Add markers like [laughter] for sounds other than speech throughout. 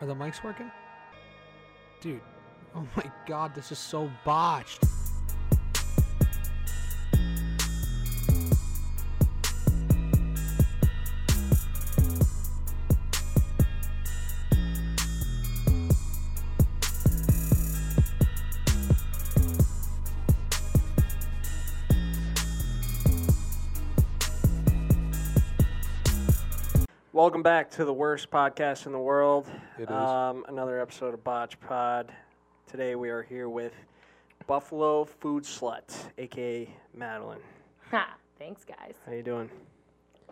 Are the mics working? Dude, oh my god, this is so botched. Welcome back to the worst podcast in the world. It is. Um, another episode of Botch Pod. Today we are here with Buffalo Food Slut, aka Madeline. Ha, [laughs] thanks, guys. How you doing?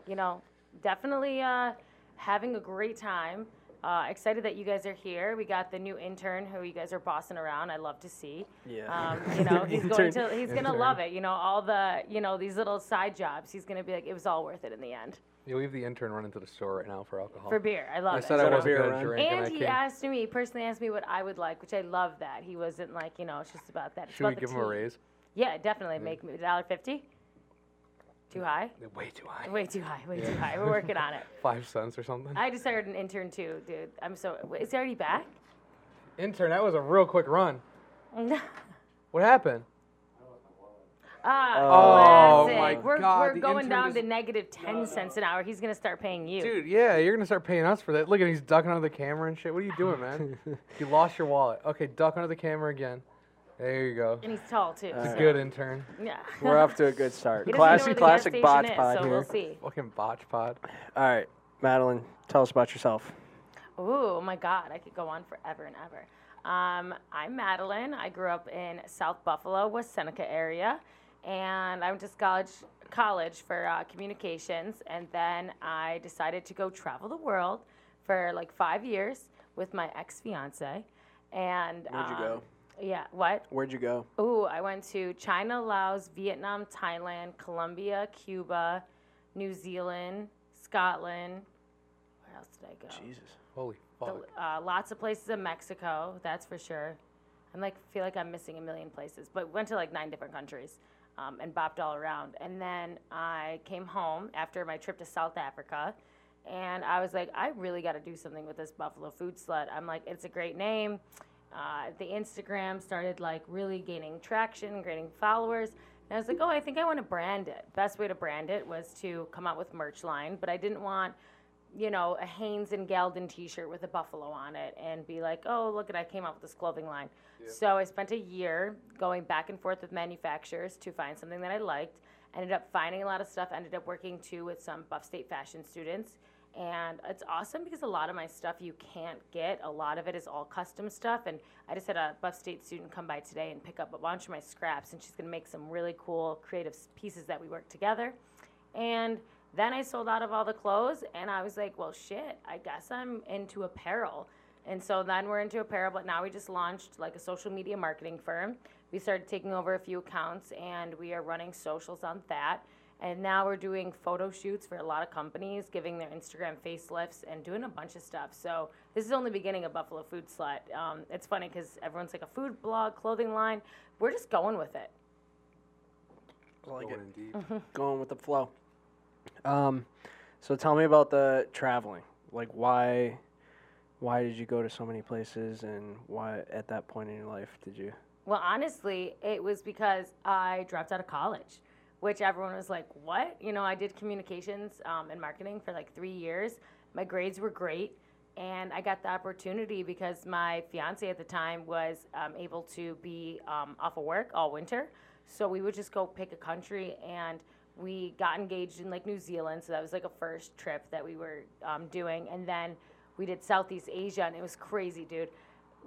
You know, definitely uh, having a great time. Uh, excited that you guys are here. We got the new intern who you guys are bossing around. I love to see. Yeah. Um, [laughs] you know, he's going to he's gonna love it. You know, all the you know these little side jobs. He's gonna be like, it was all worth it in the end You leave the intern running to the store right now for alcohol. for beer. I love it. I it. said Is I that wasn't beer gonna drink, and, and he came. asked me personally asked me what I would like, which I love that he wasn't like you know it's just about that. It's Should we about the give him a raise? Yeah, definitely mm. make me a dollar fifty. Too high? Way too high. Way too high. Way too high. We're working on it. [laughs] Five cents or something. I just hired an intern too, dude. I'm so. Is he already back? intern, that was a real quick run. [laughs] What happened? Ah, classic. my we're, God, We're going intern down just- to negative ten cents an hour. He's gonna start paying you. Dude, yeah, you're gonna start paying us for that. Look at him, he's ducking under the camera and shit. What are you doing, man? [laughs] you lost your wallet. Okay, duck under the camera again. There you go. And he's tall too. It's so- a good intern. Yeah. [laughs] We're off to a good start. [laughs] He doesn't know where Classic, classic Botch is, Pod so here. we'll see. Fucking botch pod. All right, Madeline, tell us about yourself. Ooh, my God, I could go on forever and ever. Um, I'm Madeline. I grew up in South Buffalo, West Seneca area, and I went to college college for uh, communications, and then I decided to go travel the world for like five years with my ex fiance. And Where'd you um, go? Yeah, what? Where'd you go? Ooh, I went to China, Laos, Vietnam, Thailand, Colombia, Cuba, New Zealand, Scotland. Where else did I go? Jesus. Holy The- uh, lots of places in Mexico, that's for sure. I'm like feel like I'm missing a million places, but went to like nine different countries um, and bopped all around. And then I came home after my trip to South Africa, and I was like, I really got to do something with this Buffalo Food Slut. I'm like, it's a great name. Uh, the Instagram started like really gaining traction, gaining followers. And I was like, oh, I think I want to brand it. Best way to brand it was to come out with merch line, but I didn't want you know, a Hanes and Gildan T-shirt with a buffalo on it, and be like, "Oh, look at I came up with this clothing line." So I spent a year going back and forth with manufacturers to find something that I liked. Ended up finding a lot of stuff. Ended up working too with some Buff State fashion students, and it's awesome because a lot of my stuff you can't get. A lot of it is all custom stuff, and I just had a Buff State student come by today and pick up a bunch of my scraps, and she's gonna make some really cool creative pieces that we work together. And then I sold out of all the clothes, and I was like, well, shit, I guess I'm into apparel. And so then we're into apparel, but now we just launched like a social media marketing firm. We started taking over a few accounts, and we are running socials on that. And now we're doing photo shoots for a lot of companies, giving their Instagram facelifts and doing a bunch of stuff. So this is only the beginning of Buffalo Food Slut. Um, it's funny because everyone's like a food blog, clothing line. We're just going with it. I like it. Going indeed. Mm-hmm. [laughs] Going with the flow. Um, so tell me about the traveling. Like, why, why did you go to so many places, and why at that point in your life did you? Well, honestly, it was because I dropped out of college, which everyone was like, "What?" You know, I did communications um, and marketing for like three years. My grades were great, and I got the opportunity because my fiance at the time was um, able to be um, off of work all winter. So we would just go pick a country, and we got engaged in like New Zealand. So that was like a first trip that we were um, doing, and then we did Southeast Asia, and it was crazy, dude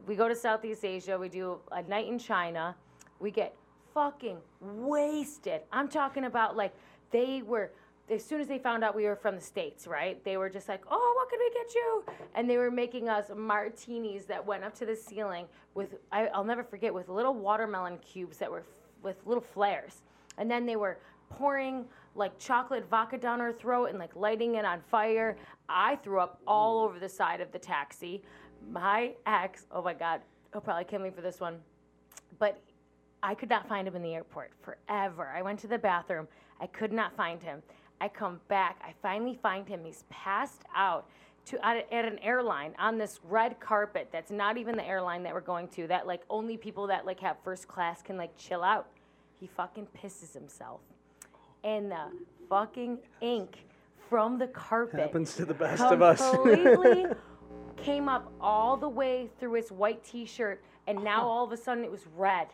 we go to Southeast Asia, we do a night in China, we get fucking wasted. I'm talking about like they were as soon as they found out we were from the states, right? They were just like, "Oh, what can we get you?" And they were making us martinis that went up to the ceiling with I, I'll never forget with little watermelon cubes that were f- with little flares, and then they were pouring like chocolate vodka down her throat and like lighting it on fire. I threw up all over the side of the taxi. My ex, oh my God, he'll probably kill me for this one, but I could not find him in the airport forever. I went to the bathroom. I could not find him. I come back. I finally find him. He's passed out. to at, at an airline on this red carpet that's not even the airline that we're going to that like only people that like have first class can like chill out. He fucking pisses himself. And the fucking ink from the carpet Happens to the best of us. completely [laughs] came up all the way through his white t-shirt and now oh. all of a sudden it was red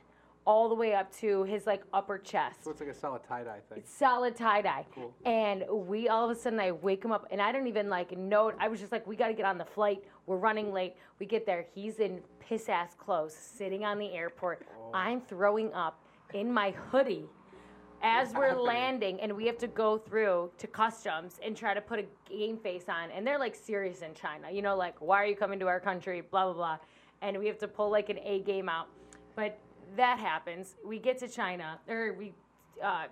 all the way up to his like upper chest So it's like a solid tie dye thing. It's solid tie dye. Cool. And we all of a sudden I wake him up and I don't even like know. I was just like, we got to get on the flight. We're running late. We get there. He's in piss ass clothes, sitting on the airport. Oh. I'm throwing up in my hoodie as we're landing, and we have to go through to customs and try to put a game face on. And they're like serious in China, you know, like why are you coming to our country? Blah blah blah. And we have to pull like an A game out. But that happens. We get to China, or we. Uh,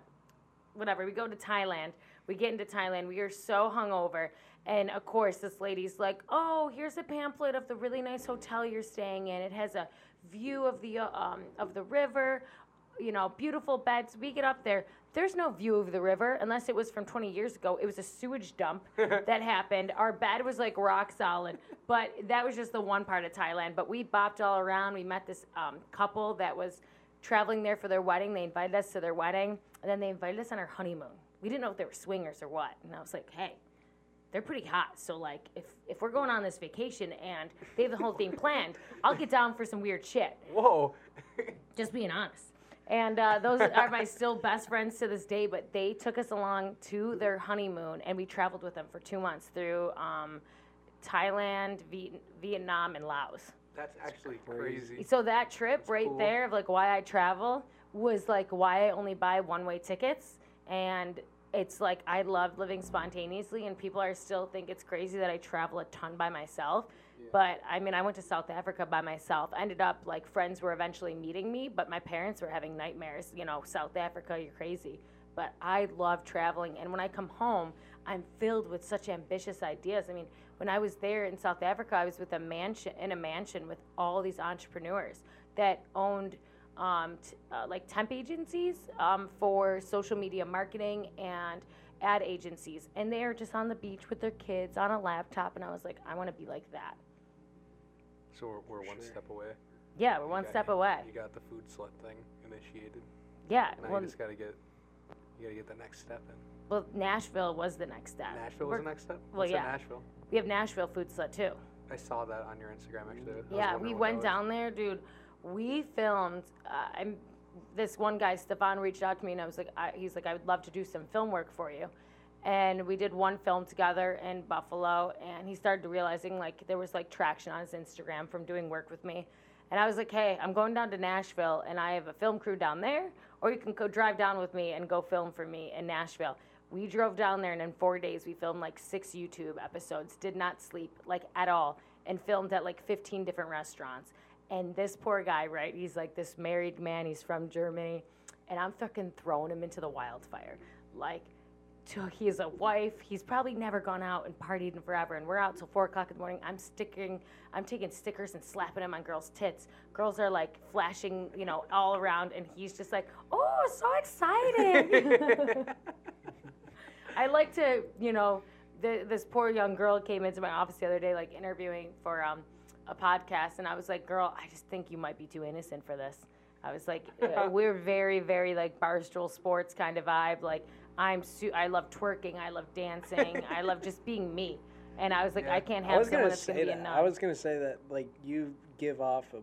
whatever. We go to Thailand. We get into Thailand. We are so hungover. And of course, this lady's like, "Oh, here's a pamphlet of the really nice hotel you're staying in. It has a view of the uh, um, of the river, you know, beautiful beds." We get up there. There's no view of the river unless it was from 20 years ago. It was a sewage dump [laughs] that happened. Our bed was like rock solid, but that was just the one part of Thailand. But we bopped all around. We met this um, couple that was traveling there for their wedding. They invited us to their wedding, and then they invited us on our honeymoon. We didn't know if they were swingers or what. And I was like, hey, they're pretty hot. So like, if if we're going on this vacation and they have the whole thing planned, I'll get down for some weird shit. Whoa. Just being honest. And uh, those are my still best friends to this day. But they took us along to their honeymoon, and we traveled with them for two months through um, Thailand, Viet- Vietnam, and Laos. That's actually crazy. So that trip That's right cool. there of like why I travel was like why I only buy one way tickets and it's like I love living spontaneously and people are still think it's crazy that I travel a ton by myself. But I mean I went to South Africa by myself. I ended up like friends were eventually meeting me, but my parents were having nightmares, you know, South Africa, you're crazy. But I love traveling and when I come home, I'm filled with such ambitious ideas. I mean, when I was there in South Africa, I was with a mansion in a mansion with all these entrepreneurs that owned um, t- uh, like temp agencies um, for social media marketing and ad agencies, and they are just on the beach with their kids on a laptop. And I was like, I want to be like that. So we're, we're one Sure. step away. Yeah, we're one You step got- away. You got the food slut thing initiated. Yeah, Now well, you just gotta get, you gotta get the next step in. well, Nashville was the next step. Nashville was We're- the next step. well, What's in yeah. Nashville. We have Nashville Food Slut too. I saw that on your Instagram actually. I Yeah, we went down there, dude. We filmed. Uh, I'm this one guy, Stefan, reached out to me and I was like, I, he's like, I would love to do some film work for you. And we did one film together in Buffalo, and he started realizing like there was like traction on his Instagram from doing work with me. And I was like, hey, I'm going down to Nashville, and I have a film crew down there, or you can go drive down with me and go film for me in Nashville. We drove down there, and in four days, we filmed like six YouTube episodes, did not sleep like at all, and filmed at like 15 different restaurants. And this poor guy, right? He's like this married man, he's from Germany, and I'm fucking throwing him into the wildfire. Like, to, he has a wife. He's probably never gone out and partied in forever. And we're out till four o'clock in the morning. I'm sticking, I'm taking stickers and slapping them on girls' tits. Girls are like flashing, you know, all around, and he's just like, "Oh, so exciting!" [laughs] I like to, you know, th- this poor young girl came into my office the other day, like interviewing for um, a podcast, and I was like, "Girl, I just think you might be too innocent for this." I was like, uh, [laughs] "We're very, very like barstool sports kind of vibe. Like, I'm, su- I love twerking, I love dancing, I love just being me." And I was like, Yeah. "I can't I have was someone gonna that's gonna be a that. nun." I was gonna say that like you give off a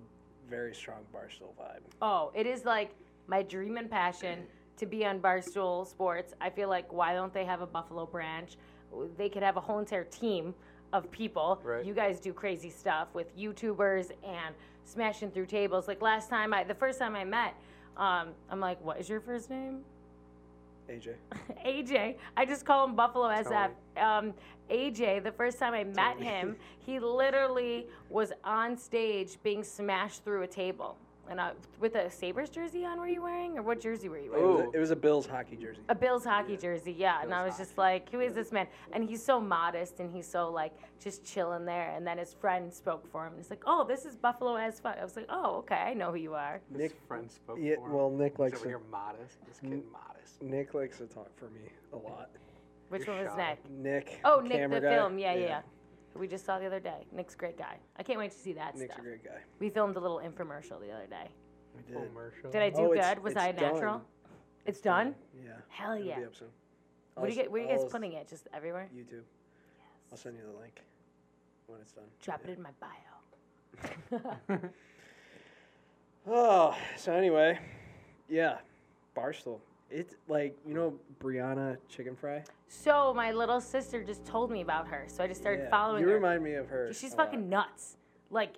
very strong Barstool vibe. Oh, it is like my dream and passion to be on Barstool Sports. I feel like why don't they have a Buffalo branch? They could have a whole entire team of people. Right. You guys do crazy stuff with YouTubers and smashing through tables. Like last time I, the first time I met, um, I'm like, what is your first name? AJ. AJ. [laughs] I just call him Buffalo SF. Um, AJ, the first time I met him, he literally was on stage being smashed through a table. And I, with a Sabres jersey on, were you wearing? Or what jersey were you It wearing? was, a, it was a Bills hockey jersey. A Bills hockey jersey, yeah. and I Bills was just like, who is this man? And he's so modest and he's so like just chilling there. And then his friend spoke for him. He's like, oh, this is Buffalo as fuck. I was like, oh, okay, I know who you are. His Nick- friend spoke yeah, for him. well, Nick He's likes over to- here modest. This kid N- modest. Nick likes to talk for me a lot. Which You're one was shy. Nick? Nick. Oh, Nick, camera the guy. film. Yeah, yeah, yeah. Who we just saw the other day. Nick's a great guy. I can't wait to see that Nick's stuff. a great guy. We filmed a little infomercial the other day. We did. Commercial. Did I do Oh, it's- good? Was it's I natural? done. It's done. Yeah. Hell it'll yeah. be up soon. Where, do you I'll get, where are you guys I'll putting it? Just everywhere? YouTube. I'll send you the link when it's done. Drop it in my bio. [laughs] Oh, so anyway, yeah, Barstool. It's like you know Brianna Chickenfry. So my little sister just told me about her, so I just started Yeah, following You her. remind me of her. She's a lot. fucking nuts. Like,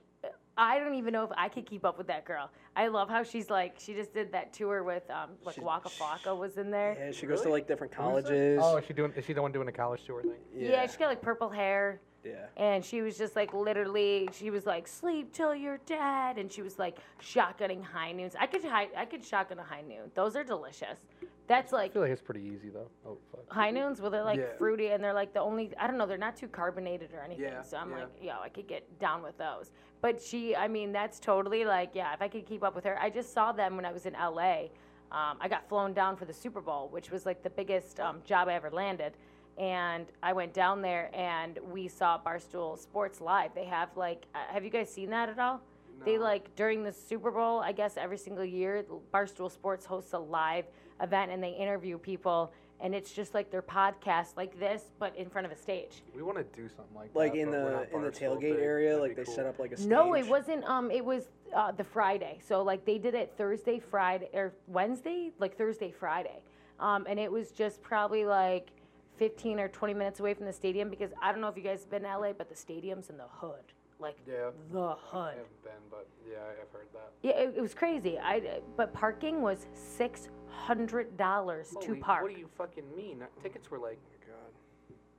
I don't even know if I could keep up with that girl. I love how she's like, she just did that tour with, um, like She- Waka Flocka was in there. Yeah, she goes to like different colleges. Oh, is she doing? Is she the one doing the college tour thing? Yeah. she got like purple hair. Yeah. And she was just like literally, she was like, sleep till you're dead. And she was like shotgunning high noons. I could, high, I could shotgun a high noon. Those are delicious. That's like I feel like it's pretty easy though. Oh fuck. high noons where they're like Yeah. fruity and they're like the only I don't know they're not too carbonated or anything Yeah, so I'm yeah. like yo I could get down with those but she I mean that's totally like yeah if I could keep up with her I just saw them when I was in LA um, I got flown down for the Super Bowl which was like the biggest um, job I ever landed and I went down there and we saw Barstool Sports live they have like uh, have you guys seen that at all they like during the Super Bowl, I guess every single year, Barstool Sports hosts a live event and they interview people, and it's just like their podcast, like this, but in front of a stage. We want to do something like Like that. in the in the tailgate big. area, That'd like they cool. set up like a stage. No, it wasn't. Um, it was uh, the Friday. So like they did it Thursday, Friday, or Wednesday, like Thursday, Friday, um, and it was just probably like 15 or 20 minutes away from the stadium because I don't know if you guys have been to LA, but the stadium's in the hood, like Yeah. the hood. I haven't been, but yeah, I've heard that. Yeah, it, it was crazy. I but parking was six hundred dollars to park. What do you fucking mean? Uh, Tickets were like. God.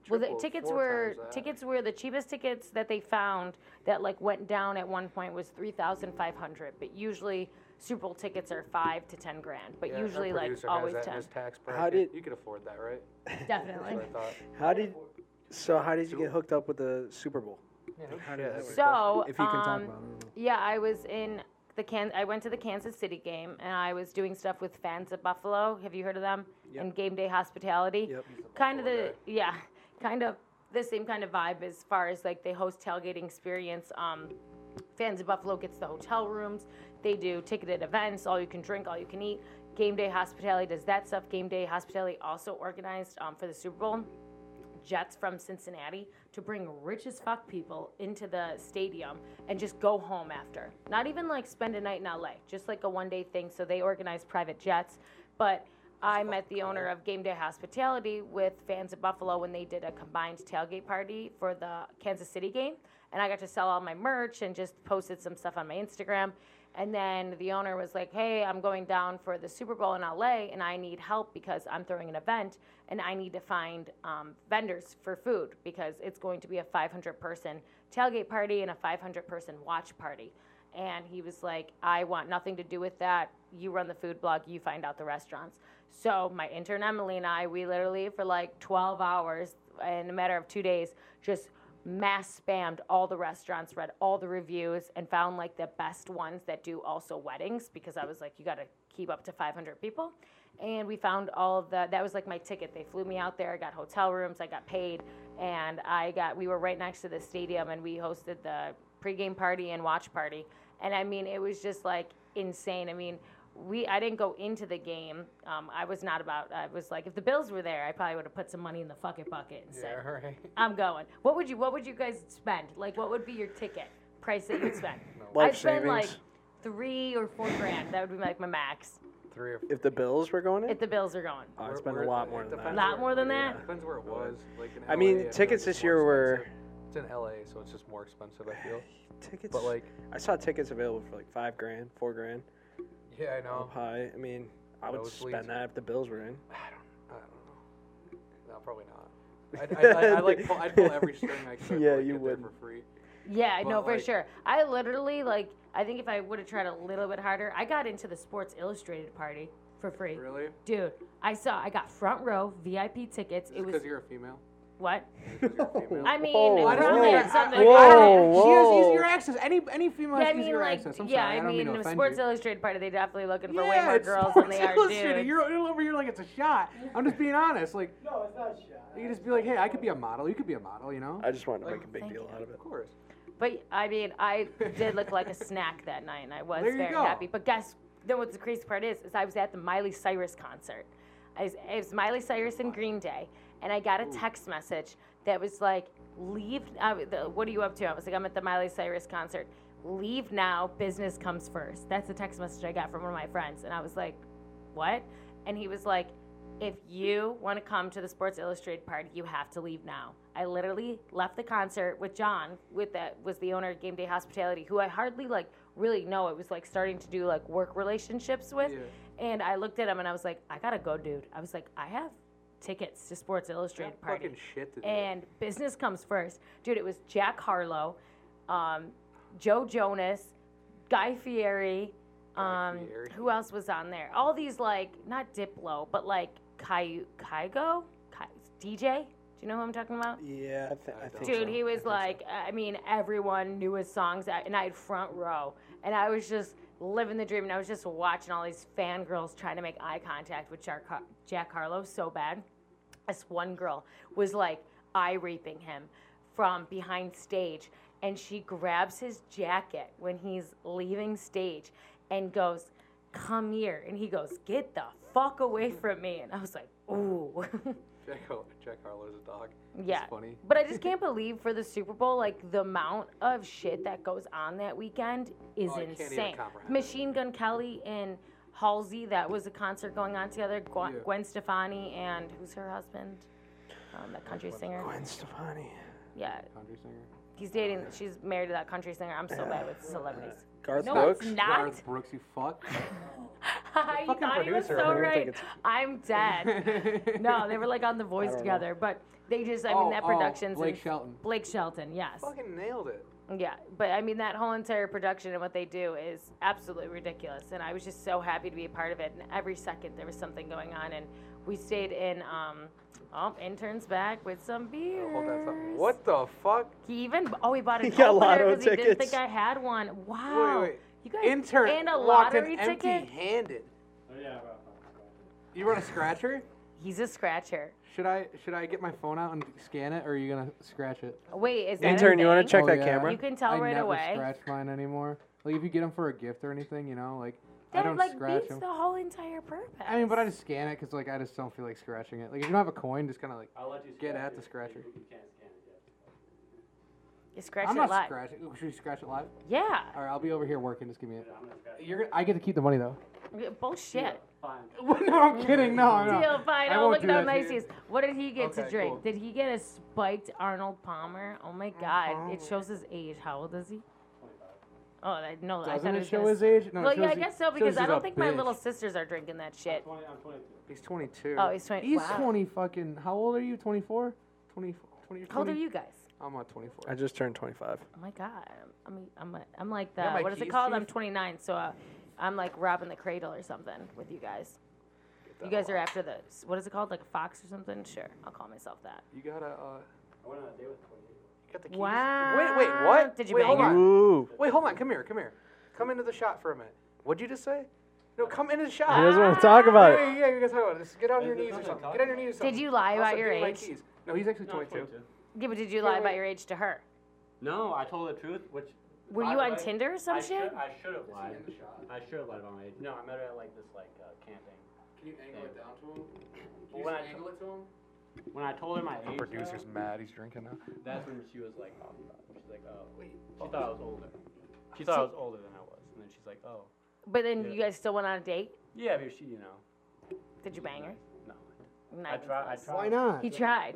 Well, the tickets were tickets were the cheapest tickets that they found that like went down at one point was three thousand five hundred. But usually Super Bowl tickets are five to ten grand. But Yeah, our usually like producer always that in ten. his tax How bracket. did- you could afford that, right? That's Definitely. what I thought. How did? So how did you get hooked up with the Super Bowl? Yeah, How did that that's a work? good question. So If you can talk um, about it. Yeah, I was in the Can. I went to the Kansas City game, and I was doing stuff with fans at Buffalo. Have you heard of them? Yep. And Game Day Hospitality. Yep. Kind of the Buffalo yeah, kind of the same kind of vibe as far as like they host tailgating experience. Um, fans of Buffalo gets the hotel rooms. They do ticketed events, all you can drink, all you can eat. Game Day Hospitality does that stuff. Game Day Hospitality also organized um, for the Super Bowl jets from Cincinnati to bring rich as fuck people into the stadium and just go home after. Not even like spend a night in LA, just like a one day thing. So they organized private jets. But I met the owner of Game Day Hospitality with fans of Buffalo when they did a combined tailgate party for the Kansas City game. And I got to sell all my merch and just posted some stuff on my Instagram. And then the owner was like, hey, I'm going down for the Super Bowl in LA and I need help because I'm throwing an event and I need to find um, vendors for food because it's going to be a 500 person tailgate party and a 500 person watch party. And he was like, I want nothing to do with that. You run the food blog, you find out the restaurants. So my intern Emily and I, we literally for like 12 hours in a matter of two days, just mass spammed all the restaurants, read all the reviews, and found like the best ones that do also weddings because I was like, you got to keep up to 500 people. And we found all of the, that was like my ticket. They flew me out there, I got hotel rooms, I got paid, and I got, we were right next to the stadium and we hosted the pregame party and watch party. And I mean, it was just like insane. I mean, we I didn't go into the game. Um, I was not about. I was like, if the Bills were there, I probably would have put some money in the fucking bucket and said, Yeah, right. [laughs] I'm going. What would you What would you guys spend? Like, what would be your ticket price that you'd spend? Life I'd spend like three or four grand. That would be like my max. Three or four. If the Bills were going in, If the Bills are going. oh, I'd spend a lot more than depends that. Lot more than yeah, that? Depends where it was. Like in I mean, tickets this year more were. It's in LA, so it's just more expensive. I feel. [sighs] tickets. But like, I saw tickets available for like five grand, four grand, yeah, I up know. high. I mean, I would Nosebleeds. spend that if the Bills were in. I don't. I don't know. No, probably not. [laughs] I'd, I'd, I'd, I'd like pull, I'd pull every string I could. [laughs] Yeah, like, you would. for free. Yeah, But, no, for like- sure. I literally like. I think if I would have tried a little bit harder, I got into the Sports Illustrated party for free. Really? Dude, I saw. I got front row VIP tickets. It was because you're a female. What? Because you're a female. I mean, Whoa, probably whoa, something. whoa, I don't- whoa. You're access. Any any female Yeah, I has mean, easier like, access. I'm yeah, sorry. I, I don't mean mean, to Sports you. Illustrated party, they definitely looking for yeah, way more girls Sports than they are Illustrated. dudes. You're, you're over here like it's a shot. I'm just being honest. Like No, it's not a shot. you just be like, hey, I could be a model. You could be a model. You know. I just wanted to make a big deal you. out of it. Of course. But I mean, I did look like a [laughs] snack that night, and I was There very go. happy. But guess, then what the crazy part is, is I was at the Miley Cyrus concert. I was, it was Miley Cyrus and Green Day, and I got a text message that was like, "Leave. Uh, the, what are you up to?" I was like, "I'm at the Miley Cyrus concert. Leave now. Business comes first. That's the text message I got from one of my friends, and I was like, "What?" And he was like, if you want to come to the Sports Illustrated party, you have to leave now. I literally left the concert with John, with that was the owner of Game Day Hospitality, who I hardly like really know. It was like starting to do like work relationships with, Yeah. and I looked at him and I was like, I gotta go, dude. I was like, I have tickets to Sports Illustrated party, Fucking shit to do. and business comes first, dude. It was Jack Harlow, um, Joe Jonas, Guy Fieri. Um, Fieri. who else was on there? All these like not Diplo, but like Kai Kygo, Kai, DJ. Do you know who I'm talking about? Yeah, I, th- I think Dude, so. he was like, I mean, everyone knew his songs, and I had front row, and I was just living the dream, and I was just watching all these fangirls trying to make eye contact with Jack, Har- Jack Harlow so bad. This one girl was like eye raping him from behind stage, and she grabs his jacket when he's leaving stage and goes, Come here. And he goes, Get the fuck away from me. And I was like, Ooh. [laughs] Jack, Jack Harlow's a dog. Yeah. It's funny. But I [laughs] just can't believe for the Super Bowl, like the amount of shit that goes on that weekend is Oh, I can't even insane. comprehend Machine Gun Kelly and Halsey, that was a concert going on together. Gwen, Yeah. Gwen Stefani and who's her husband? Um, that country singer. Gwen Stefani. Yeah, Country singer. he's dating. She's married to that country singer. I'm so bad with celebrities. Garth No, Brooks. it's not. Garth Brooks, you fuck. [laughs] fucking thought he was producer. so great. Right. I'm dead. [laughs] no, they were like on The Voice don't know. together, but they just. I mean, Oh, that oh, production's Blake Shelton. Blake Shelton, yes. Fucking nailed it. Yeah, but I mean that whole entire production and what they do is absolutely ridiculous, and I was just so happy to be a part of it. And every second there was something going on, and we stayed in. Um, oh, interns back with some beers. Hold that thought. What the fuck? He even oh he bought an [laughs] He got opener lotto 'cause he didn't think I had one. Wow. Wait, wait. You guys Intern and a walked in lottery ticket. empty-handed. Oh, yeah, bro. You run a scratcher? He's a scratcher. Should I should I get my phone out and scan it, or are you gonna scratch it? Wait, is that a Intern, you want to check Oh, that yeah. camera? You can tell right away. I right never away. scratch mine anymore. Like if you get them for a gift or anything, you know, like I That don't like scratch beats them. the whole entire purpose. I mean, but I just scan it because like I just don't feel like scratching it. Like if you don't have a coin, just kind of like I'll let you Get scratch at it. the scratcher. You can't scan it yet. You scratch I'm it not live. scratching. Oh, should we scratch it live? Yeah. All right, I'll be over here working. Just give me it. I'm gonna scratch it. You're gonna, I get to keep the money though. Bullshit. Fine. [laughs] no, I'm mm-hmm. kidding. No, no. Deal, fine. I Oh, won't look do at how that to nice you. he is. What did he get to Okay, drink? cool. Did he get a spiked Arnold Palmer? Oh my God! It shows his age. How old is he? Oh, I, no, I Doesn't thought it it was show gonna his age? No, it well, yeah, I he- guess so shows because I he's don't a think my bitch. little sisters are drinking that shit. 20, I'm 22. He's 22. Oh, he's 20 He's wow. 20 fucking. How old are you? 24? 20, 20 How old are you guys? I'm on 24. I just turned 25. Oh my God! I'm I'm I'm like the my what is it keys, called? I'm Chief? 29, so uh, I'm like robbing the cradle or something with you guys. You guys are after the what is it called? Like a fox or something? Sure, I'll call myself that. You gotta. Uh, I went on a date with 28. you got the keys. Wow. Wait, wait, what? Did you wait, bang hold her? on. Ooh. Wait, hold on. Come here. Come here. Come into the shot for a minute. What'd you just say? No, come into the shot. He doesn't want to talk about it. Yeah, yeah, you guys talk about it. Just get on your There's knees or nothing something. to Get on your knees or something. Did you lie Also, about your give me my age? keys. No, he's actually No, 22. 22. Yeah, but did you Wait, lie about your age to her? No, I told the truth, which. Were you on way, Tinder or some I shit? Should, I should have lied. I should have lied about my age. No, I met her at like this like uh, camping. Can you angle it down to him? Well, when I t- it to him? When I told her my age, the Producer's though, mad. He's drinking now. that's when she was like, oh, she's like, oh, wait. She thought I was older. She thought I was older than I was, and then she's like, oh, But then Yeah. you guys still went on a date? yeah, but she, you know, Did you bang her? no. Not I tried. I tried. Why not? He tried.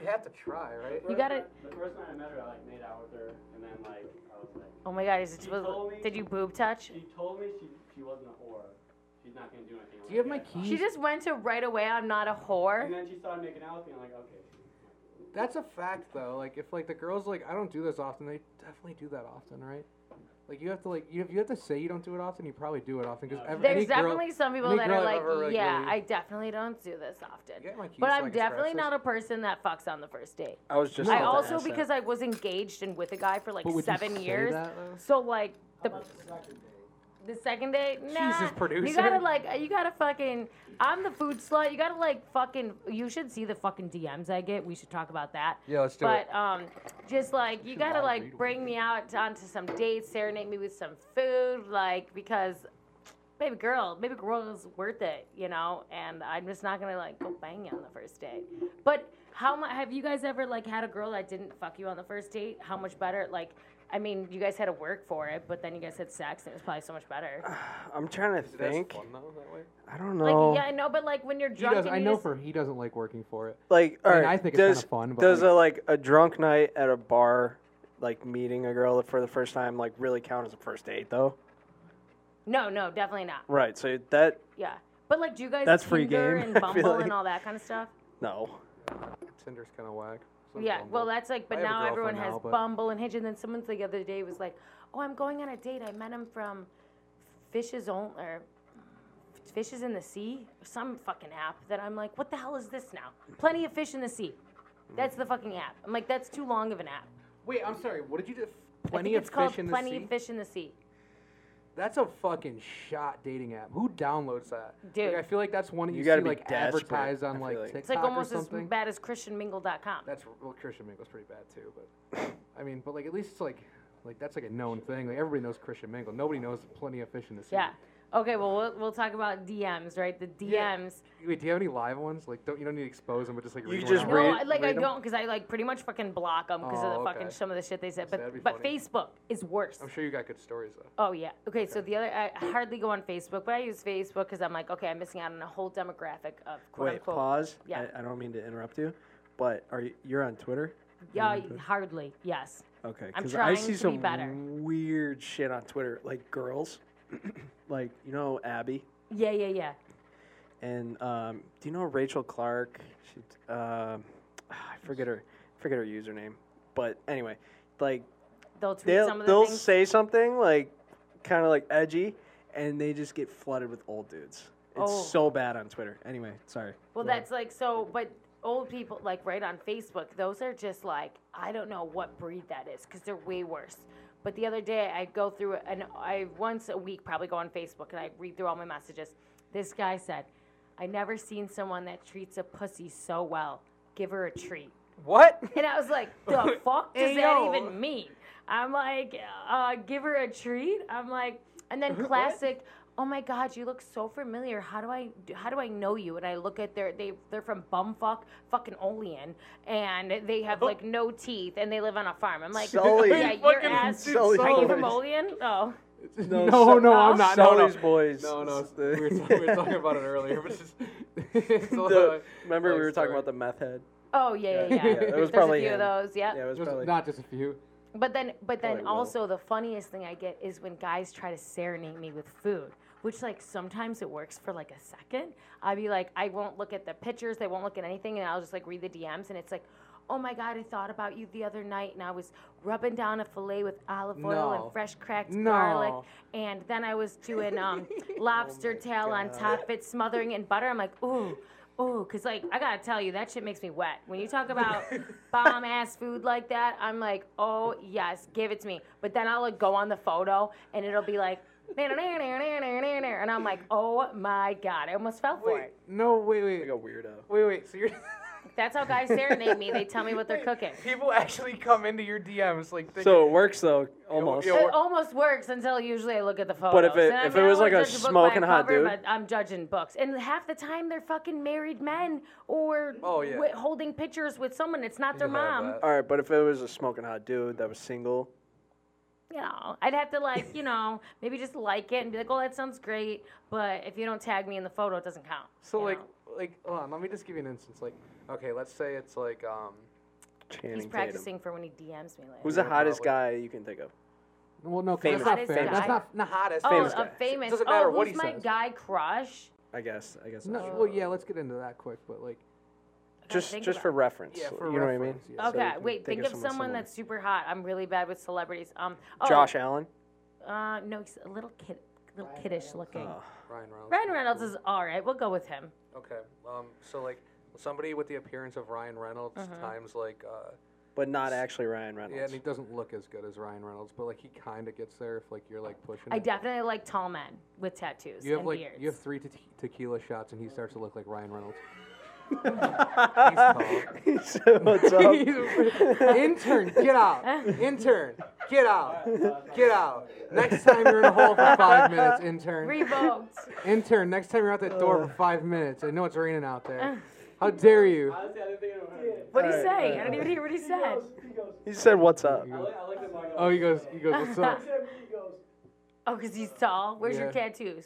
You have to try, right? You gotta- The first time I met her, I like made out with her, and then like I was like, Oh my God! Is it, She was, told me- did you boob touch? she told me she she wasn't a whore. She's not gonna do anything. Do you have my like keys? She just went to right away. I'm not a whore. And then she started making out with me. I'm like, okay. That's a fact though. Like if like the girls like I don't do this often, they definitely do that often, right? Like you have to like you have, you have to say you don't do it often. You probably do it often because There's any girl, definitely some people that are like, ever, like, yeah, really- I definitely don't do this often. Get my keys But I I'm can scratch definitely this. not a person that fucks on the first date. I was just. I also ask that. because I was engaged and with a guy for like But would you seven years. that, so like the the second date, nah. Jesus, producer. You gotta like, you gotta fucking. I'm the food slut. You gotta like fucking. You should see the fucking DMs I get. We should talk about that. Yeah, let's do but it. um, just like you gotta like bring me out onto some dates, serenade me with some food, like because, baby girl, baby girl is worth it, you know. And I'm just not gonna like go bang you on the first date. But how much have you guys ever like had a girl that didn't fuck you on the first date? How much better? Like, I mean, you guys had to work for it, but then you guys had sex, and it was probably so much better. [sighs] I'm trying to Is it as think. fun though that way? I don't know. Like, know. yeah, I know, but like when you're He drunk, does. and I you know just- for he doesn't like working for it. Like, I all mean, right, I think it's kinda fun, but, does like- a like a drunk night at a bar, like meeting a girl for the first time, like really count as a first date though? no, no, definitely not. Right. So that Yeah, but like, do you guys That's free Tinder game, [laughs] and feel Bumble like. and all that kind of stuff? no. Tinder's kind of whack. So Yeah, Bumble. well, that's like, but I have a now everyone girlfriend has but- Bumble and Hinge, and then someone the other day was like, "Oh, I'm going on a date. I met him from Fishes on or Fishes in the Sea, some fucking app." That I'm like, "What the hell is this now? Plenty of fish in the sea." That's the fucking app. I'm like, that's too long of an app. Wait, I'm sorry. What did you do? I Plenty think of it's called fish in the Plenty sea. of Fish in the Sea. That's a fucking shot dating app. Who downloads that? Dude. Like, I feel like that's one that You you, gotta see be like desperate, advertised I on feel like, like. TikTok It's like almost or as something. bad as ChristianMingle.com. That's well, Christian Mingle's pretty bad too, but I mean, but like at least it's like like that's like a known thing. Like everybody knows Christian Mingle. Nobody knows plenty of fish in the sea. Yeah. Okay, well, we'll we'll talk about DMs, right? The Yeah. DMs. Wait, do you have any live ones? Like, don't you don't need to expose them, but just like You read just one No, out? read- I- like I don't, because I like pretty much fucking block them because of Oh, the fucking okay. some of the shit they said. So that'd be But but funny. Facebook is worse. I'm sure you got good stories though. Oh yeah. Okay, so the other I hardly go on Facebook, but I use Facebook because I'm like, okay, I'm missing out on a whole demographic of quote Wait, unquote. pause. Yeah. I, I don't mean to interrupt you, but are you you're on Twitter? Yeah, Twitter? hardly. Yes. Okay, I'm because trying I see to be some better. weird shit on Twitter, like girls, [clears throat] like you know Abby, Yeah, yeah, yeah. and um, do you know Rachel Clark? She, um I forget her, forget her username, but anyway, like They'll tweet they'll some of the they'll things. say something like kind of like edgy, and they just get flooded with old dudes. It's Oh. so bad on Twitter. Anyway, sorry. Well, Go ahead. that's like so, but old people like right on Facebook, those are just like I don't know what breed that is because they're way worse. But the other day I go through and I once a week probably go on Facebook and I read through all my messages. This guy said, "I never seen someone that treats a pussy so well. Give her a treat." What? [laughs] And I was like, "The [laughs] fuck does Hey, that yo. even mean?" I'm like, uh, "Give her a treat." I'm like, and then [laughs] classic. Oh my God, you look so familiar. How do I how do I know you? And I look at their they they're from bumfuck fucking Olean, and they have like no teeth, and they live on a farm. I'm like, Sully. yeah, your Fucking ass. dude, Sully Are you from. Olean? Oh, No, No, no, no, I'm not. No, no. Sully's boys. No, no. It's We were, talking, we were talking about it earlier, but it's [laughs] just. [laughs] it's a The- little- remember we were talking story. about the meth head? oh yeah, yeah, yeah. Yeah, it was There's probably a few him. of those. Yeah. Yeah, it was Just- probably. not just a few. But then, but then Probably will. also the funniest thing I get is when guys try to serenade me with food, which like sometimes it works for like a second. I'd be like, I won't look at the pictures, they won't look at anything, and I'll just like read the DMs, and it's like, oh my god, I thought about you the other night, and I was rubbing down a fillet with olive oil No. and fresh cracked No. garlic, and then I was doing um, [laughs] lobster tail on top of it, smothering it in butter. I'm like, ooh. Ooh, cause like I gotta tell you, that shit makes me wet. When you talk about [laughs] bomb ass food like that, I'm like, oh yes, give it to me. But then I'll like go on the photo and it'll be like, [laughs] and I'm like, oh my god, I almost fell for it. no, wait, wait, Like a weirdo. wait, wait. So you're. [laughs] That's how guys serenade me. They tell me what they're cooking. People actually come into your DMs like. thinking- So it works though, almost. yo, It almost works until usually I look at the photos. But if it- And I if mean, it I was don't like a judge book by smoking hot cover, dude- but I'm judging books, and half the time they're fucking married men or Oh, yeah. wi- holding pictures with someone. It's not their You have mom. that. All right, but if it was a smoking hot dude that was single, you know, I'd have to like, you know, maybe just like it and be like, oh, that sounds great. But if you don't tag me in the photo, it doesn't count. So like, know? like, hold on. Let me just give you an instance. Like, okay, let's say it's like, um, Channing he's Tatum. practicing for when he DMs me later. Who's the hottest probably. guy you can think of? well, no, Famous. that's not Hottest fair. guy? That's not not hottest. oh, famous a guy. famous. Doesn't matter oh, what who's he my says. guy crush? I guess. I guess. No, that's well, yeah. Let's get into that quick, but like, just just about for reference. Yeah, for you know what I mean? yeah. Okay, can wait. Think, of someone someone that's super hot. I'm really bad with celebrities. Um, oh, Josh Allen. Uh, no, he's a little kid, little kiddish looking. Oh. Ryan Reynolds. Ryan Reynolds is all right. We'll go with him. Okay. Um. So like somebody with the appearance of Ryan Reynolds Mm-hmm. times like uh. but not actually Ryan Reynolds. Yeah, and he doesn't look as good as Ryan Reynolds, but like he kind of gets there if like you're like pushing. I it. definitely like tall men with tattoos You have and like beards. you have three te- tequila shots, and he starts to look like Ryan Reynolds. He's tall. so what's up? Intern, get out. Intern, get out. Get out. Next time you're in a hole for five minutes, intern. Revoked. Intern, next time you're out that door for five minutes. I know it's raining out there. How dare you? Honestly, I didn't think anyone heard me. What did he Alright, say? alright, I didn't even hear what he said. he said, "What's up?" I like, I like the Margot. Oh, he goes, he goes, what's up? [laughs] Oh, because he's tall. Where's your tattoos?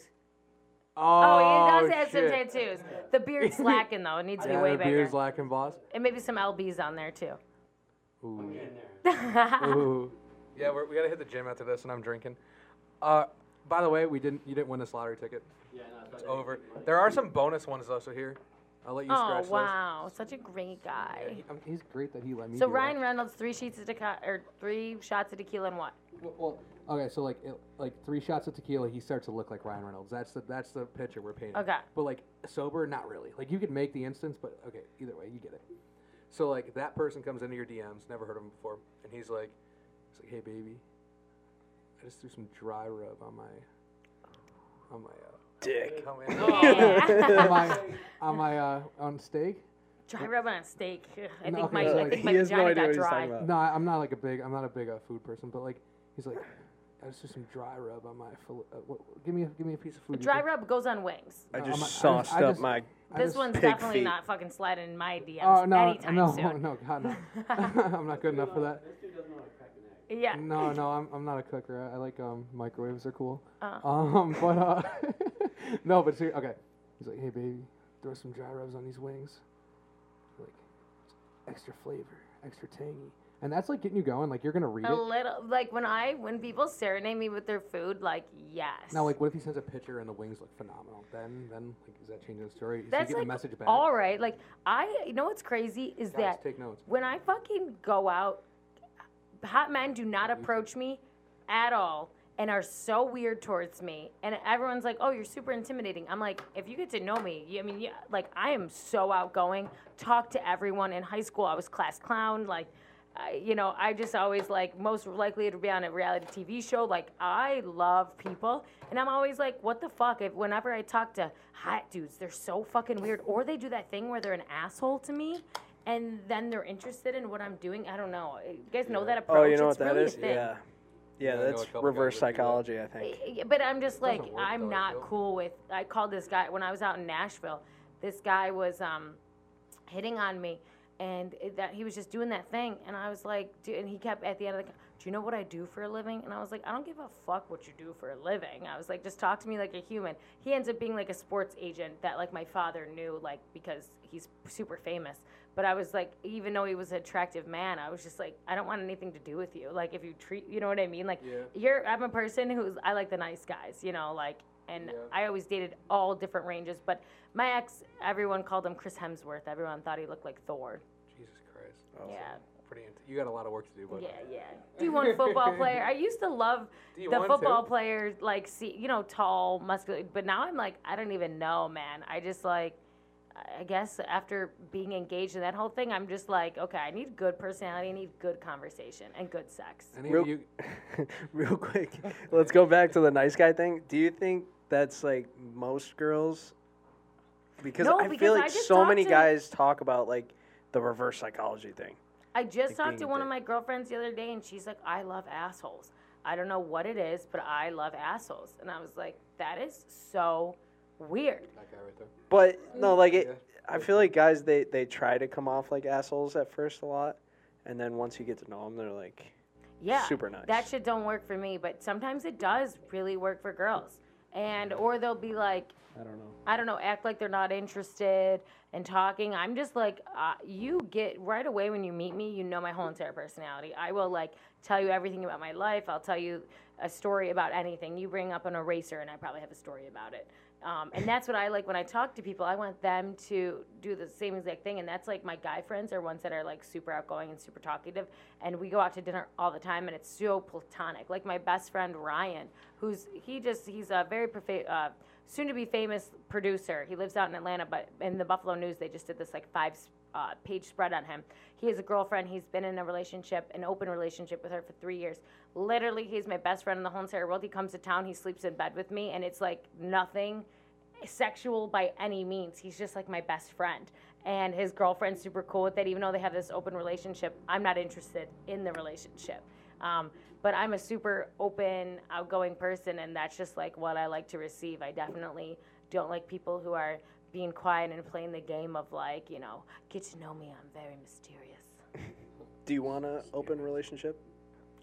Oh, Oh, he does have some shit. tattoos. The beard's [laughs] lacking though. It needs to be Yeah, way the bigger. beard's lacking, boss. and maybe some lbs on there too. Ooh. Get in there. [laughs] Ooh. Yeah, we're, we gotta hit the gym after this, and I'm drinking. Uh, by the way, we didn't. You didn't win this lottery ticket. Yeah, no, it's It's over. There are some bonus ones though, so here, I'll let you oh scratch wow, such a great guy. Yeah, he, um, he's great that he let me. So Ryan That. Reynolds, three sheets of tequila or three shots of tequila and what? Well, well, okay, so like it, like three shots of tequila, he starts to look like Ryan Reynolds. That's the that's the picture we're painting. Okay. But like sober, not really. Like you could make the instance, but okay, either way, you get it. So like that person comes into your DMs, never heard of him before, and he's like, he's like, hey baby, I just threw some dry rub on my on my uh, Dick. on my Yeah. on my on my uh, on steak. Dry rub on steak. I No, think okay, my so, I like, think he my has no vagina idea got what he's dry. talking about. No, I- I'm not like a big I'm not a big uh, food person, but like he's like, I just threw some dry rub on my. Fil- uh, what, give me a, give me a piece of food. you Dry think? rub goes on wings. I just I'm- I just- sauced I up just- my. I This just- one's pig definitely feet. not fucking sliding in my DMs Oh no, anytime no, soon. [laughs] no, God no! [laughs] [laughs] I'm not good enough for that. This dude doesn't know how Yeah. No, no, I'm, I'm not a cooker. I, I like um microwaves. They're cool. Uh. Um, [laughs] but uh, [laughs] no, but ser- okay. He's like, hey baby, throw some dry rubs on these wings. Like, extra flavor, extra tangy, and that's like getting you going. Like you're gonna read A it. little like when I when people serenade me with their food, like yes. Now, like, what if he sends a picture and the wings look phenomenal? Then, then, like, is that changing the story? Is that's he getting like a message back? all right. Like I, you know what's crazy is Guys, that take notes. when I fucking go out, hot men do not mm-hmm. approach me at all and are so weird towards me. And everyone's like, "Oh, you're super intimidating." I'm like, if you get to know me, you, I mean, yeah, like I am so outgoing. Talk to everyone. In high school, I was class clown. Like, I, you know, I just always like most likely to be on a reality TV show. Like, I love people, and I'm always like, "What the fuck?" If whenever I talk to hot dudes, they're so fucking weird, or they do that thing where they're an asshole to me. And then they're interested in what I'm doing. I don't know. You guys know that approach? Oh, you know it's what that really is? a thing. Yeah. Yeah, I Yeah, know a that's couple reverse guys that do that. psychology, I think. But I'm just like Doesn't work, I'm though, not feel. cool with. I called this guy when I was out in Nashville. This guy was um, hitting on me, and it, that he was just doing that thing, and I was like, dude, and he kept at the end of the. co- Do you know what I do for a living? And I was like, I don't give a fuck what you do for a living. I was like, just talk to me like a human. He ends up being like a sports agent that like my father knew, like because he's super famous. But I was like, even though he was an attractive man, I was just like, I don't want anything to do with you. Like, if you treat, you know what I mean? Like, Yeah. you're, I'm a person who's, I like the nice guys, you know, like, and Yeah. I always dated all different ranges. But my ex, everyone called him Chris Hemsworth. Everyone thought he looked like Thor. Jesus Christ. Yeah, Pretty. Int- you got a lot of work to do, but yeah, yeah. D1 football [laughs] player. I used to love the D1 football too? players, like, see, you know, tall, muscular. But now I'm like, I don't even know, man. I just like, I guess after being engaged in that whole thing, I'm just like, okay, I need good personality, I need good conversation, and good sex. Any Real- of you, [laughs] Real quick, let's go back to the nice guy thing. Do you think that's like most girls? Because No, I because feel I like just so talked many to- guys talk about like the reverse psychology thing. I just Like talked being to a one of dick. my girlfriends the other day, and she's like, I love assholes. I don't know what it is, but I love assholes. And I was like, that is so weird. that guy right there. But no, like it. Yeah. I feel like guys they they try to come off like assholes at first a lot, and then once you get to know them, they're like Yeah. super nice. That shit don't work for me, but sometimes it does really work for girls. And or they'll be like, I don't know. I don't know, act like they're not interested in talking. I'm just like, uh, you get right away when you meet me, you know my whole entire personality. I will like tell you everything about my life. I'll tell you a story about anything. You bring up an eraser, and I probably have a story about it. Um, and that's what I like when I talk to people. I want them to do the same exact thing. And that's like my guy friends are ones that are like super outgoing and super talkative. And we go out to dinner all the time, and it's so platonic. Like my best friend Ryan, who's he just he's a very profa- uh, soon to be famous producer. He lives out in Atlanta, but in the Buffalo News they just did this like five uh, page spread on him. He has a girlfriend. He's been in a relationship, an open relationship with her for three years. Literally, he's my best friend in the whole entire world. He comes to town, he sleeps in bed with me, and it's like nothing sexual by any means. He's just like my best friend. And his girlfriend's super cool with it, even though they have this open relationship. I'm not interested in the relationship. Um, but I'm a super open, outgoing person, and that's just like what I like to receive. I definitely don't like people who are being quiet and playing the game of like, you know, get to know me. I'm very mysterious. [laughs] Do you want an open relationship?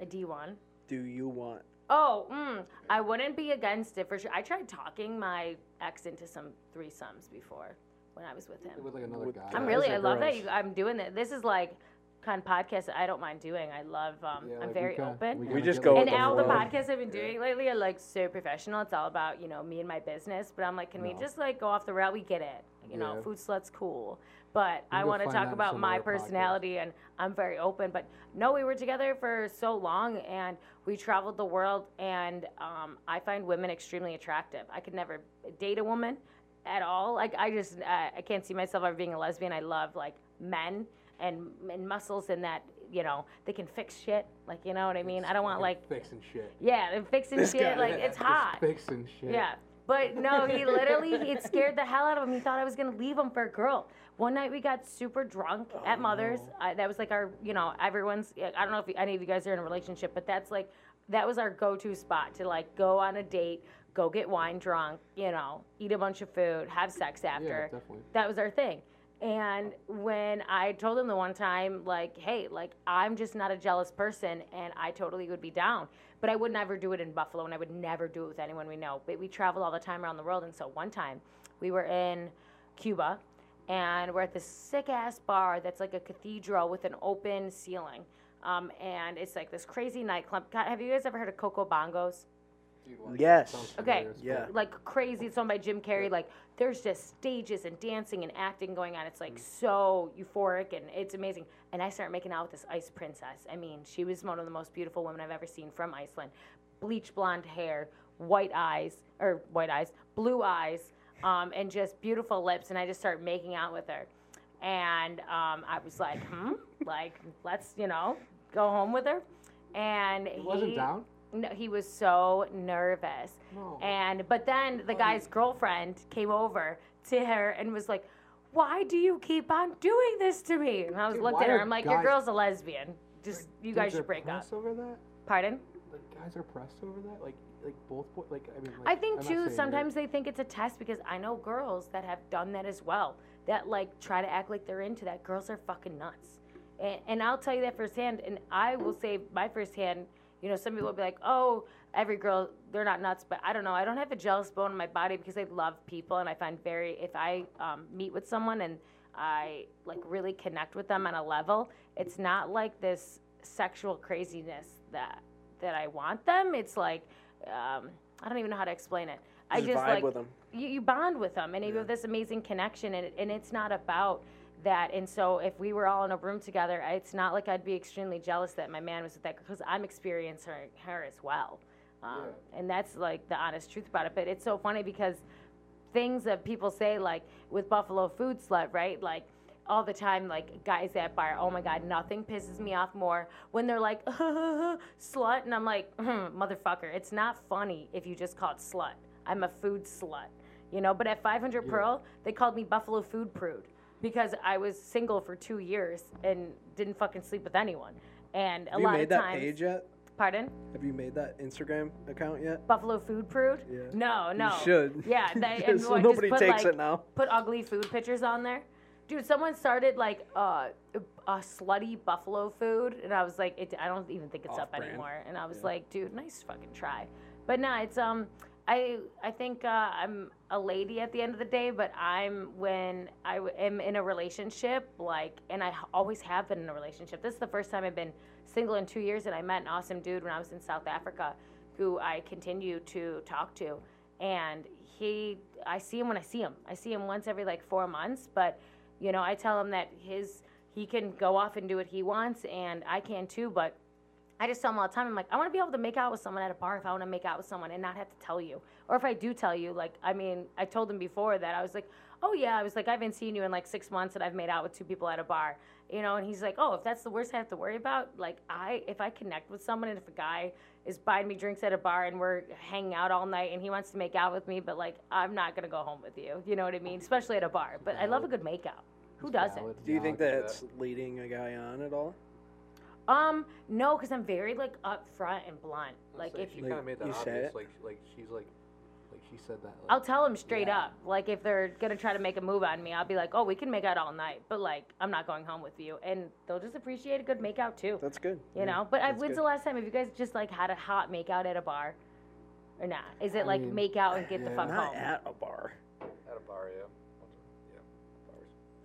A D1. Do you want? Oh, mm, I wouldn't be against it for sure. I tried talking my ex into some threesomes before when I was with him. With like another With guy. I'm really, I love that you, I'm doing that. This is like kind of podcast that I don't mind doing. I love, um, Yeah, I'm like, we very kinda- open. we We just go and all the podcasts I've been doing lately are like so professional. It's all about you know me and my business. But I'm like, can we just like go off the rail? We get it. You know, food slut's cool. But I want to talk about my other podcast. personality, and I'm very open. But no, we were together for so long, and we traveled the world, and um, I find women extremely attractive. I could never date a woman at all. Like I just, uh, I can't see myself ever being a lesbian. I love like men and and muscles, and that you know they can fix shit. Like you know what I mean. I don't want like fixing shit. yeah, and fixing This shit. guy. Like it's hot. Fixing shit. Yeah. But no, he literally it scared the hell out of him. He thought I was gonna leave him for a girl. One night we got super drunk oh, at Mother's. I, that was like our, you know, everyone's. I don't know if any of you guys are in a relationship, but that's like that was our go-to spot to like go on a date, go get wine drunk, you know, eat a bunch of food, have sex Yeah, after definitely. that was our thing. And when I told him the one time, like, hey, like, I'm just not a jealous person and I totally would be down. But I would never do it in Buffalo and I would never do it with anyone we know. But we travel all the time around the world. And so one time we were in Cuba and we're at this sick ass bar that's like a cathedral with an open ceiling. Um, and it's like this crazy nightclub. God, have you guys ever heard of Coco Bongos? Yes. Okay. Yeah. like crazy. It's owned by Jim Carrey. Like there's just stages and dancing and acting going on. It's like so euphoric and it's amazing. And I start making out with this ice princess. I mean, she was one of the most beautiful women I've ever seen from Iceland. Bleach blonde hair, white eyes or white eyes, blue eyes, um, and just beautiful lips. And I just started making out with her. And um, I was like, hmm, like let's you know go home with her. And He wasn't down. No, he was so nervous. No. And but then the guy's girlfriend came over to her and was like, "Why do you keep on doing this to me?" And I was Dude, looked at her. I'm like, "Your girl's a lesbian. Just you guys should break up." over that. Pardon? Like guys are pressed over that. Like like both. Bo- like I mean. Like, I think I'm too. Sometimes they think it's a test because I know girls that have done that as well. That like try to act like they're into that. Girls are fucking nuts, and, and I'll tell you that firsthand. And I will say my firsthand. You know, some people will be like, "Oh, every girl, they're not nuts," but I don't know. I don't have a jealous bone in my body because I love people, and I find very if I um, meet with someone and I like really connect with them on a level, it's not like this sexual craziness that that I want them. It's like um, I don't even know how to explain it. I Just like with them. you, you bond with them and you have this amazing connection and, and it's not about that. And so if we were all in a room together I- it's not like i'd be extremely jealous that my man was with that because i'm experiencing her, as well. Um, and that's like the honest truth about it. But it's so funny because things that people say like with buffalo food slut right? Like all the time like guys at bar oh my god nothing pisses me off more when they're like [laughs] slut and i'm like "Hmm, motherfucker it's not funny if you just call it slut i'm a food slut you know but at 500 pearl they called me buffalo food prude because i was single for two years and didn't fucking sleep with anyone and a lot of times. Have you made that times page yet? pardon Have you made that Instagram account yet? buffalo food prude Yeah. no no You should. yeah they, [laughs] so what, just nobody put, takes like, it now. put ugly food pictures on there. Dude, someone started like uh, a slutty buffalo food, and I was like, it, I don't even think it's up Off-brand. anymore. And I was like, dude, nice fucking try. But no, it's um, I I think uh, I'm a lady at the end of the day, but I'm when I w- am in a relationship, like, and I h- always have been in a relationship. This is the first time I've been single in two years, and I met an awesome dude when I was in South Africa, who I continue to talk to and he I see him when I see him. I see him once every like four months, but you know I tell him that his he can go off and do what he wants, and I can too, but. I just tell him all the time, I'm like, I want to be able to make out with someone at a bar if I want to make out with someone and not have to tell you. Or if I do tell you, like, I mean, I told him before that I was like, oh yeah, I was like, I haven't seen you in like six months and I've made out with two people at a bar, you know, and he's like, oh, if that's the worst I have to worry about, like, I, if I connect with someone and if a guy is buying me drinks at a bar and we're hanging out all night and he wants to make out with me, but like, I'm not going to go home with you, you know what I mean? Especially at a bar. But I love a good make out. Who doesn't? Do you think Yeah, I can that's leading a guy on at all? Um, no, because I'm very like upfront and blunt. Like Like if you Like, kind of made that you say obvious. it? Like, like she's like, like she said that. Like, I'll tell them straight Yeah. up. Like if they're gonna try to make a move on me, I'll be like, "Oh, we can make out all night, but like I'm not going home with you." And they'll just appreciate a good make out too. That's good. You know. But uh, I, when's good. the last time have you guys just like had a hot make out at a bar, or not? Is it I like mean, make out and get the fuck Not home? at a bar. at a bar, yeah. Yeah.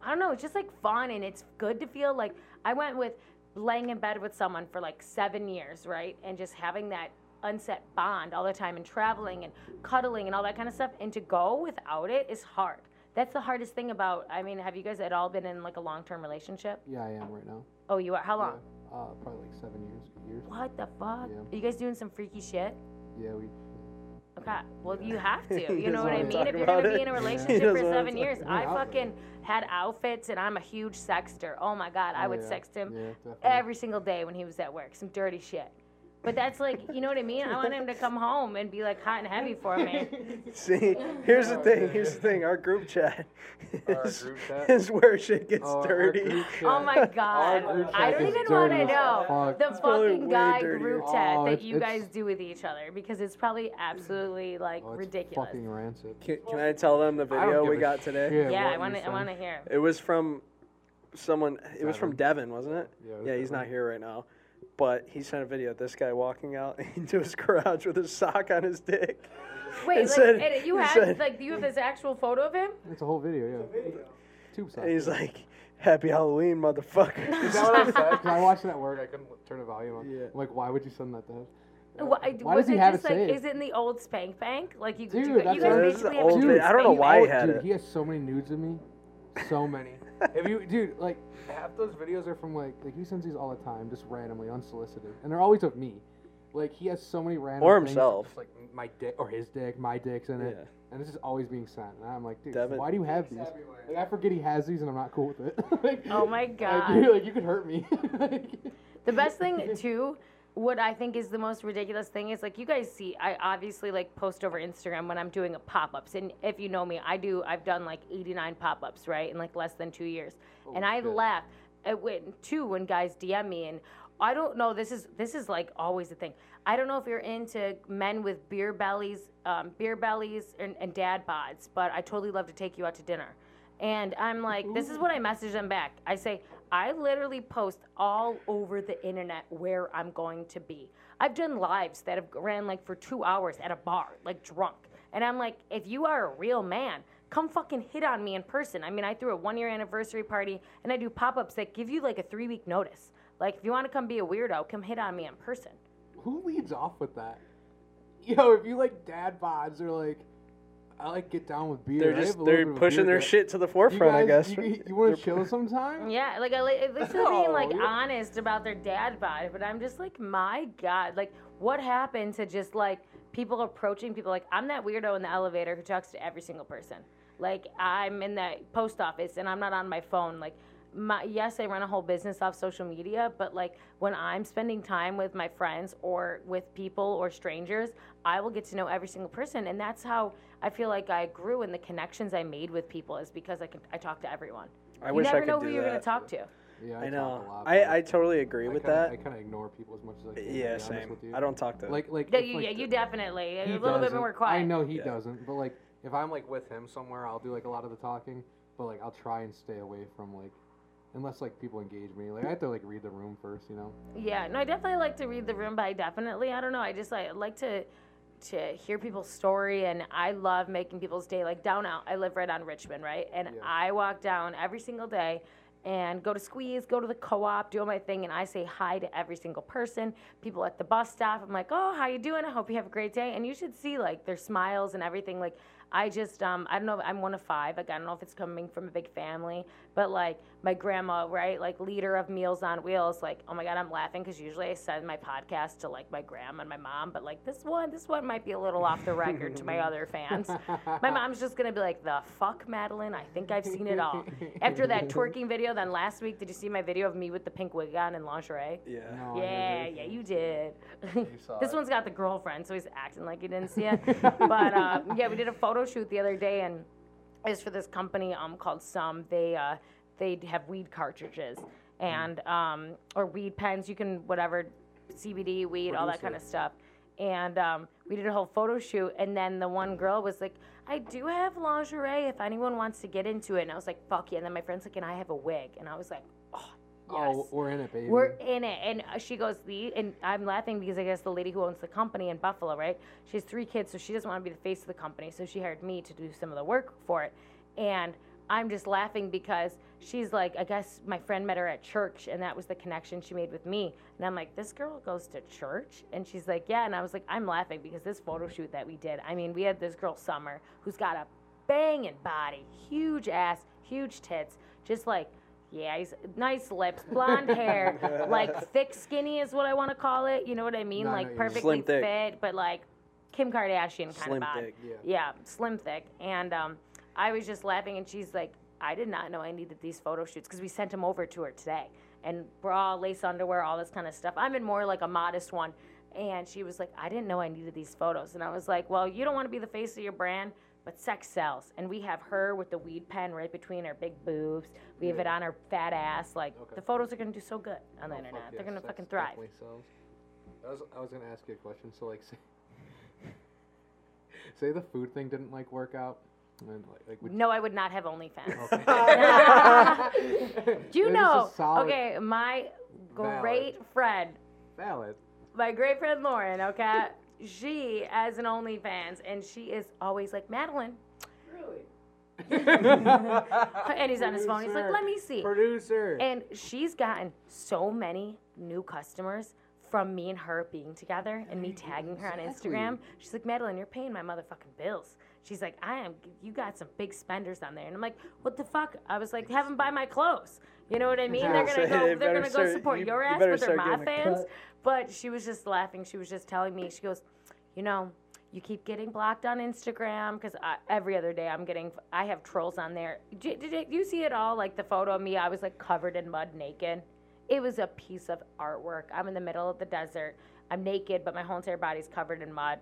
I don't know. It's just like fun and it's good to feel like I went with laying in bed with someone for like seven years, right? And just having that unset bond all the time and traveling and cuddling and all that kind of stuff. And to go without it is hard. That's the hardest thing about. I mean, have you guys at all been in like a long term relationship? Yeah, I am right now. Oh, you are. How long? Yeah. Uh, probably like seven years. Years. What the fuck? Yeah. Are you guys doing some freaky shit? Yeah, we. Okay. Well, you have to. [laughs] You know what I mean? If you're gonna be in a [laughs] Yeah. Relationship for seven years, I fucking had outfits and I'm a huge sexter. Oh my god, I Oh, would yeah. sext him Yeah, every single day when he was at work. Some dirty shit. But that's like, you know what I mean? I want him to come home and be like hot and heavy for me. [laughs] See, here's the thing. Here's the thing. Our group chat is, group chat? is where shit gets Oh, dirty. [laughs] Oh my god. I don't even want to know fuck. the It's fucking guy dirtier. group oh, chat Oh, that you guys do with each other because it's probably absolutely like Oh, it's ridiculous. Fucking rancid. Can, can I tell them the video we got today? Yeah, I want to. I want to hear. It was from someone. It was from Devin. Devin, wasn't it? Yeah, it was Yeah, he's Devin. not here right now. But he sent a video of this guy walking out [laughs] into his garage with a sock on his dick. Wait, like, said- and you it have said- like, you have this actual photo of him? It's a whole video, yeah. Tube And he's like, "Happy Halloween, motherfucker." [laughs] Is that what I said? 'Cause I watched it at work. I couldn't turn the volume on. Yeah. I'm like, why would you send that to him? Why, Why was does he it have just it like, saved? is it in the old spank bank? Like you, Dude, you, that's you what- guys This is basically old have a dude I don't know why he had dude, it. he has so many nudes of me. So many. If you, dude, like half those videos are from like, like he sends these all the time, just randomly, unsolicited, and they're always of me. Like he has so many random. Or things, himself. Just like my dick or his dick, my dick's in it, Yeah. and it's just always being sent. And I'm like, dude, Devin- why do you have these? Like I forget he has these, and I'm not cool with it. [laughs] like, Oh my Like, god. dude, like you could hurt me. [laughs] Like- The best thing [laughs] too, what I think is the most ridiculous thing is like you guys see, I obviously like post over Instagram when I'm doing a pop-ups, and if you know me, I do. I've done like 89 pop-ups, right, in like less than two years, and I shit. laugh at when two when guys DM me and. I don't know. This is this is like always the thing. I don't know if you're into men with beer bellies, um, beer bellies, and, and dad bods, but I totally love to take you out to dinner. And I'm like, this is what I message them back. I say, I literally post all over the internet where I'm going to be. I've done lives that have ran like for two hours at a bar, like drunk. And I'm like, if you are a real man, come fucking hit on me in person. I mean, I threw a one year anniversary party and I do pop ups that give you like a three week notice. Like, if you want to come be a weirdo, come hit on me in person. Who leads off with that? [laughs] Yo, if you like dad bods or like, I like get down with beer. They're just they're pushing beer their gut. shit to the You forefront, I guess. You, you want [laughs] to chill sometime? Yeah, like I like at least they're being like Oh, yeah. honest about their dad bod, but I'm just like, my God, like what happened to just like people approaching people like I'm that weirdo in the elevator who talks to every single person. Like I'm in the post office and I'm not on my phone. Like my yes, I run a whole business off social media, but like when I'm spending time with my friends or with people or strangers, I will get to know every single person, and that's how I feel like I grew in the connections I made with people is because I can I talk to everyone. I you wish I could. You never know who you're gonna talk to. Yeah, I talk know. a lot, I, I totally agree I with kinda, that. I kind of ignore people as much as I can. yeah, same. with you. I don't talk to. Like, like, Yeah, you, like, yeah, you definitely a little bit more quiet. I know he Yeah. doesn't, but like, if I'm like with him somewhere, I'll do like a lot of the talking, but like I'll try and stay away from like, unless like people engage me. Like I have to like read the room first, you know. Yeah, no, I definitely like to read the room, but I definitely, I don't know, I just like like to to hear people's story, and I love making people's day. Like down out, I live right on Richmond, right, and Yeah. I walk down every single day, and go to Squeeze, go to the co-op, do my thing, and I say hi to every single person. People at the bus stop, I'm like, oh, how you doing? I hope you have a great day. And you should see like their smiles and everything. Like I just, um, I don't know, I'm one of five. Like I don't know if it's coming from a big family, but like my grandma, right, like leader of Meals on Wheels. Like oh my God, I'm laughing because usually I send my podcast to like my grandma and my mom, but like this one, this one might be a little off the record to my [laughs] other fans. My mom's just gonna be like, the fuck, Madeline. I think I've seen it all. After that [laughs] twerking video, then last week, did you see my video of me with the pink wig on and lingerie? Yeah. No, Yeah, yeah, you did. saw [laughs] this it. one's got the girlfriend, so he's acting like he didn't see it. but uh, yeah, we did a photo shoot the other day, and it was for this company um called Some. They uh they have weed cartridges and um or weed pens. You can whatever CBD, weed, all that kind of stuff. And um, we did a whole photo shoot, and then the one girl was like, "I do have lingerie if anyone wants to get into it." And I was like, "Fuck yeah!" And then my friend's like, "And I have a wig," and I was like, "Oh, yes." Oh, we're in it, baby. We're in it. And uh, she goes, the, and I'm laughing because I guess the lady who owns the company in Buffalo, right? She has three kids, so she doesn't want to be the face of the company. So she hired me to do some of the work for it. And I'm just laughing because she's like, I guess my friend met her at church, and that was the connection she made with me. And I'm like, this girl goes to church? And she's like, yeah. And I was like, I'm laughing because this photo shoot that we did, I mean, we had this girl, Summer, who's got a banging body, huge ass, huge tits, just like, yeah, he's nice lips, blonde hair, [laughs] like thick skinny is what I want to call it. You know what I mean? No, like what perfectly Slim thick. fit, but like Kim Kardashian kind Slim of bod. thick. Yeah. Yeah, slim thick. And um, I was just laughing, and she's like, I did not know I needed these photo shoots because we sent them over to her today. And bra, lace underwear, all this kind of stuff. I'm in more like a modest one. And she was like, I didn't know I needed these photos. And I was like, Well, you don't want to be the face of your brand, but sex sells. And we have her with the weed pen right between her big boobs. We have it on her fat ass. Like, Okay. the photos are going to do so good on the Oh, internet. They're yes, to sex fucking thrive. definitely sells. I was, I was gonna ask you a question. So like, [laughs] say, say the food thing didn't like work out, and then, like, like would No, I would not have OnlyFans. Okay. [laughs] [laughs] Do you This is know? solid. Okay, my great friend, valid. my great friend Lauren, okay, she has an OnlyFans, and she is always like Madeline, Really? and he's on his phone. He's like, "Let me see." Producer. And she's gotten so many new customers from me and her being together and me tagging her on Instagram. She's like, Madeline, you're paying my motherfucking bills. She's like, I am. You got some big spenders on there, and I'm like, what the fuck? I was like, have them buy my clothes. You know what I mean? They're gonna go. [laughs] they They're gonna go start- support you- your ass, better but they're my fans. But she was just laughing. She was just telling me. She goes, you know, you keep getting blocked on Instagram because every other day I'm getting. I have trolls on there. Did, did, did you see it all? Like the photo of me, I was like covered in mud, naked. It was a piece of artwork. I'm in the middle of the desert. I'm naked, but my whole entire body's covered in mud.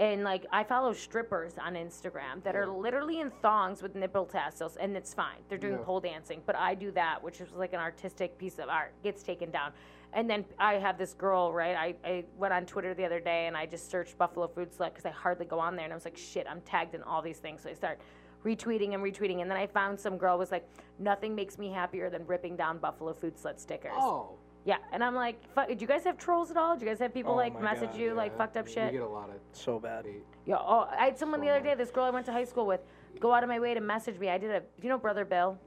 And like I follow strippers on Instagram that are literally in thongs with nipple tassels, and it's fine. They're doing Yeah. pole dancing, but I do that, which is like an artistic piece of art, gets taken down. And then I have this girl, right? I, I went on Twitter the other day and I just searched Buffalo Food Slut because I hardly go on there, and I was like, shit, I'm tagged in all these things. So I start retweeting and retweeting, and then I found some girl was like, nothing makes me happier than ripping down Buffalo Food Slut stickers. oh. Yeah, and I'm like, fuck, do you guys have trolls at all? Do you guys have people Oh like my message God, you like Yeah, fucked up we shit? get a lot of So bad. hate. Yeah, oh, I had someone So the other day. This girl I went to high school with, go out of my way to message me. I did a, do you know Brother Bill?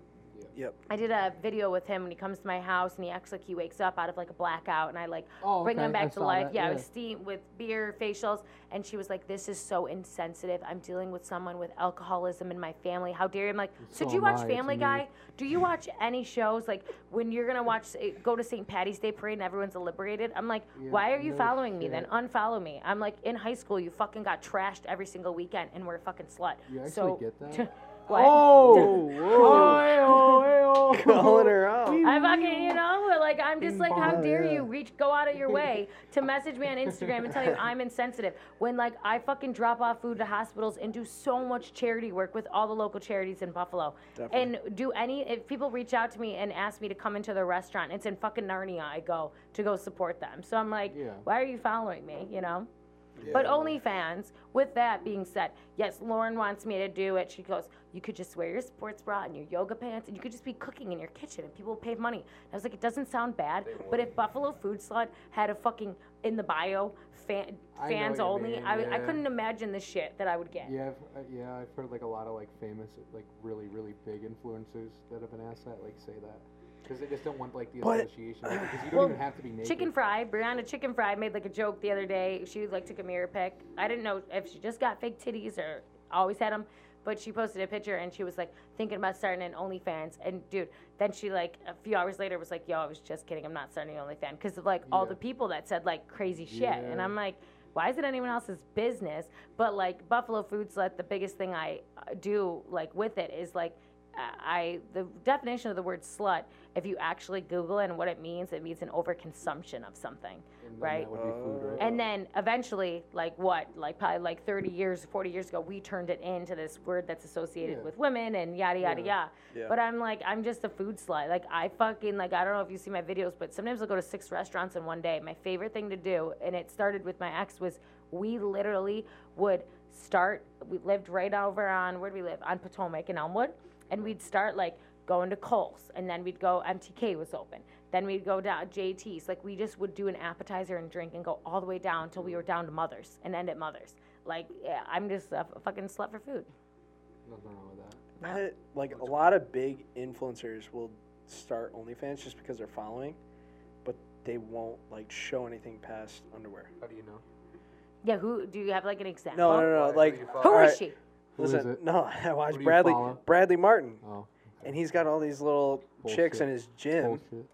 Yep. I did a video with him when he comes to my house and he acts like he wakes up out of like a blackout and I like Oh, bring him okay, I back to life. that, Yeah, I yeah. was steam with beer facials and she was like, "This is so insensitive. I'm dealing with someone with alcoholism in my family. How dare you?" I'm like, "So, So do you watch I, Family. Guy? Do you watch any shows like when you're gonna watch go to St. Patty's Day parade and everyone's liberated? I'm like, Yeah, why are you no following me then? Unfollow me. I'm like, in high school, you fucking got trashed every single weekend and we're a fucking slut. You actually so, get that? [laughs] what? Oh, Oh, oh, oh. calling her [laughs] out. I fucking, you know, but, like I'm just like, how dare you reach, go out of your way [laughs] to message me on Instagram and tell you I'm insensitive when like I fucking drop off food to hospitals and do so much charity work with all the local charities in Buffalo. Definitely. And do any if people reach out to me and ask me to come into their restaurant, it's in fucking Narnia. I go to go support them. So I'm like, Yeah. why are you following me? You know. But OnlyFans, with that being said, yes, Lauren wants me to do it. She goes, you could just wear your sports bra and your yoga pants, and you could just be cooking in your kitchen, and people will pay money. And I was like, it doesn't sound bad, but if Buffalo Food Slut had a fucking in the bio fan, fans you only, mean, I, would- I couldn't imagine the shit that I would get. Yeah, I've, uh, yeah, I've heard like a lot of like famous, like really, really big influencers that have been asked that, like say that. Because they just don't want like the But- association. [sighs] Because you don't Well, even have to be naked. Chicken Fry, Brianna Chickenfry made like a joke the other day. She like took a mirror pic. I didn't know if she just got fake titties or always had them, but she posted a picture and she was like thinking about starting an OnlyFans. And dude, then she like a few hours later was like, "Yo, I was just kidding. I'm not starting an OnlyFans." Because of like all Yeah. the people that said like crazy shit, and I'm like. Why is it anyone else's business? But like Buffalo Foods, Slut, the biggest thing I uh, do like with it is like I the definition of the word slut, if you actually Google it and what it means, it means an overconsumption of something, And then right? That would be food, right? And then eventually, like what, like probably like 30 years, 40 years ago, we turned it into this word that's associated Yeah. with women and yada yada Yeah. yada. Yeah. But I'm like, I'm just a food slut. Like I fucking like I don't know if you see my videos, but sometimes I'll go to six restaurants in one day. My favorite thing to do, and it started with my ex, was we literally would start. We lived right over on where do we live on Potomac in Elmwood, and we'd start like going to Cole's, and then we'd go. MTK was open. Then we'd go down JT's. Like we just would do an appetizer and drink and go all the way down until we were down to Mother's and end at Mother's. Like yeah, I'm just a f- fucking slut for food. Nothing wrong with that. That- like a lot of big influencers will start OnlyFans just because they're following, but they won't like show anything past underwear. How do you know? Yeah, who do you have like an example? No, no, Why? no. Like do? Who is Alright. she? Who is Listen, it? no, [laughs] I watch Who do you Bradley follow? Bradley Martin, Oh, and he's got all these little chicks in his gym, bullshit.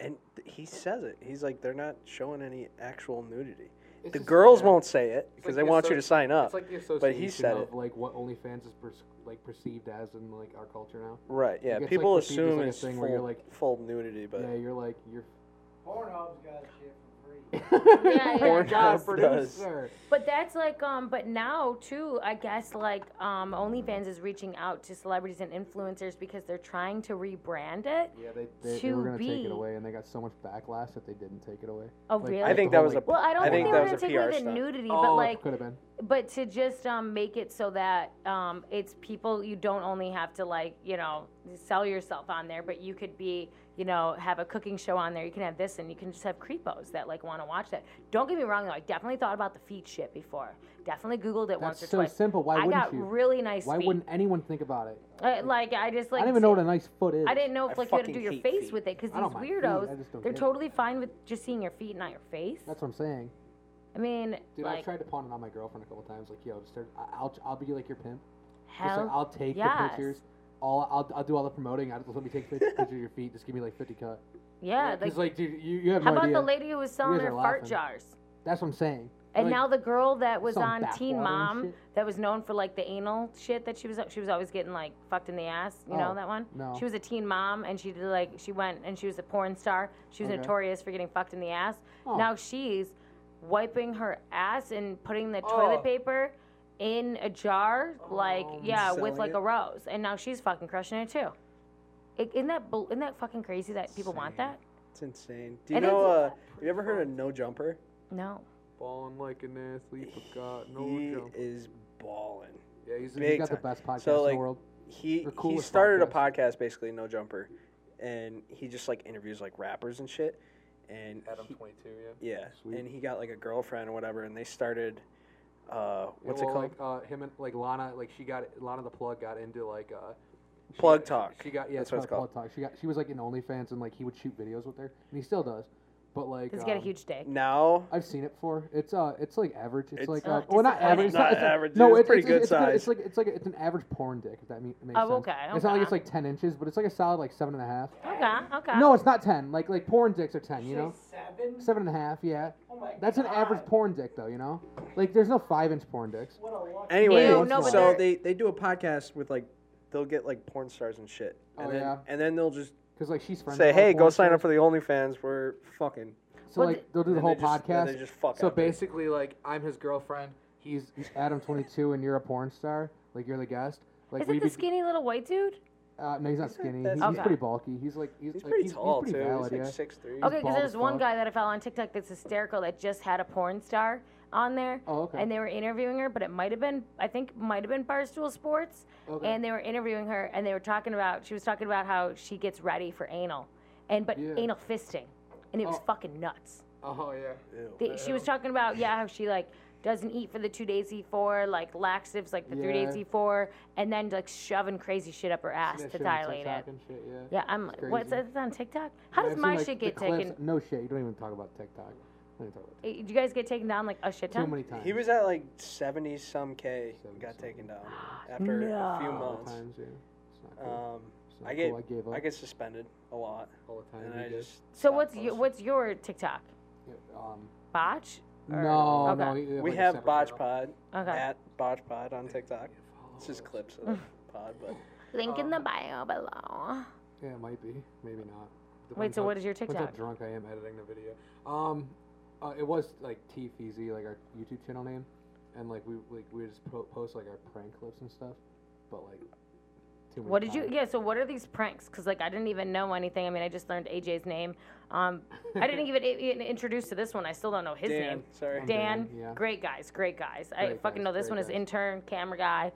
and th- he says it. He's like, they're not showing any actual nudity. It's The just- girls yeah. won't say it because like they the want you associ- to sign up. It's like the association but he said of it. like what OnlyFans is pers- like perceived as in like our culture now. right? Yeah. it's, like, People perceived as, assume like, a it's thing full, where you're, like- full nudity, but yeah, you're like you're. Pornhub's got shit for free. Yeah, [laughs] yeah. Pornhub does. producer. But that's like, um, but now too, I guess like, um, OnlyFans is reaching out to celebrities and influencers because they're trying to rebrand it. Yeah, they, they, they To were gonna take be- it away, and they got so much backlash that they didn't take it away. Oh, Like, really? I think that whole, was a Well, I don't I think, think they that were was gonna a take away PR the nudity, oh, but like, could have been. but to just um, make it so that um, it's people you don't only have to like you know sell yourself on there but you could be you know have a cooking show on there you can have this and you can just have creepos that like want to watch that don't get me wrong though i definitely thought about the feet shit before definitely googled it once That's or so twice simple. Why i wouldn't got you? really nice Why feet wouldn't anyone think about it? Uh, like i just like I don't even know what a nice foot is. I didn't know if I like you had to do your hate face feet. with it because I don't these mind feet, weirdos just don't they're get it. totally fine with just seeing your feet not your face That's what I'm saying. i mean Dude, like I've tried to pawn it on my girlfriend a couple times. Like, yo, just start, I- I'll, I'll be like your pimp. Just hell like, I'll take yes. the pictures. All I'll, I'll do all the promoting. I'll just let me take [laughs] pictures of your feet. Just give me like 50 cut. yeah like like, dude, you, you have how no about idea. the lady who was selling her fart laughing. jars That's what I'm saying. And Like, now the girl that was some on Teen backwater and Mom, shit. that was known for like the anal shit that she was, she was always getting like fucked in the ass. You know Oh, that one? no. She was a teen mom, and she did like she went and she was a porn star. She was Okay. notorious for getting fucked in the ass. Oh. Now she's wiping her ass and putting the Oh. toilet paper in a jar, like yeah, with selling like it? a rose. And now she's fucking crushing it too. I- Isn't that bull- isn't that fucking crazy that people want Insane. that? it's insane. Do you And know? it's- Uh, have you ever heard of No Jumper? No. Balling like an athlete, but got no he jump. is balling. Yeah, he's, big he's got the best podcast So, in like, the world. He The he coolest started podcast. a podcast basically, No Jumper, and he just like interviews like rappers and shit. And Adam he- 22, yeah. yeah, Sweet. and he got like a girlfriend or whatever, and they started. Uh, what's well, it called? Like, uh, him and like Lena, like she got Lena the plug got into like uh, Plug got- Talk. She, got yeah, That's what it's Plug Talk. She got she was like in OnlyFans and like he would shoot videos with her, and he still does. But like, Does he get a um, huge dick? now I've seen it before. It's uh, it's like average. It's, It's- like Oh, uh, well, not average. It's It's not, not it's like- average, No, it's pretty good it's, size. It's like it's like it's an average porn dick. If that mean, makes Oh, sense. okay, It's not like it's like ten inches, but it's like a solid like seven and a half. Okay, okay. No, it's not ten. Like like porn dicks are ten. You know, Seven? seven and a half. Yeah, Oh my that's an average porn dick though. You know, like there's no five inch porn dicks. What a lucky Anyway, Ew, no, so they're- they they do a podcast with like they'll get like porn stars and shit, and Oh, then yeah. and then they'll just Cause like she's friends. say, with hey, go sign stars. up for the OnlyFans. We're fucking. So Well, like they'll do the And whole they just- and podcast. They just fuck So out there. basically, like I'm his girlfriend. He's Adam 22, and you're a porn star. Like you're the guest. Like Is we it the be- skinny little white dude? Uh, no, he's not skinny. That's- He's, he's Okay. pretty bulky. He's like he's, He's like, pretty he's, tall he's pretty too. valid, he's yeah. like six three. Okay, because bald there's one fuck. guy that I follow on TikTok that's hysterical that just had a porn star on there. Oh, okay. And they were interviewing her, but it might have been, I think, might have been Barstool Sports. Okay. And they were interviewing her, and they were talking about, she was talking about how she gets ready for anal, and but Yeah. anal fisting, and it was Oh. fucking nuts. oh yeah. The, she was talking about yeah how she like doesn't eat for the two days before, like laxatives like the three days before, and then like shoving crazy shit up her ass That to shit on dilate it. And shit, yeah. Yeah, I'm. It's What's that on TikTok? How Yeah, does my like, shit get clips- taken? No shit. You don't even talk about TikTok. Don't even talk about Did you guys get taken down like a shit Too ton? many times. He was at like 70 some K, 70 got something. taken down [gasps] after a few months. times, yeah. It's cool. Um, It's I cool. get, I gave up I get suspended a lot, all the time. and I just. So stopped what's your what's your TikTok? Yeah, um, Botch? Or- no, okay. no. you We like have Botch. Pod Okay. at Botch Pod on TikTok. Follow It's just clips of the [laughs] pod, but Link in the Um, bio below. Yeah, it might be. Maybe not. Wait, so how- what is your depends TikTok? how drunk I am editing the video. Um, uh, it was like T Feezy, like our YouTube channel name, and like we like we just po- post like our prank clips and stuff, but like. Too many What did you? times. Yeah. So what are these pranks? Because like I didn't even know anything. I mean, I just learned AJ's name. Um, I didn't [laughs] even i- i- introduce to this one. I still don't know his Dan, name. sorry. Dan, Dan, yeah. great guys, great guys. I Great fucking guys, know this great one is guys. intern, camera guy.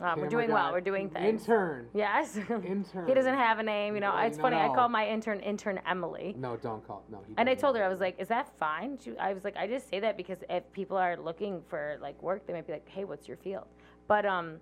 Um, we're doing well. We're doing things. Intern. Yes. Intern. he doesn't have a name. You know, Yeah, it's no, funny. I no. call my intern intern Emily. No, don't call. No, he. And I told her I was like, "Is that fine?" She, I was like, "I just say that because if people are looking for like work, they might be like, "Hey, what's your field?" But um,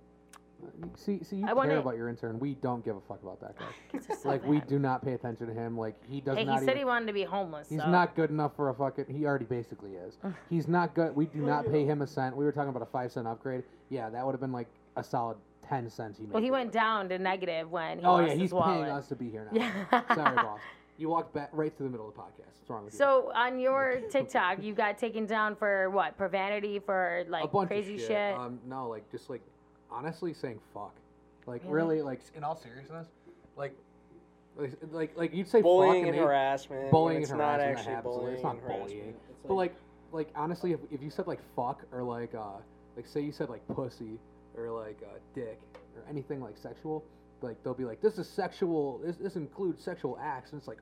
See, see, you I care wanna- about your intern. We don't give a fuck about that guy. [laughs] so like we do not pay attention to him. Like he does Hey, not he said even. he wanted to be homeless. He's so. not good enough for a fucking. He already basically is. [laughs] He's not good. We do not pay him a cent. We were talking about a five cent upgrade. Yeah, that would have been like a solid ten cents. He made. Well, he went down to negative when he Oh lost yeah, his he's wallet. paying us to be here now. Yeah. Sorry, boss. [laughs] You walked back right through the middle of the podcast. What's wrong with you? So on your [laughs] TikTok, you got taken down for what? Profanity for a like bunch crazy of shit. shit. Um, no, like just like honestly saying fuck. Like Really? really, like in all seriousness, like like like, like you'd say bullying fuck and they- harassment. bullying it's and not harassment that actually bullying. It's not bullying. harassment. It's But like, like honestly, if, if you said like fuck or like uh like say you said like pussy or like uh, dick or anything like sexual, like they'll be like this is sexual. This this includes sexual acts, and it's like,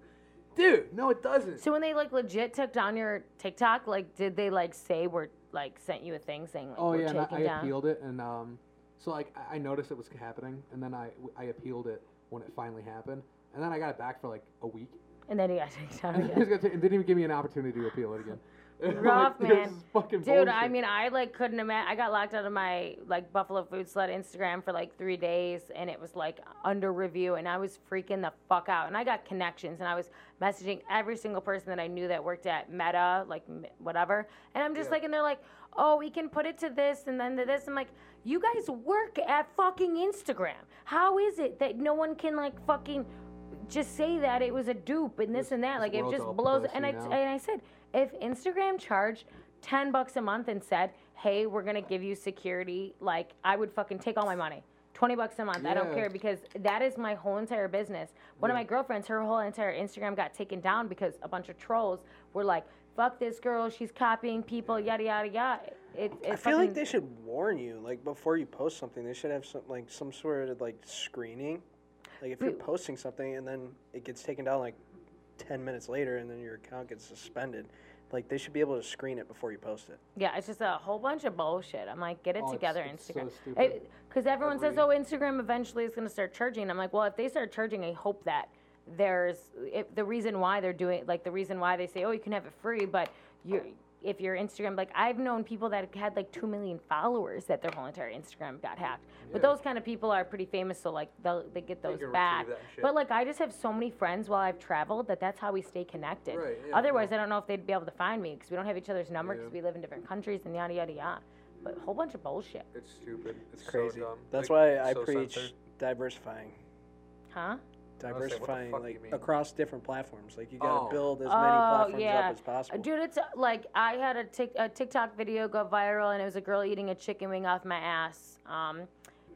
dude, no, it doesn't. so when they like legit took down your TikTok, like did they like say we're like sent you a thing saying like oh we're yeah, I, I down? appealed it, and um, so like I, I noticed it was happening, and then I I appealed it when it finally happened, and then I got it back for like a week. And then he got [laughs] taken down again. he was gonna ta- and didn't even give me an opportunity to appeal it again. [laughs] Rough, like, man. Dude, I mean, I like couldn't imagine. I got locked out of my like Buffalo Food Slut Instagram for like three days, and it was like under review, and I was freaking the fuck out. And I got connections, and I was messaging every single person that I knew that worked at Meta, like whatever. And I'm just Yeah. like, and they're like, oh, we can put it to this and then to this. I'm like, you guys work at fucking Instagram. How is it that no one can like fucking just say that it was a dupe and this This- and that? Like it just blows. And I and I said, if Instagram charged ten bucks a month and said, hey, we're gonna give you security, like I would fucking take all my money. 20 bucks a month. I don't care because that is my whole entire business. One of my girlfriends, her whole entire Instagram got taken down because a bunch of trolls were like, fuck this girl, she's copying people, yada, yada, yada. It, it I feel like they should warn you, like before you post something. They should have some like some sort of like screening. Like if you're posting something and then it gets taken down like ten minutes later and then your account gets suspended, like they should be able to screen it before you post it. Yeah, it's just a whole bunch of bullshit. I'm like, get it Oh, together, it's so Instagram. Because everyone says, oh, Instagram eventually is going to start charging. I'm like, well, if they start charging, I hope that there's if the reason why they're doing like the reason why they say, oh, you can have it free, but you if your Instagram like I've known people that had like two million followers that their whole entire Instagram got hacked. But those kind of people are pretty famous, so like they'll they get those can back. retrieve that shit. But like I just have so many friends while I've traveled that that's how we stay connected. Right, yeah, Otherwise, no. I don't know if they'd be able to find me because we don't have each other's number Yeah. because we live in different countries and yada yada yada. But a whole bunch of bullshit, It's stupid. It's, It's crazy. So dumb. That's Like, why I so preach censored. diversifying. huh? I was saying, what the Diversifying fuck do like mean? across different platforms. Like you gotta Oh. build as many Oh, platforms yeah. up as possible. Dude, it's uh, like I had a, tic- a TikTok video go viral, and it was a girl eating a chicken wing off my ass. Um,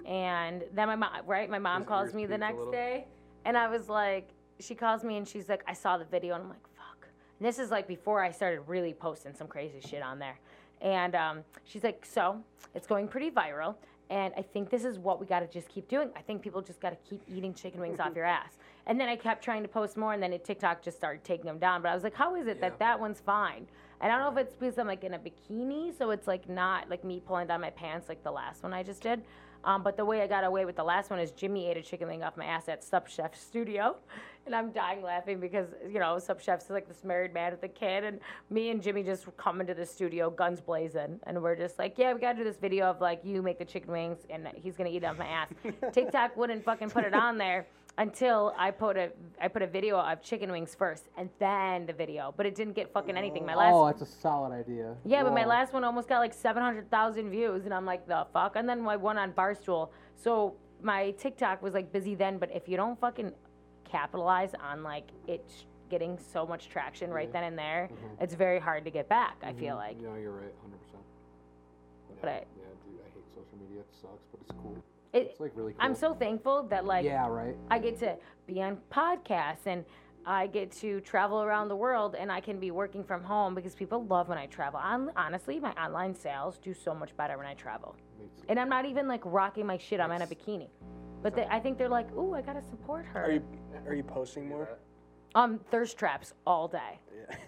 and then my mom, right? My mom His calls ears me the peaked a next little. day, and I was like, she calls me and she's like, I saw the video, and I'm like, fuck. And this is like before I started really posting some crazy shit on there. And um, she's like, so it's going pretty viral. And I think this is what we got to just keep doing. I think people just got to keep eating chicken wings off your ass. And then I kept trying to post more, and then it, TikTok just started taking them down. But I was like, how is it Yeah. that that one's fine? And I don't know if it's because I'm like in a bikini, so it's like not like me pulling down my pants like the last one I just did. Um, but the way I got away with the last one is Jimmy ate a chicken wing off my ass at Sup Chef Studio. [laughs] And I'm dying laughing because, you know, Sup Chef's like this married man with a kid. And me and Jimmy just come into the studio, guns blazing. And we're just like, yeah, we got to do this video of like you make the chicken wings and he's going to eat it off my ass. [laughs] TikTok wouldn't fucking put it on there until I put a I put a video of chicken wings first and then the video, but it didn't get fucking anything. My last oh, that's a solid idea. yeah, but my last one almost got like 700,000 views, and I'm like, the fuck? And then my one on Barstool. So my TikTok was like busy then, but if you don't fucking capitalize on like it getting so much traction right then and there, mm-hmm. it's very hard to get back, I feel mm-hmm. like. Yeah, you're right, hundred percent. But I- yeah, dude, I hate social media. It sucks, but it's cool. It, It's like really cool. I'm so thankful that like yeah, right. I get to be on podcasts and I get to travel around the world and I can be working from home because people love when I travel. On, honestly, my online sales do so much better when I travel. And I'm not even like rocking my shit. I'm in a bikini. But they, I think they're like, ooh, I gotta support her. Are you are you posting more? um, thirst traps all day.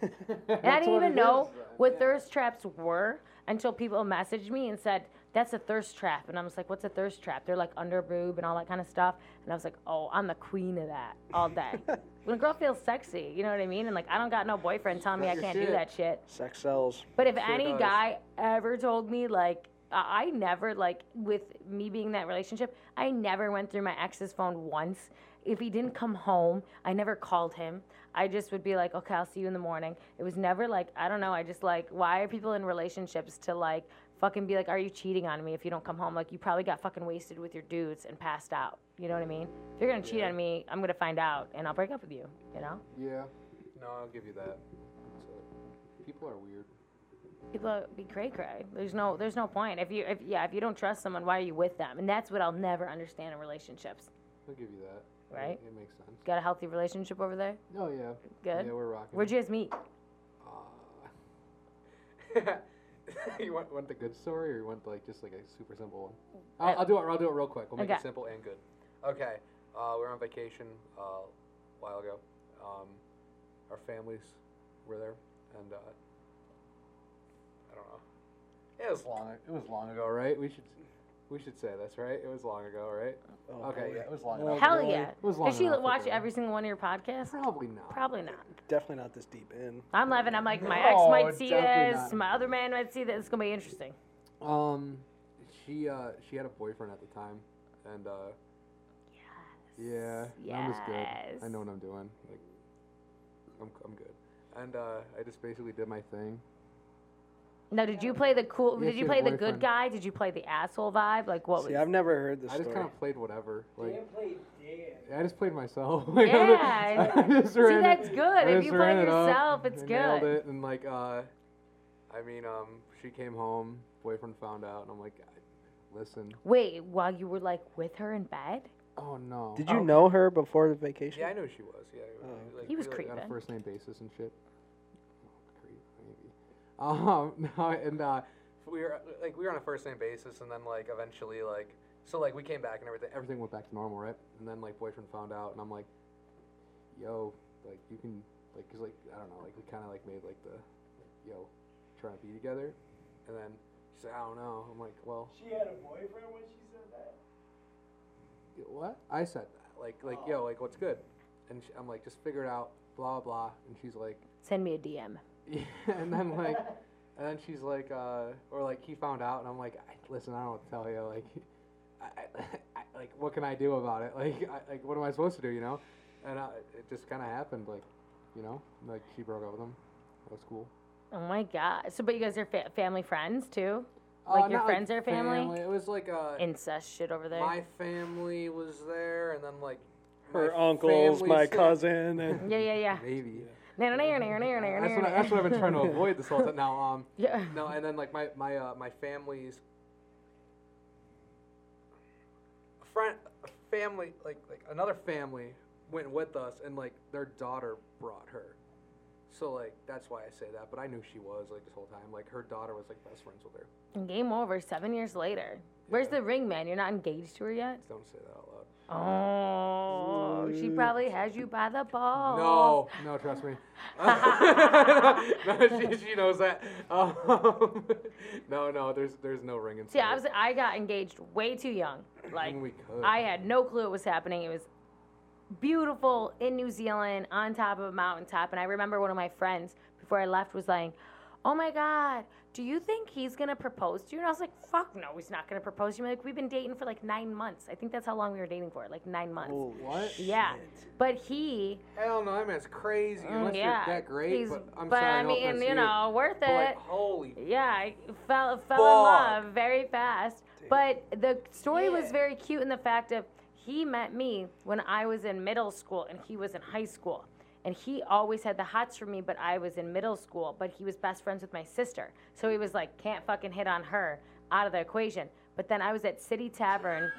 Yeah. [laughs] And I didn't even know what thirst traps were until people messaged me and said, that's a thirst trap. And I was like, what's a thirst trap? They're like under boob and all that kind of stuff. And I was like, oh, I'm the queen of that all day. [laughs] when a girl feels sexy, you know what I mean? And like, I don't got no boyfriend telling me I can't do that shit. Sex sells. But if Sure any does. guy ever told me like I I never like with me being in that relationship, I never went through my ex's phone once. If he didn't come home, I never called him. I just would be like, okay, I'll see you in the morning. It was never like I don't know. I just like why are people in relationships to like fucking be like, are you cheating on me if you don't come home? Like you probably got fucking wasted with your dudes and passed out. You know what I mean? If you're gonna cheat on me, I'm gonna find out and I'll break up with you. You know? Yeah. No, I'll give you that. So, people are weird. people are- be cray cray. There's no there's no point. If you if yeah, if you don't trust someone, why are you with them? And that's what I'll never understand in relationships. I'll give you that. Right. It, it makes sense. Got a healthy relationship over there? Oh yeah. Good. Yeah, we're rocking. Where'd you guys meet? Uh, [laughs] [laughs] you want, want the good story, or you want like just like a super simple one? I'll, I'll do it. I'll do it real quick. We'll make Okay. it simple and good. Okay. Uh, we were on vacation uh, a while ago. Um, our families were there, and uh, I don't know. It was long. It was long ago, right? We should we should say this, right? It was long ago, right? Oh, okay. Yeah, it was long ago. Hell boy. yeah. was long Does she enough watch ago. every single one of your podcasts? Probably not. Probably not. Definitely not this deep in. I'm laughing. I'm like, my No, ex might see definitely this. not. My other man might see this. It's gonna be interesting. Um, she uh she had a boyfriend at the time, and uh yeah, I'm just good. I Yes. know what I'm doing. Like, I'm I'm good. And uh, I just basically did my thing. Now, did you play the cool? Yeah, did she you had a play the good boyfriend. guy? Did you play the asshole vibe? Like what See, was? I've never heard this I just story. kind of played whatever. Like, Dan played Dan. I just played myself. [laughs] Yeah. [laughs] I just See, ran it- that's good. I If just you play ran it up yourself, it's and Nailed good. it, and like, uh, I mean, um, she came home. Boyfriend found out, and I'm like, listen. Wait, while you were like with her in bed? Oh no. Did you know her before the vacation? Yeah, I knew she was. Yeah, Oh, like, He was we, like, on a first name basis and shit. Creep. Um, [laughs] no, and uh, we were like we were on a first name basis, and then like eventually like so like we came back and everything everything went back to normal, right? And then like boyfriend found out, and I'm like, yo, like you can like cause like I don't know, like we kind of like made like the like, yo trying to be together, and then she said I don't know. I'm like, well, She had a boyfriend when she said that. what? I said that like like yo like what's good, and she, I'm like just figure it out, blah blah blah, and she's like. Send me a DM. Yeah, [laughs] and then like, and then she's like, uh, or like he found out, and I'm like, I, listen, I don't know what to tell you. Like, I, I, I, like, what can I do about it? [laughs] Like, I, like, what am I supposed to do? You know? And uh, it just kind of happened. Like, you know, like she broke up with him. That was cool. Oh my god. So, but you guys are fa- family friends too? Uh, Like your not, friends are family? It was like uh, Incest shit over there. my family was there, and then like Her uncles, my still- cousin, and yeah, yeah, yeah. Maybe. Near, near, That's what, I, that's what I've been trying to avoid this whole time. Now, um, Yeah. No, and then like my my uh, my family's friend, a family like like another family went with us, and like their daughter brought her. So like that's why I say that. But I knew she was like this whole time. Like her daughter was like best friends with her. Game over. Seven years later. Where's the ring, man? You're not engaged to her yet. Don't say that out loud. Oh, she probably has you by the balls. No, no, trust me. no, [laughs] [laughs] she, she knows that. Um, [laughs] no, no, there's there's no ring in See, I was I got engaged way too young. Like we could. I had no clue it was happening. It was beautiful in New Zealand on top of a mountaintop, and I remember one of my friends before I left was like, "Oh my God, do you think he's gonna propose to you?" And I was like, "Fuck no, he's not gonna propose to me." Like we've been dating for like nine months. I think that's how long we were dating for, like nine months. What? yeah, but he, Hell no, that man's crazy. mm, Unless yeah, you're that great, he's, but I'm but sorry, I mean, you know, worth it. like, holy. Yeah, I fell fell Fuck. in love very fast. But the story was very cute in the fact of he met me when I was in middle school and he was in high school. And he always had the hots for me, but I was in middle school. But he was best friends with my sister. So he was like, can't fucking hit on her out of the equation. But then I was at City Tavern.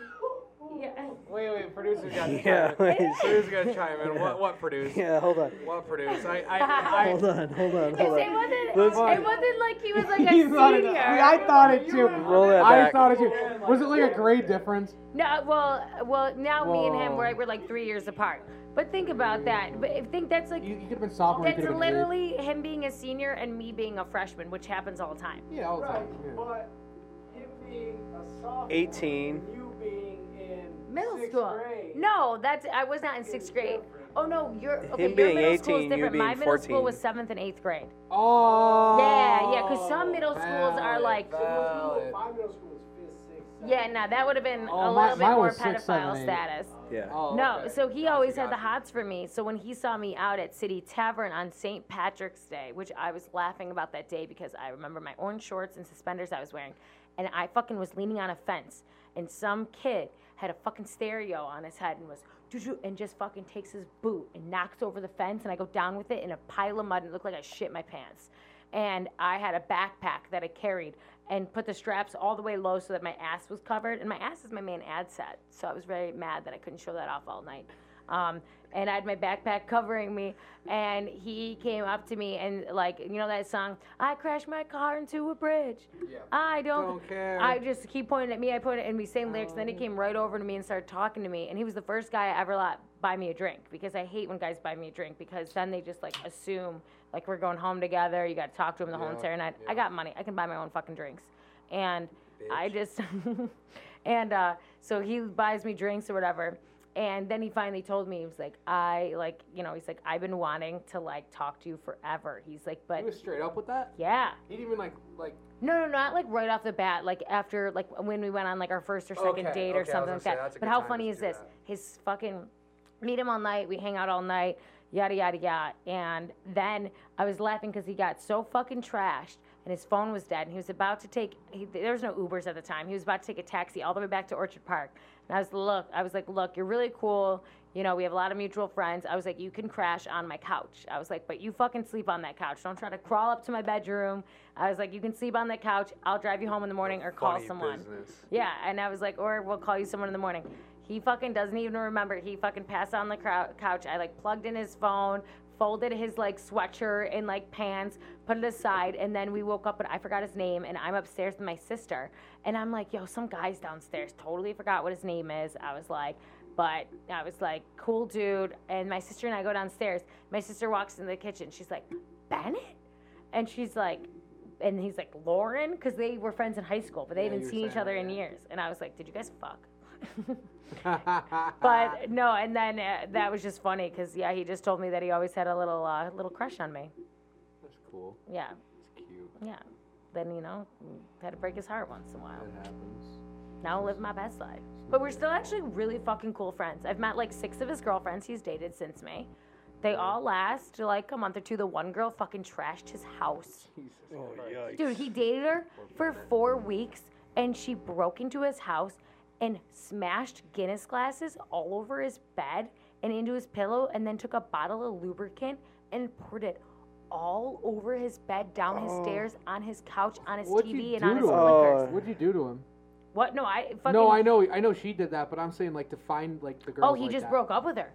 Yeah. Wait, wait, producer got to Yeah, chime in. please. Producer got to chime in. What, what produce? Yeah, hold on. What produce? I, [laughs] I, I, Hold on, hold on, It, hold it wasn't. Let's- It wasn't like he was like [laughs] a He thought senior. I thought it too. Roll that back. I thought it too. Was it like a grade difference? No, well, well, now me and him Whoa. we're, we're like three years apart. But think about that. But I think that's like You, you could have been sophomore. you that's could have been eighth. literally him being a senior and me being a freshman, which happens all the time. Yeah, all the Right, time. Yeah. but him being a sophomore, 18. Middle sixth school. grade. No, that's I was not in sixth grade. Oh no, you're okay. Him your being middle school 18, is you different. My being middle school 14. was seventh and eighth grade. Oh. Yeah, yeah. Because some middle schools are like- valid. My middle school was fifth, sixth, seventh. Yeah, now that would have been Oh, a my- little bit mine more was six, seven, pedophile eight. status. Yeah. Oh, No, okay. so he Gotcha, always had the gotcha. hots for me. So when he saw me out at City Tavern on St. Patrick's Day, which I was laughing about that day because I remember my orange shorts and suspenders I was wearing, and I fucking was leaning on a fence, and some kid had a fucking stereo on his head and was and just fucking takes his boot and knocks over the fence, and I go down with it in a pile of mud and it looked like I shit my pants. And I had a backpack that I carried and put the straps all the way low so that my ass was covered. And my ass is my main ad set, so I was very mad that I couldn't show that off all night. Um, and I had my backpack covering me, and he came up to me and like, you know that song, "I crashed my car into a bridge." Yeah. I don't, Don't care. I just keep pointing at me. I pointed and we same lyrics. And then he came right over to me and started talking to me. And he was the first guy I ever let buy me a drink because I hate when guys buy me a drink because then they just like assume like we're going home together. You got to talk to him the whole entire night. yeah. I got money. I can buy my own fucking drinks. And I just [laughs] and uh, so he buys me drinks or whatever. And then he finally told me he was like, I like, you know, he's like, I've been wanting to like talk to you forever. He's like, but He was straight up with that. yeah. He didn't even like like. No, no, not like right off the bat. Like after, like when we went on like our first or second Okay, date or okay, something like say, that. But how funny is this? that. His fucking meet him all night. We hang out all night. Yada yada yada. And then I was laughing because he got so fucking trashed. And his phone was dead, and he was about to take. He, there was no Ubers at the time. He was about to take a taxi all the way back to Orchard Park. And I was look. I was like, look, you're really cool. You know, we have a lot of mutual friends. I was like, you can crash on my couch. I was like, but you fucking sleep on that couch. Don't try to crawl up to my bedroom. I was like, you can sleep on that couch. I'll drive you home in the morning or call Funny someone. business. Yeah, and I was like, or we'll call you someone in the morning. He fucking doesn't even remember. He fucking passed on the crou- couch. I like plugged in his phone, folded his like sweatshirt and like pants, put it aside, and then we woke up and I forgot his name. And I'm upstairs with my sister, and I'm like, yo, some guy's downstairs. Totally forgot what his name is. I was like, but I was like, cool dude. And my sister and I go downstairs. My sister walks in the kitchen. She's like, Bennett, and she's like. And he's like Lauren, because they were friends in high school, but they Yeah, haven't seen each other that, in yeah. years. And I was like, "Did you guys fuck?" [laughs] but no, and then uh, that was just funny because yeah, he just told me that he always had a little uh, little crush on me. That's cool. Yeah, It's cute. yeah. Then you know, had to break his heart once in a while. It happens. Now I live my best life. But we're still actually really fucking cool friends. I've met like six of his girlfriends he's dated since me. They all last like a month or two. The one girl fucking trashed his house. [laughs] Jesus Oh, Christ. yikes. Dude, he dated her for four weeks and she broke into his house and smashed Guinness glasses all over his bed and into his pillow and then took a bottle of lubricant and poured it all over his bed, down his Oh. stairs, on his couch, on his What'd TV, and do on his him? flickers. Uh, what'd you do to him? What? No, I fucking. No, I know, I know she did that, but I'm saying like to find like the girl. Oh, he just broke up with her.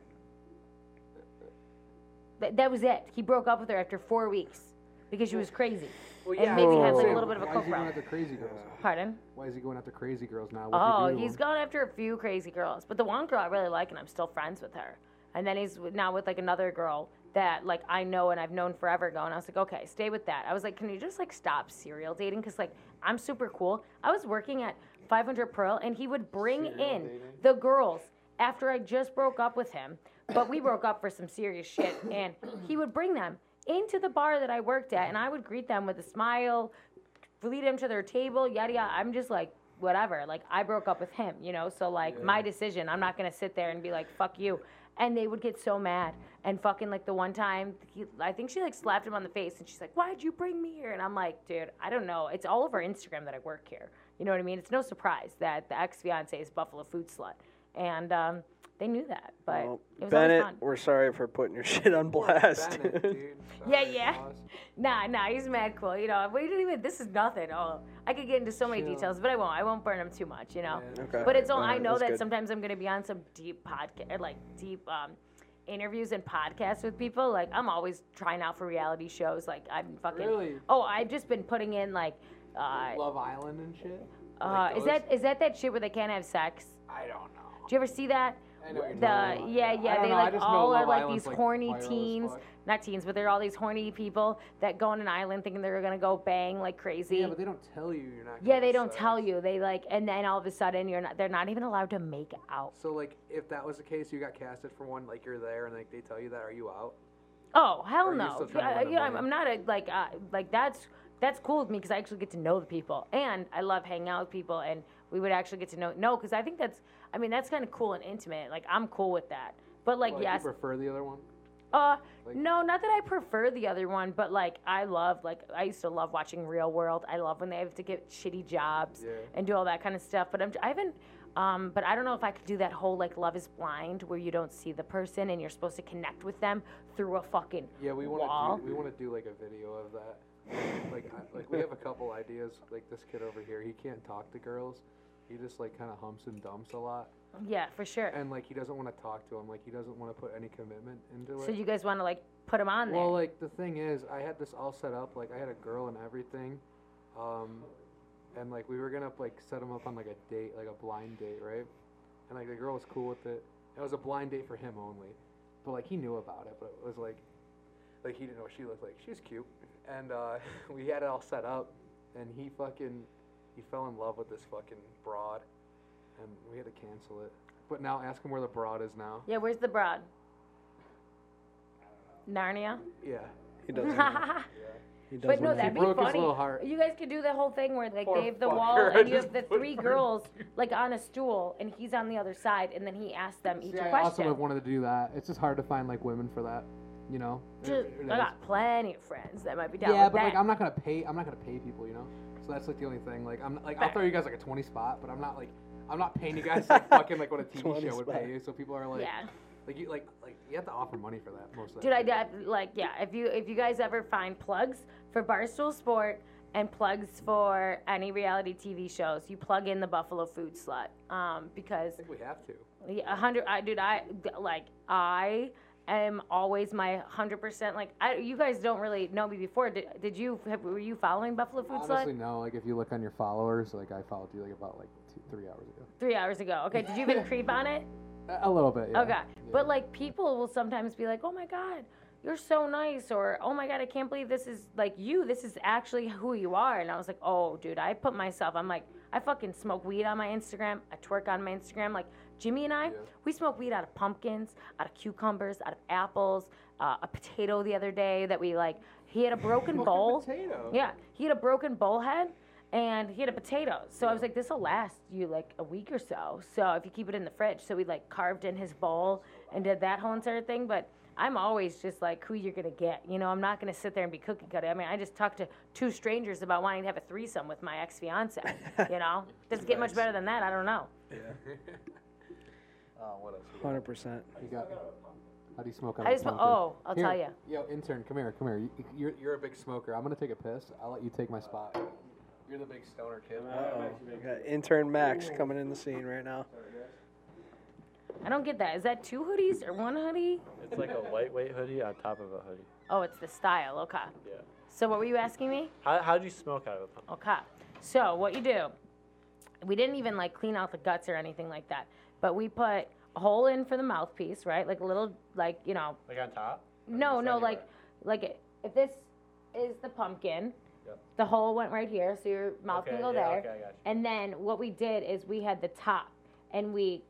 That, that was it. He broke up with her after four weeks. Because she was crazy. Well, And maybe had, like, a little bit of a Why coke is he going after crazy girls? Pardon? Why is he going after crazy girls now? What'd Oh, you do to he's him? gone after a few crazy girls, but the one girl I really like, and I'm still friends with her. And then he's now with like another girl that like I know and I've known forever ago. And I was like, okay, stay with that. I was like, can you just like stop serial dating? Because like I'm super cool. I was working at 500 Pearl, and he would bring in the girls after I just broke up with him. But we broke up for some serious shit, and he would bring them into the bar that I worked at, and I would greet them with a smile, lead them to their table, yada yada. I'm just like, whatever. Like I broke up with him, you know. So like my decision. I'm not gonna sit there and be like, fuck you. And they would get so mad. And fucking like the one time, he, I think she like slapped him on the face, and she's like, "Why'd you bring me here?" And I'm like, "Dude, I don't know. It's all over Instagram that I work here. You know what I mean? It's no surprise that the ex fiance is Buffalo Food Slut, and um, they knew that. But Well, it was Bennett, fun. we're sorry for putting your [laughs] shit on blast. Bennett, dude. [laughs] Yeah, Sorry, yeah. boss. [laughs] Nah, nah, he's mad cool. You know, we didn't even. This is nothing. Oh, I could get into so many Chill. details, but I won't. I won't burn him too much. You know. Yeah, Okay. But it's all I know that good. sometimes I'm gonna be on some deep podcast, like deep um, interviews and podcasts with people. Like I'm always trying out for reality shows. Like I'm fucking. Really? Oh, I've just been putting in like. Uh, Love Island and shit. uh, Like is that is that that shit where they can't have sex? I don't know. Do you ever see that? I know what you're the yeah yeah they know, like all are like these like, horny teens not teens but they're all these horny people that go on an island thinking they're gonna go bang like crazy Yeah, but they don't tell you you're not. Yeah, they don't sex. tell you they like and then all of a sudden you're not they're not even allowed to make out So like, if that was the case, you got casted for one, like you're there, and like they tell you that, are you out? oh hell Or are you no still trying to yeah, yeah, I'm. I'm not a like uh, like that's that's cool with me because I actually get to know the people and I love hanging out with people and we would actually get to know no because I think that's I mean that's kind of cool and intimate like I'm cool with that but like Like, yes You prefer the other one? Uh, Like- no, not that I prefer the other one, but like I love, like I used to love watching Real World. I love when they have to get shitty jobs Yeah. and do all that kind of stuff. But I'm, I haven't, um, but I don't know if I could do that whole like Love Is Blind, where you don't see the person and you're supposed to connect with them through a fucking Yeah, we want to do. We want to do like a video of that. Like, I, like we have a couple ideas. Like this kid over here, he can't talk to girls. He just like kind of humps and dumps a lot, Yeah, for sure. and like he doesn't want to talk to him. Like he doesn't want to put any commitment into it. So you guys want to like put him on there? Well, like the thing is, I had this all set up. Like I had a girl and everything, um, and like we were gonna like set him up on like a date, like a blind date, right? And like the girl was cool with it. It was a blind date for him only, but like he knew about it. But it was like, like he didn't know what she looked like. She was cute, and uh, [laughs] we had it all set up, and he fucking he fell in love with this fucking broad, and we had to cancel it. But now ask him where the broad is now. yeah, where's the broad? Narnia. Yeah. He doesn't. know. [laughs] He doesn't. But no, that'd be broke his funny. little heart. You guys could do the whole thing where like Poor they have the fucker, wall [laughs] I and you just have the put three her- girls like on a stool and he's on the other side and then he asks them each See, a I also question. have wanted to do that. It's just hard to find like women for that, you know. It- Just- it I got plenty of friends that might be down yeah, with but that. like I'm not gonna pay. I'm not gonna pay people, you know. So that's like the only thing. Like I'm like I'll throw you guys like a 20 spot, but I'm not like I'm not paying you guys like fucking like what a [laughs] TV 20 show would spot. pay you. So people are like, yeah, like you like like you have to offer money for that most of the dude, I did like yeah. If you if you guys ever find plugs for Barstool Sport and plugs for any reality TV shows, you plug in the Buffalo Food Slut um, because I think we have to. Yeah, a hundred. I dude, I like I am always my hundred percent. Like I, you guys don't really know me before. Did, did you? Have, were you following Buffalo Food Honestly, Slut no. Like if you look on your followers, like I followed you like about like two, three hours ago. three hours ago? Okay, did you even creep on it? [laughs] A, a little bit. Yeah. Okay, but like people will sometimes be like, "Oh my god." You're so nice, or oh my god, I can't believe this is like you. This is actually who you are. And I was like, oh, dude, I put myself. I'm like, I fucking smoke weed on my Instagram. I twerk on my Instagram. Like Jimmy and I, Yeah. we smoke weed out of pumpkins, out of cucumbers, out of apples, uh, a potato the other day that we like. He had a [laughs] broken bowl. potato. Yeah, he had a broken bowl head, and he had a potato. So I was like, this will last you like a week or so. So if you keep it in the fridge, so we like carved in his bowl and did that whole entire thing. But I'm always just like who you're gonna get. You know, I'm not gonna sit there and be cookie cutter. I mean, I just talked to two strangers about wanting to have a threesome with my ex fiance. [laughs] you know, does it get much better than that? I don't know. [laughs] Oh, what else? we got? Hundred percent. You got. How do you smoke on I a just pumpkin? oh, I'll Here, tell you. Yo, intern, come here, come here. You, you're, you're a big smoker. I'm gonna take a piss. I'll let you take my spot. You're the big stoner kid. We got intern Max coming in the scene right now. I don't get that. Is that two hoodies or one hoodie? It's like a lightweight hoodie on top of a hoodie. Oh, it's the style. Okay. Yeah. So what were you asking me? How how do you smoke out of a pumpkin? Okay. So what you do? We didn't even like clean out the guts or anything like that, but we put a hole in for the mouthpiece, right? Like a little, like you know, Like on top? No, no, like, like if this is the pumpkin, Yep. the hole went right here, so your mouth okay, can go yeah, there. Okay, I got you. And then what we did is we had the top and we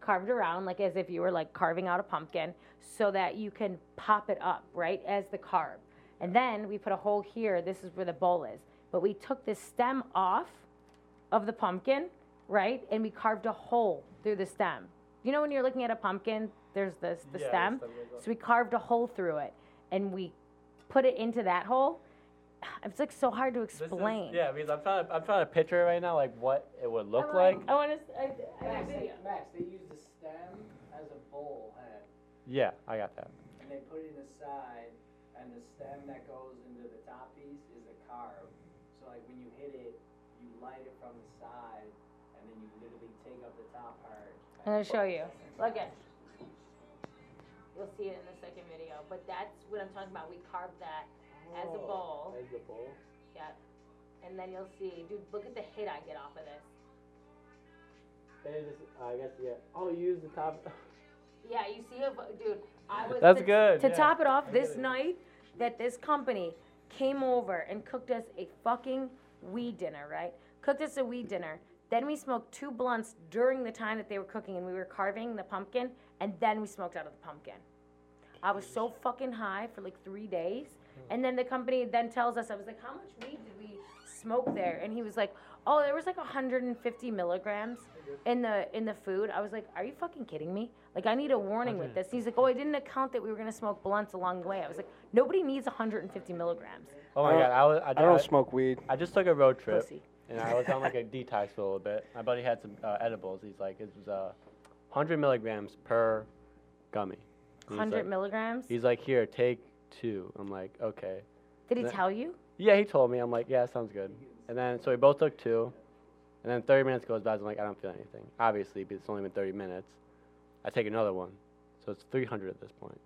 carved around like as if you were like carving out a pumpkin so that you can pop it up, right, as the carb. And then we put a hole here, this is where the bowl is. But we took the stem off of the pumpkin, right, and we carved a hole through the stem. You know when you're looking at a pumpkin, there's this the Yeah, the stem. stem goes. So we carved a hole through it and we put it into that hole. It's like so hard to This is- explain. yeah, because I'm trying to I'm trying to picture it right now, like what it would look I'm like. I want to. I, I Max, they, Max, they use the stem as a bowl head, Yeah, I got that. and they put it in the side, and the stem that goes into the top piece is the carb. So like when you hit it, you light it from the side, I'm gonna show you. Look at. You'll see it in the second video, but that's what I'm talking about. We carved that as a oh. bowl. As the bowl. Yeah. And then you'll see, dude. Look at the hit I get off of this. And it just, I guess yeah. Oh, you use the top. [laughs] Yeah, you see, it, dude. I was That's to, good, To yeah. top it off, this it. night that this company came over and cooked us a fucking weed dinner, right? Cooked us a weed dinner. Then we smoked two blunts during the time that they were cooking, and we were carving the pumpkin, and then we smoked out of the pumpkin. I was so fucking high for like three days, hmm. and then the company then tells us, I was like, how much weed did we smoke there? And he was like, oh, there was like 150 milligrams in the in the food. I was like, are you fucking kidding me? Like, I need a warning with this. He's like, oh, I didn't account that we were gonna smoke blunts along the way. I was like, nobody needs 150 milligrams. Oh my I don't- god, I was I, I don't smoke weed. I just took a road trip Pussy. And I was on like a [laughs] detox for a little bit. My buddy had some uh, edibles. He's like, it was uh, 100 milligrams per gummy. He's 100 like- milligrams. He's like, here, take two. I'm like, okay. Did he tell you? Yeah, he told me. I'm like, yeah, sounds good. And then so we both took two, and then 30 minutes goes by. I'm like, I don't feel anything. Obviously, because it's only been 30 minutes. I take another one, so it's 300 at this point.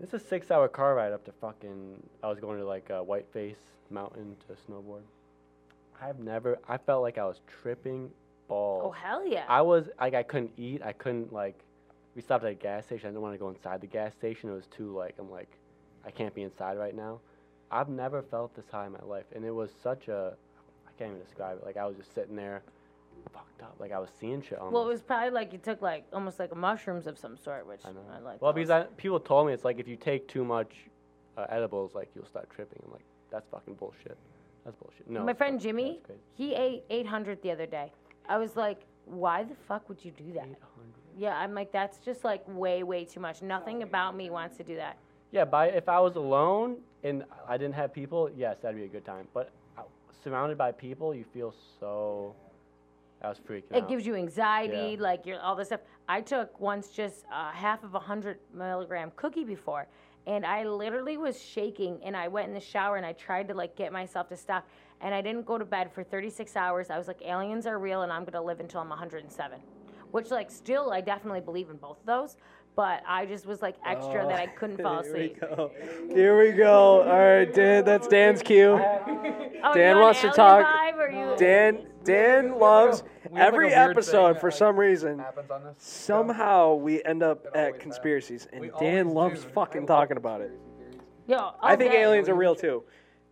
It's a six-hour car ride up to fucking. I was going to like uh, Whiteface Mountain to snowboard. I've never. I felt like I was tripping balls. Oh hell yeah. I was like I couldn't eat. I couldn't like. We stopped at a gas station. I didn't want to go inside the gas station. It was too like I'm like, I can't be inside right now. I've never felt this high in my life, and it was such a. I can't even describe it. Like I was just sitting there, fucked up. Like I was seeing shit. Almost. well, it was probably like you took like almost like mushrooms of some sort, which I know. I like. well, those. because I, people told me it's like if you take too much uh, edibles, like you'll start tripping. I'm like, that's fucking bullshit. That's bullshit. No. My friend. Jimmy, That's crazy. he ate 800 the other day. I was like, why the fuck would you do that? 800. Yeah, I'm like, that's just like way, way too much. Nothing about me wants to do that. Yeah, by if I was alone and I didn't have people, yes, that'd be a good time. But uh, surrounded by people, you feel so. I was freaking It out. gives you anxiety, Yeah. like you're all this stuff. I took once just uh, half of a hundred milligram cookie before, and I literally was shaking. And I went in the shower and I tried to like get myself to stop, and I didn't go to bed for 36 hours. I was like, aliens are real, and I'm gonna live until I'm 107, which like still I definitely believe in both of those. But I just was like extra that I couldn't fall oh, asleep. [laughs] Here we go. Here we go. All right, Dan. That's Dan's cue. Oh, oh Dan wants to talk- vibe, or you? Dan. Dan loves We have, like, every episode thing for that, some reason. happens on this. show. Somehow we end up at has. conspiracies, and We Dan loves do. Fucking talking about it. conspiracy theories. Yo, I think okay. aliens are real too.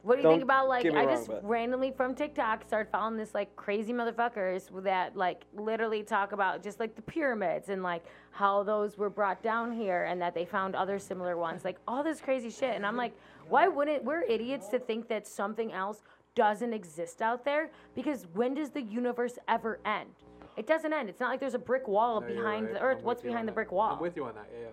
What do you Don't think about like get me I wrong, just but- randomly from TikTok started following this like crazy motherfuckers that like literally talk about just like the pyramids and like how those were brought down here and that they found other similar ones like all this crazy shit and I'm like why wouldn't we're idiots to think that something else doesn't exist out there because when does the universe ever end? It doesn't end. It's not like there's a brick wall No, you're behind right. the earth. I'm What's with you on behind the that. brick wall? I'm with you on that. Yeah, yeah.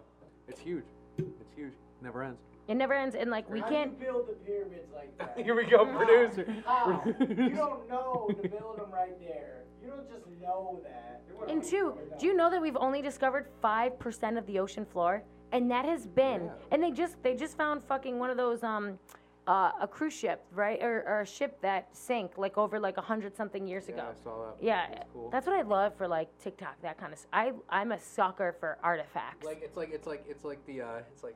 It's huge. It's huge. Never ends. It never ends and like we How can't do you build the pyramids like that? [laughs] Here we go, [laughs] producer. How? [laughs] you don't know to build them right there. You don't just know that. And two, do you know that we've only discovered five percent of the ocean floor, and that has been, Yeah. and they just they just found fucking one of those um, uh, a cruise ship, right, or, or a ship that sank like over like a hundred something years Yeah, ago. I saw that. Yeah, That's cool. that's what I love for like TikTok, that kind of. I I'm a sucker for artifacts. like it's like it's like it's like the uh, it's like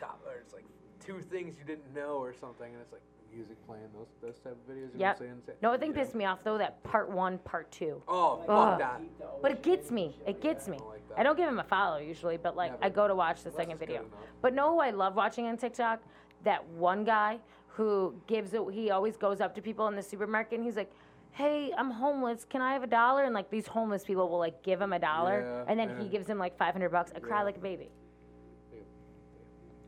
top or it's like two things you didn't know or something, and it's like music playing those those type of videos. You Yep. know what I'm saying? No, the thing pissed me off though that part one, part two. Oh, fuck that. But it gets me. It gets me. don't like. I don't give him a follow usually, but like Never. I go to watch the second video. But no, I love watching on TikTok? That one guy who gives it. He always goes up to people in the supermarket and he's like, "Hey, I'm homeless. Can I have a dollar?" And like these homeless people will like give him a dollar, Yeah, and then yeah. he gives him like 500 bucks. I cry Yeah. like a baby.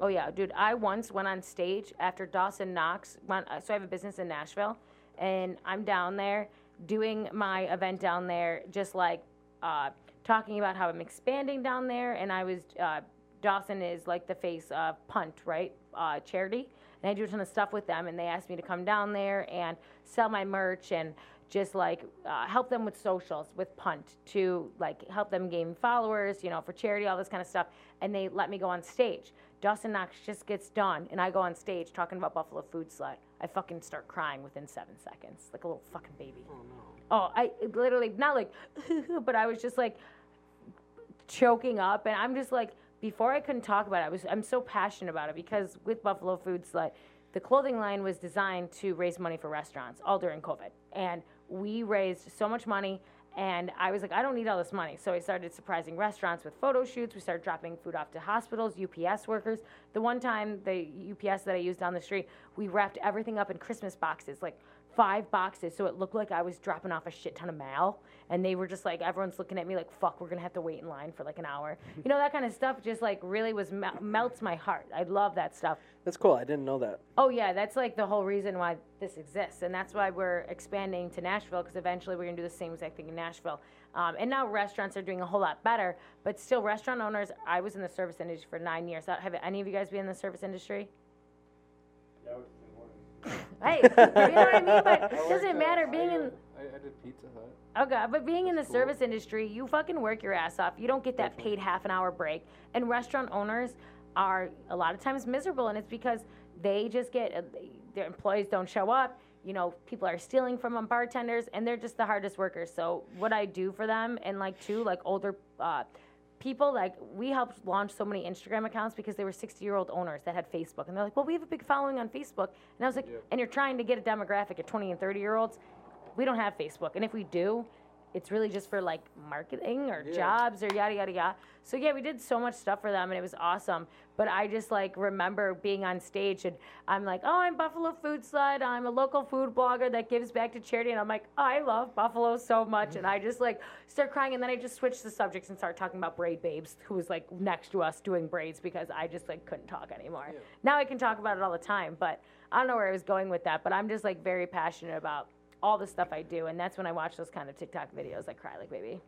Oh yeah, dude. I once went on stage after Dawson Knox. Went, uh, so I have a business in Nashville, and I'm down there doing my event down there, just like uh, talking about how I'm expanding down there. And I was uh, Dawson is like the face of Punt, right? Uh, charity, and I do a ton of stuff with them. And they asked me to come down there and sell my merch and just like uh, help them with socials with Punt to like help them gain followers, you know, for charity, all this kind of stuff. And they let me go on stage. Dawson Knox just gets done, and I go on stage talking about Buffalo Food Slut. I fucking start crying within seven seconds, like a little fucking baby. Oh no. Oh, I literally not like, [laughs] but I was just like choking up, and I'm just like, before I couldn't talk about it, I was I'm so passionate about it because with Buffalo Food Slut, the clothing line was designed to raise money for restaurants all during COVID, and we raised so much money. And I was like, I don't need all this money. So I started surprising restaurants with photo shoots. We started dropping food off to hospitals, UPS workers. The one time, the UPS that I used down the street, we wrapped everything up in Christmas boxes, like five boxes. So it looked like I was dropping off a shit ton of mail. And they were just like, everyone's looking at me like, fuck, we're going to have to wait in line for like an hour. You know, that kind of stuff just like really was mel- melts my heart. I love that stuff. That's cool. I didn't know that. Oh yeah, that's like the whole reason why this exists, and that's why we're expanding to Nashville because eventually we're gonna do the same exact thing in Nashville. Um, and now restaurants are doing a whole lot better, but still, restaurant owners. I was in the service industry for nine years. Have any of you guys been in the service industry? [laughs] Hey, you know what I mean? But [laughs] it doesn't matter being in. I, I did Pizza Hut. Oh god, but being in the cool. service industry, you fucking work your ass off. You don't get that Definitely. paid half an hour break. And restaurant owners are a lot of times miserable, and it's because they just get uh, their employees don't show up. You know, people are stealing from them, bartenders, and they're just the hardest workers. So what I do for them, and like too, like older uh, people, like we helped launch so many Instagram accounts because they were 60 year old owners that had Facebook, and they're like, well, we have a big following on Facebook, and I was like, Yeah. and you're trying to get a demographic of 20 and 30 year olds we don't have Facebook, and if we do, it's really just for like marketing or Yeah. jobs or yada yada yada. So yeah, we did so much stuff for them, and it was awesome. But I just like remember being on stage, and I'm like, oh, I'm Buffalo Food Slut. I'm a local food blogger that gives back to charity, and I'm like, I love Buffalo so much, and I just like start crying, and then I just switched the subjects and start talking about Braid Babes, who was like next to us doing braids because I just like couldn't talk anymore. Yeah. Now I can talk about it all the time, but I don't know where I was going with that. But I'm just like very passionate about all the stuff I do, and that's when I watch those kind of TikTok videos. I cry like baby.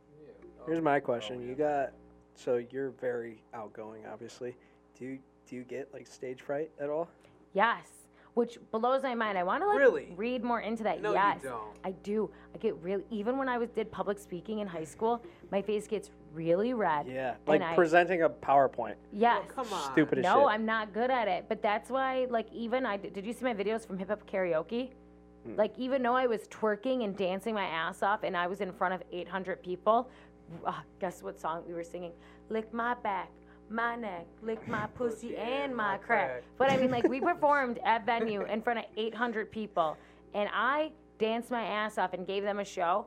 Here's my oh, question. You got so you're very outgoing, obviously. Do you do you get like stage fright at all? Yes, which blows my mind. I want to like Really? read more into that. No, you yes, don't. I do. I get really even when I was did public speaking in high school, my face gets really red. Yeah, like I- presenting a PowerPoint. Yes. Oh, come on. Stupid as No, shit. I'm not good at it. But that's why, like, even I did. Did you see my videos from hip hop karaoke? Hmm. Like, even though I was twerking and dancing my ass off, and I was in front of 800 people, uh, guess what song we were singing? Lick my back, my neck, lick my [laughs] pussy and my crack. But I mean, like, we [laughs] performed at venue in front of 800 people, and I danced my ass off and gave them a show.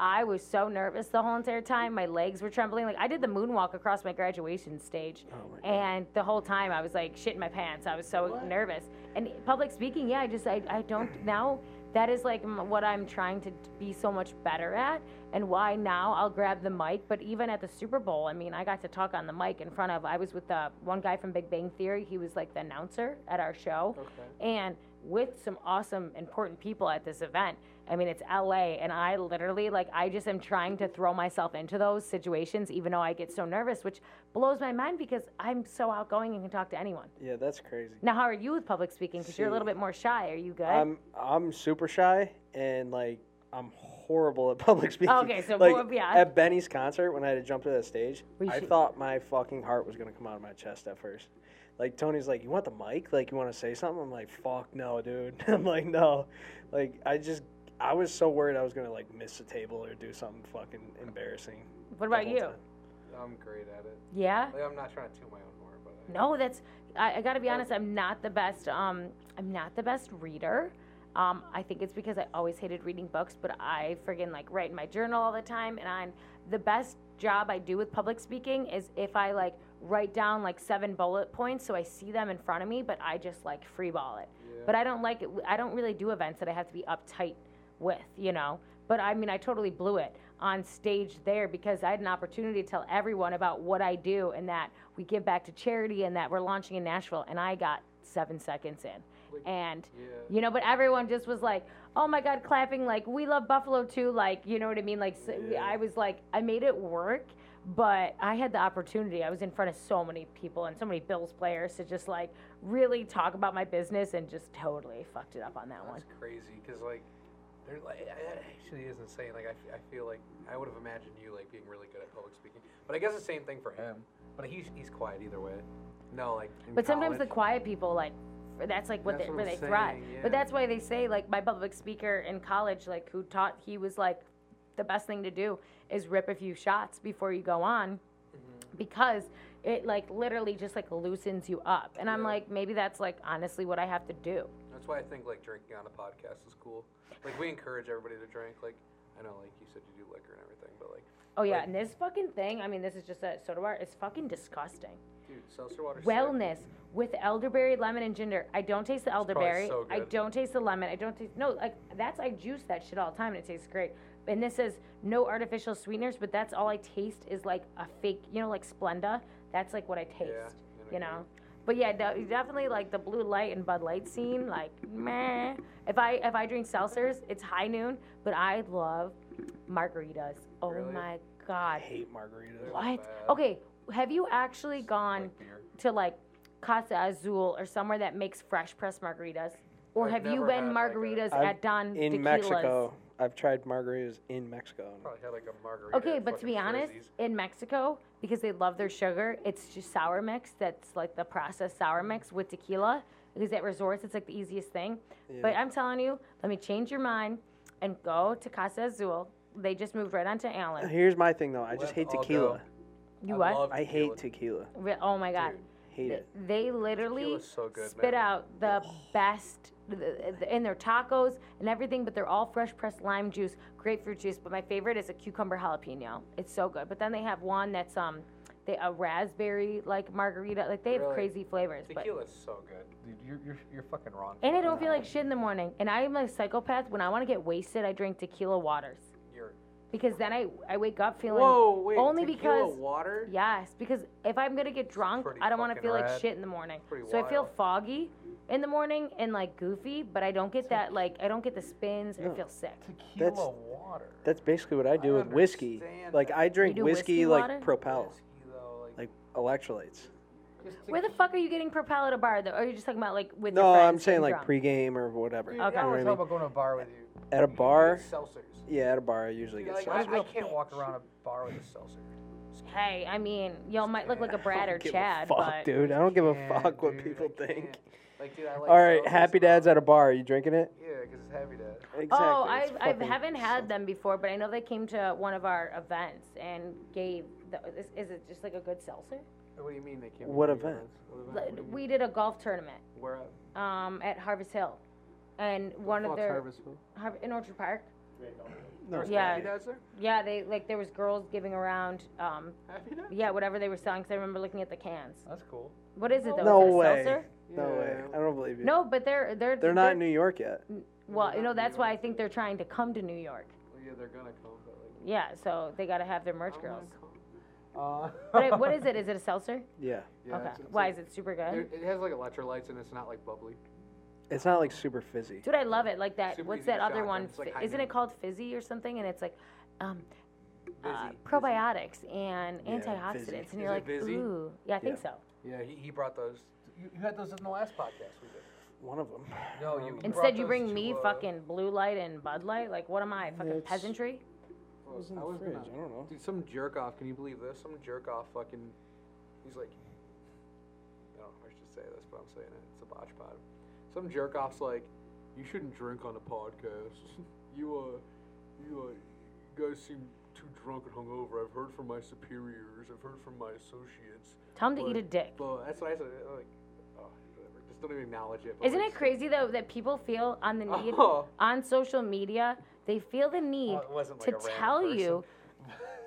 I was so nervous the whole entire time. My legs were trembling. Like I did the moonwalk across my graduation stage, Oh my and the whole time I was like shitting my pants. I was so nervous. And public speaking, yeah, I just I, I don't now. That is like what I'm trying to be so much better at, and why now I'll grab the mic. But even at the Super Bowl, I mean, I got to talk on the mic in front of. I was with the one guy from Big Bang Theory. He was like the announcer at our show Okay. and with some awesome important people at this event i mean it's la and i literally like i just am trying to throw myself into those situations even though i get so nervous which blows my mind because i'm so outgoing and can talk to anyone Yeah, that's crazy. now how are you with public speaking because you're a little bit more shy are you good I'm I'm super shy and like I'm horrible at [laughs] public speaking. Okay, so like well, yeah. at Benny's concert when I had to jump to the stage, We I should- thought my fucking heart was gonna come out of my chest at first. Like Tony's like, "You want the mic? Like, you want to say something?" I'm like, "Fuck no, dude." [laughs] I'm like, "No." Like, I just I was so worried I was gonna like miss a table or do something fucking embarrassing. what about you time. I'm great at it. yeah Like, I'm not trying to toot my own horn, but I No, that's I, I got to be honest. I'm not the best. Um, I'm not the best reader. Um, I think it's because I always hated reading books, but I friggin' like write in my journal all the time. And I'm the best job I do with public speaking is if I like write down like seven bullet points so I see them in front of me, but I just like freeball it. But I don't like it. I don't really do events that I have to be uptight with, you know. But I mean, I totally blew it on stage there because I had an opportunity to tell everyone about what I do and that we give back to charity and that we're launching in Nashville. And I got seven seconds in. And, you know, but everyone just was like, oh my God, clapping, like, we love Buffalo too. Like, you know what I mean? Like, so I was like, I made it work. But I had the opportunity. I was in front of so many people and so many Bills players to just like really talk about my business and just totally fucked it up on that one. That's crazy because like, there like actually is insane. Like I, f- I feel like I would have imagined you like being really good at public speaking, but I guess the same thing for him. But he's he's quiet either way. No, like. in But sometimes the college- quiet people like that's like what That's they, what where I'm they thrive. saying, yeah. But that's why they say like my public speaker in college, like who taught he was like the best thing to do is rip a few shots before you go on, Mm-hmm. because it like literally just like loosens you up. And I'm Yeah. like maybe that's like honestly what I have to do. That's why I think like drinking on a podcast is cool. Like we encourage everybody to drink. Like I know, like you said, you do liquor and everything, but like, Oh yeah, Like- and this fucking thing. I mean, this is just a soda bar. It's fucking disgusting. dude, seltzer water. Wellness with elderberry, lemon, and ginger. I don't taste the elderberry. so I don't taste the lemon. I don't taste no like that's I juice that shit all the time and it tastes great. And this says no artificial sweeteners, but that's all I taste is like a fake, you know, like Splenda. That's like what I taste, and you know. But yeah, de- definitely like the blue light and Bud Light scene. Like, meh. If I if I drink seltzers, it's high noon. But I love margaritas. Oh Really? my I god. hate margaritas. What? bad. Okay, have you actually gone Like beer. to like Casa Azul or somewhere that makes fresh pressed margaritas? Or I've have you never been had, like, a- margaritas I've- at Don In Tequilas? Mexico, I've tried margaritas in Mexico. Probably had like a margarita. Okay, at but to fucking be honest, Frizzy's. in Mexico, because they love their sugar, it's just sour mix. That's like the processed sour mix with tequila. Because at resorts, it's like the easiest thing. But I'm telling you, let me change your mind and go to Casa Azul. They just moved right onto Allen. Uh, here's my thing though. I just hate all tequila. You I what? love I tequila. hate tequila. Re- oh my god. Dude, Hate They, it. they literally Tequila's so good, spit man. out the oh. best the- the- in their tacos and everything, but they're all fresh pressed lime juice, grapefruit juice. But my favorite is a cucumber jalapeno. It's so good. But then they have one that's um, they a raspberry like margarita. Like they have Really? crazy flavors. But Tequila's so good, dude. You're you're, you're fucking wrong. and I don't feel like shit in the morning. And I'm a psychopath. When I want to get wasted, I drink tequila waters. Because then I I wake up feeling Whoa, wait. only because water. Yes, because if I'm gonna get drunk, pretty I don't want to fucking feel like shit in the morning. Pretty So I feel wild. foggy in the morning and like goofy, but I don't get that like I don't get the spins or No. feel sick. Tequila That's- water. That's basically what I do with whiskey. understand Like that. I drink do whiskey, whiskey like water? Propel, Whiskey, though, like, like electrolytes. just Where the tequi- fuck are you getting Propel at a bar though? Or are you just talking about like with No, your friends I'm saying getting like drunk? pregame or whatever. Dude, You know Okay. I what want I to talk mean? about going to a bar with you. At a You- you bar? get Seltzers. Yeah, at a bar I usually get like, I, seltzer. I can't walk around a bar with a seltzer. Hey, I mean, y'all might look like a Brad I or don't give Chad, a fuck, but dude. I don't give a Can't, fuck what dude, people I think. can't. Like, dude, I like All right, seltzers, Happy. Dad's at a bar. Are you drinking it? Yeah, because it's Happy Dad. Exactly. Oh, it's I I fucking haven't had them before, but I know they came to one of our events and gave. The, is, is it just like a good seltzer? What do you mean they came? What event? What event? Like, What do you mean? We did a golf tournament Where at? um, at Harvest Hill, and one of Fuck's their Harvestville? Har- in Orchard Park. No. There's Yeah. Happy Dads there? Yeah, they like there was girls giving around. Um, Happy Dads? yeah, whatever they were selling. Cause I remember looking at the cans. That's cool. What is it though? No is it a way. seltzer? No way. I don't believe you. No, but they're they're They're not in New York yet. Well, you know that's why I think they're trying to come to New York. Well, yeah, they're gonna come, but like. Yeah, so they got to have their merch I girls. Uh, [laughs] But it, what is it? Is it a seltzer? Yeah. Yeah, okay. it's- it's Why like- is it super there- good? It has like electrolytes and it's not like bubbly. It's not like super fizzy. Dude, I love it. Like that. Super what's easy that to other shotgun. one? It's like high Isn't noon. it called fizzy or something? And it's like um, uh, Vizzy, probiotics and Yeah, antioxidants, fizzy. and you're it like, Vizzy? ooh, yeah, I think Yeah. so. Yeah, he, he brought those. You, you had those in the last podcast we did. One of them. No, you. you brought Instead, you those bring to, me uh, fucking blue light and Bud Light. Like, what am I? Fucking it's- peasantry? I It was in the was fridge. gonna- I don't know. Dude, some jerk off. Can you believe this? Some jerk off fucking. He's like. I don't know if I should say this, but I'm saying it. It's a botch pod. Some jerk off's like, you shouldn't drink on a podcast. [laughs] you uh, you uh, you guys seem too drunk and hungover. I've heard from my superiors. I've heard from my associates. Tell him to eat a dick. Well, that's what I said. Like, oh, whatever. Just don't even acknowledge it. Isn't it crazy though that people feel on the need Oh. [laughs] on social media? They feel the need to like random tell you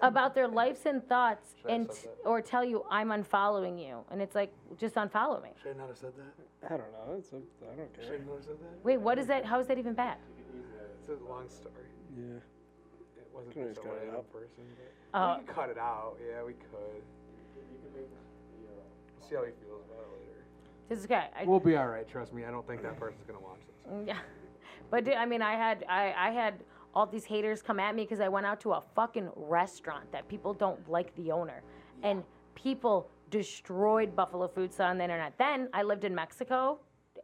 about their lives and thoughts, Should I have and said or tell you I'm unfollowing you, and it's like just unfollow me. Should I not have said that? I don't know. It's a, I don't Should I care. not have said that? Wait, what is that? How is that even bad? It's a long story. Yeah. It wasn't Couldn't just a just cut it out. person. But Uh, we could cut it out. Yeah, we could. See how he feels about it later. This is okay. I, We'll be all right. Trust me. I don't think that person's gonna watch this. [laughs] Yeah, but dude, I mean, I had I, I had all these haters come at me because I went out to a fucking restaurant that people don't like the owner, and people destroyed Buffalo Food Slut on the internet. Then I lived in Mexico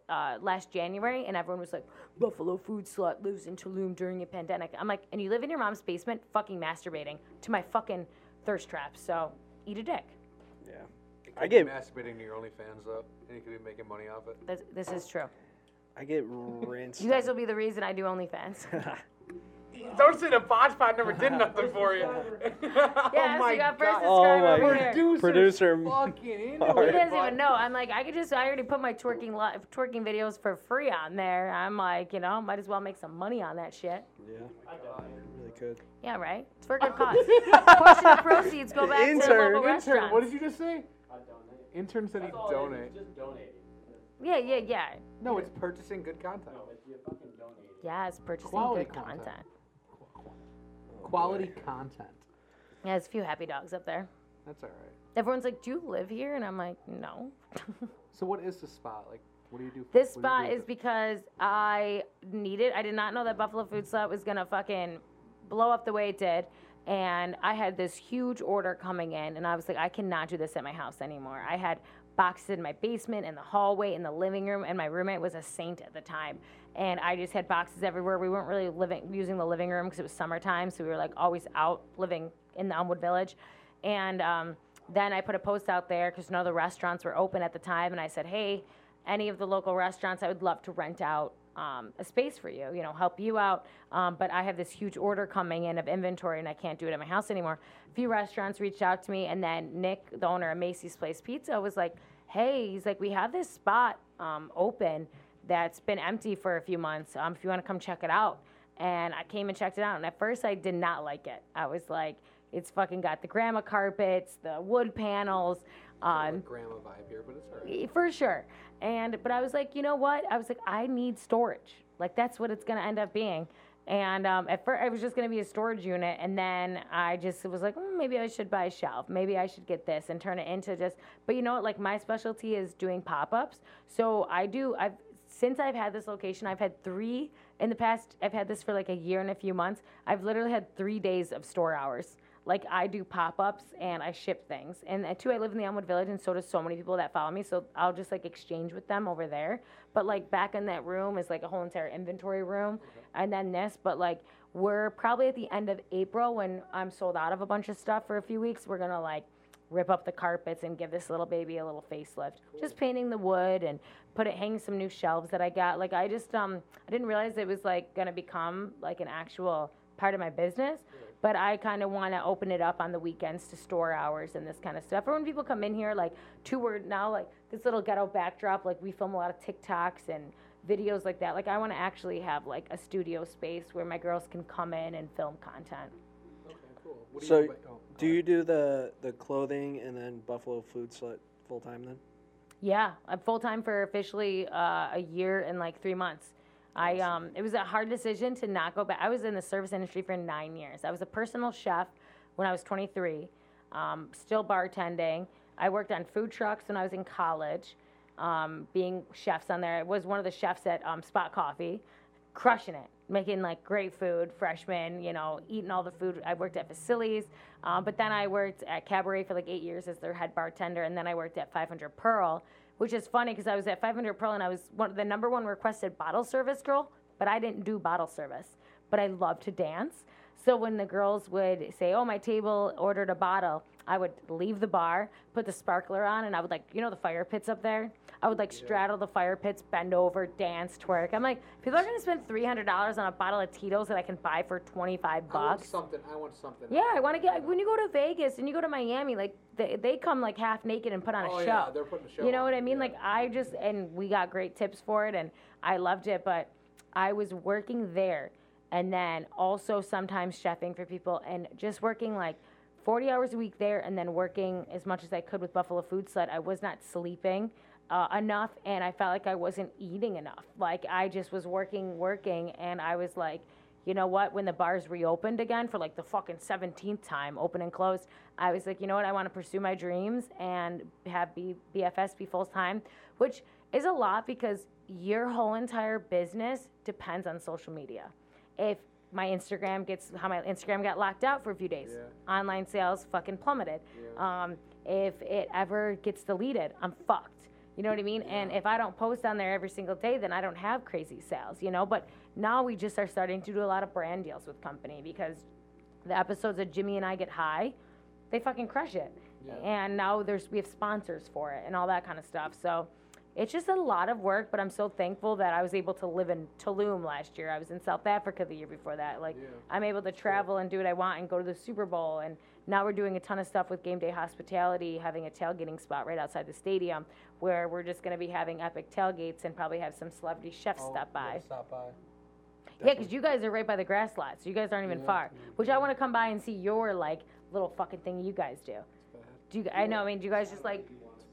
uh, last January, and everyone was like, "Buffalo Food Slut lives in Tulum during a pandemic." I'm like, "And you live in your mom's basement, fucking masturbating to my fucking thirst traps? So eat a dick." Yeah. I get be masturbating to your OnlyFans though, and you could be making money off it. This, this is true. I get rinsed. You guys will be the reason I do OnlyFans. [laughs] [laughs] Don't say the botch pod never did [laughs] nothing for you. [laughs] Oh yeah, so you got first Oh subscriber my over here. God. Producer fucking. He doesn't even know. I'm like, I could just, I already put my twerking li- twerking videos for free on there. I'm like, you know, might as well make some money on that shit. Yeah. I really could. Yeah, right. It's for a good [laughs] cause. Portion of proceeds go back to the Intern. local Intern, what did you just say? I donate. Intern said he'd That's all it is, donate. Just donating. Yeah, yeah, yeah. No, it's purchasing good content. No, it's you fucking donating. Yes, purchasing Quality good content. content. Quality content. Yeah, there's a few happy dogs up there. That's all right. Everyone's like, "Do you live here?" And I'm like, "No." [laughs] So what is the spot? Like, what do you do? This what do spot do is with it? because I need it. I did not know that Buffalo Food Slut was gonna fucking blow up the way it did. And I had this huge order coming in, and I was like, I cannot do this at my house anymore. I had boxes in my basement, in the hallway, in the living room, and my roommate was a saint at the time. And I just had boxes everywhere. We weren't really living using the living room because it was summertime, so we were like always out living in the Elmwood Village. And um, then I put a post out there because none of the restaurants were open at the time, and I said, hey, any of the local restaurants, I would love to rent out um, a space for you, you know, help you out. Um, but I have this huge order coming in of inventory and I can't do it at my house anymore. A few restaurants reached out to me, and then Nick, the owner of Macy's Place Pizza, was like, hey, he's like, we have this spot um, open that's been empty for a few months. Um, if you want to come check it out. And I came and checked it out. And at first, I did not like it. I was like, it's fucking got the grandma carpets, the wood panels. Um, grandma vibe here, but it's for sure. And but I was like, you know what? I was like, I need storage. Like that's what it's gonna end up being. And um, at first, it was just gonna be a storage unit, and then I just was like, mm, maybe I should buy a shelf. Maybe I should get this and turn it into just. But you know what? Like my specialty is doing pop-ups. So I do. I've since I've had this location, I've had three in the past. I've had this for like a year and a few months. I've literally had three days of store hours. Like I do pop-ups and I ship things. And uh, two, I live in the Elmwood Village, and so do so many people that follow me. So I'll just like exchange with them over there. But like back in that room is like a whole entire inventory room, and then this. But like we're probably at the end of April when I'm sold out of a bunch of stuff for a few weeks. We're gonna like rip up the carpets and give this little baby a little facelift. Just painting the wood and put it hanging some new shelves that I got. Like I just um I didn't realize it was like gonna become like an actual part of my business. But I kind of want to open it up on the weekends to store hours and this kind of stuff. Or when people come in here, like two word now, like this little ghetto backdrop, like we film a lot of TikToks and videos like that. Like I want to actually have like a studio space where my girls can come in and film content. Okay, cool. What do So, you, oh, Do you do the the clothing and then Buffalo Food Slut full time then? Yeah, I'm full time for officially uh, a year and like three months. I um, it was a hard decision to not go back. I was in the service industry for nine years. I was a personal chef when I was 23, um, still bartending. I worked on food trucks when I was in college, um, being chefs on there. I was one of the chefs at um, Spot Coffee, crushing it, making like great food, freshman, you know, eating all the food. I worked at facilities, um, but then I worked at Cabaret for like eight years as their head bartender, and then I worked at 500 Pearl, which is funny because I was at 500 Pearl and I was one, the number one requested bottle service girl, but I didn't do bottle service, but I love to dance. So when the girls would say, "Oh, my table ordered a bottle," I would leave the bar, put the sparkler on, and I would like, you know, the fire pits up there. I would like straddle the fire pits, bend over, dance, twerk. I'm like, people are gonna spend three hundred dollars on a bottle of Tito's that I can buy for twenty five I want bucks. something. I want something. Yeah, I want to get when you go to Vegas and you go to Miami, like they, they come like half naked and put on a Oh show. yeah, they're putting a show. You know on. what I mean? Yeah. Like I just and we got great tips for it and I loved it, but I was working there and then also sometimes chefing for people and just working like 40 hours a week there and then working as much as I could with Buffalo Food Slut. I was not sleeping uh, enough and I felt like I wasn't eating enough. Like I just was working, working, and I was like, you know what? When the bars reopened again for like the fucking 17th time, open and closed, I was like, you know what? I want to pursue my dreams and have B- BFS be full time, which is a lot because your whole entire business depends on social media. If my Instagram gets how my Instagram got locked out for a few days, Yeah. online sales fucking plummeted. Yeah. Um, if it ever gets deleted, I'm fucked. You know what I mean? And if I don't post on there every single day, then I don't have crazy sales, you know? But now we just are starting to do a lot of brand deals with company because the episodes that Jimmy and I get high, they fucking crush it. And now there's we have sponsors for it and all that kind of stuff. So it's just a lot of work, but I'm so thankful that I was able to live in Tulum last year. I was in South Africa the year before that. Like Yeah. I'm able to travel and do what I want and go to the Super Bowl. And now we're doing a ton of stuff with Game Day Hospitality, having a tailgating spot right outside the stadium where we're just going to be having epic tailgates and probably have some celebrity chefs Oh, stop by. yeah, Stop by. Yeah, because you guys are right by the grass lot, so you guys aren't even Yeah. far. Mm-hmm. Which I want to come by and see your like little fucking thing you guys do. Do you? I know. I mean, do you guys just like?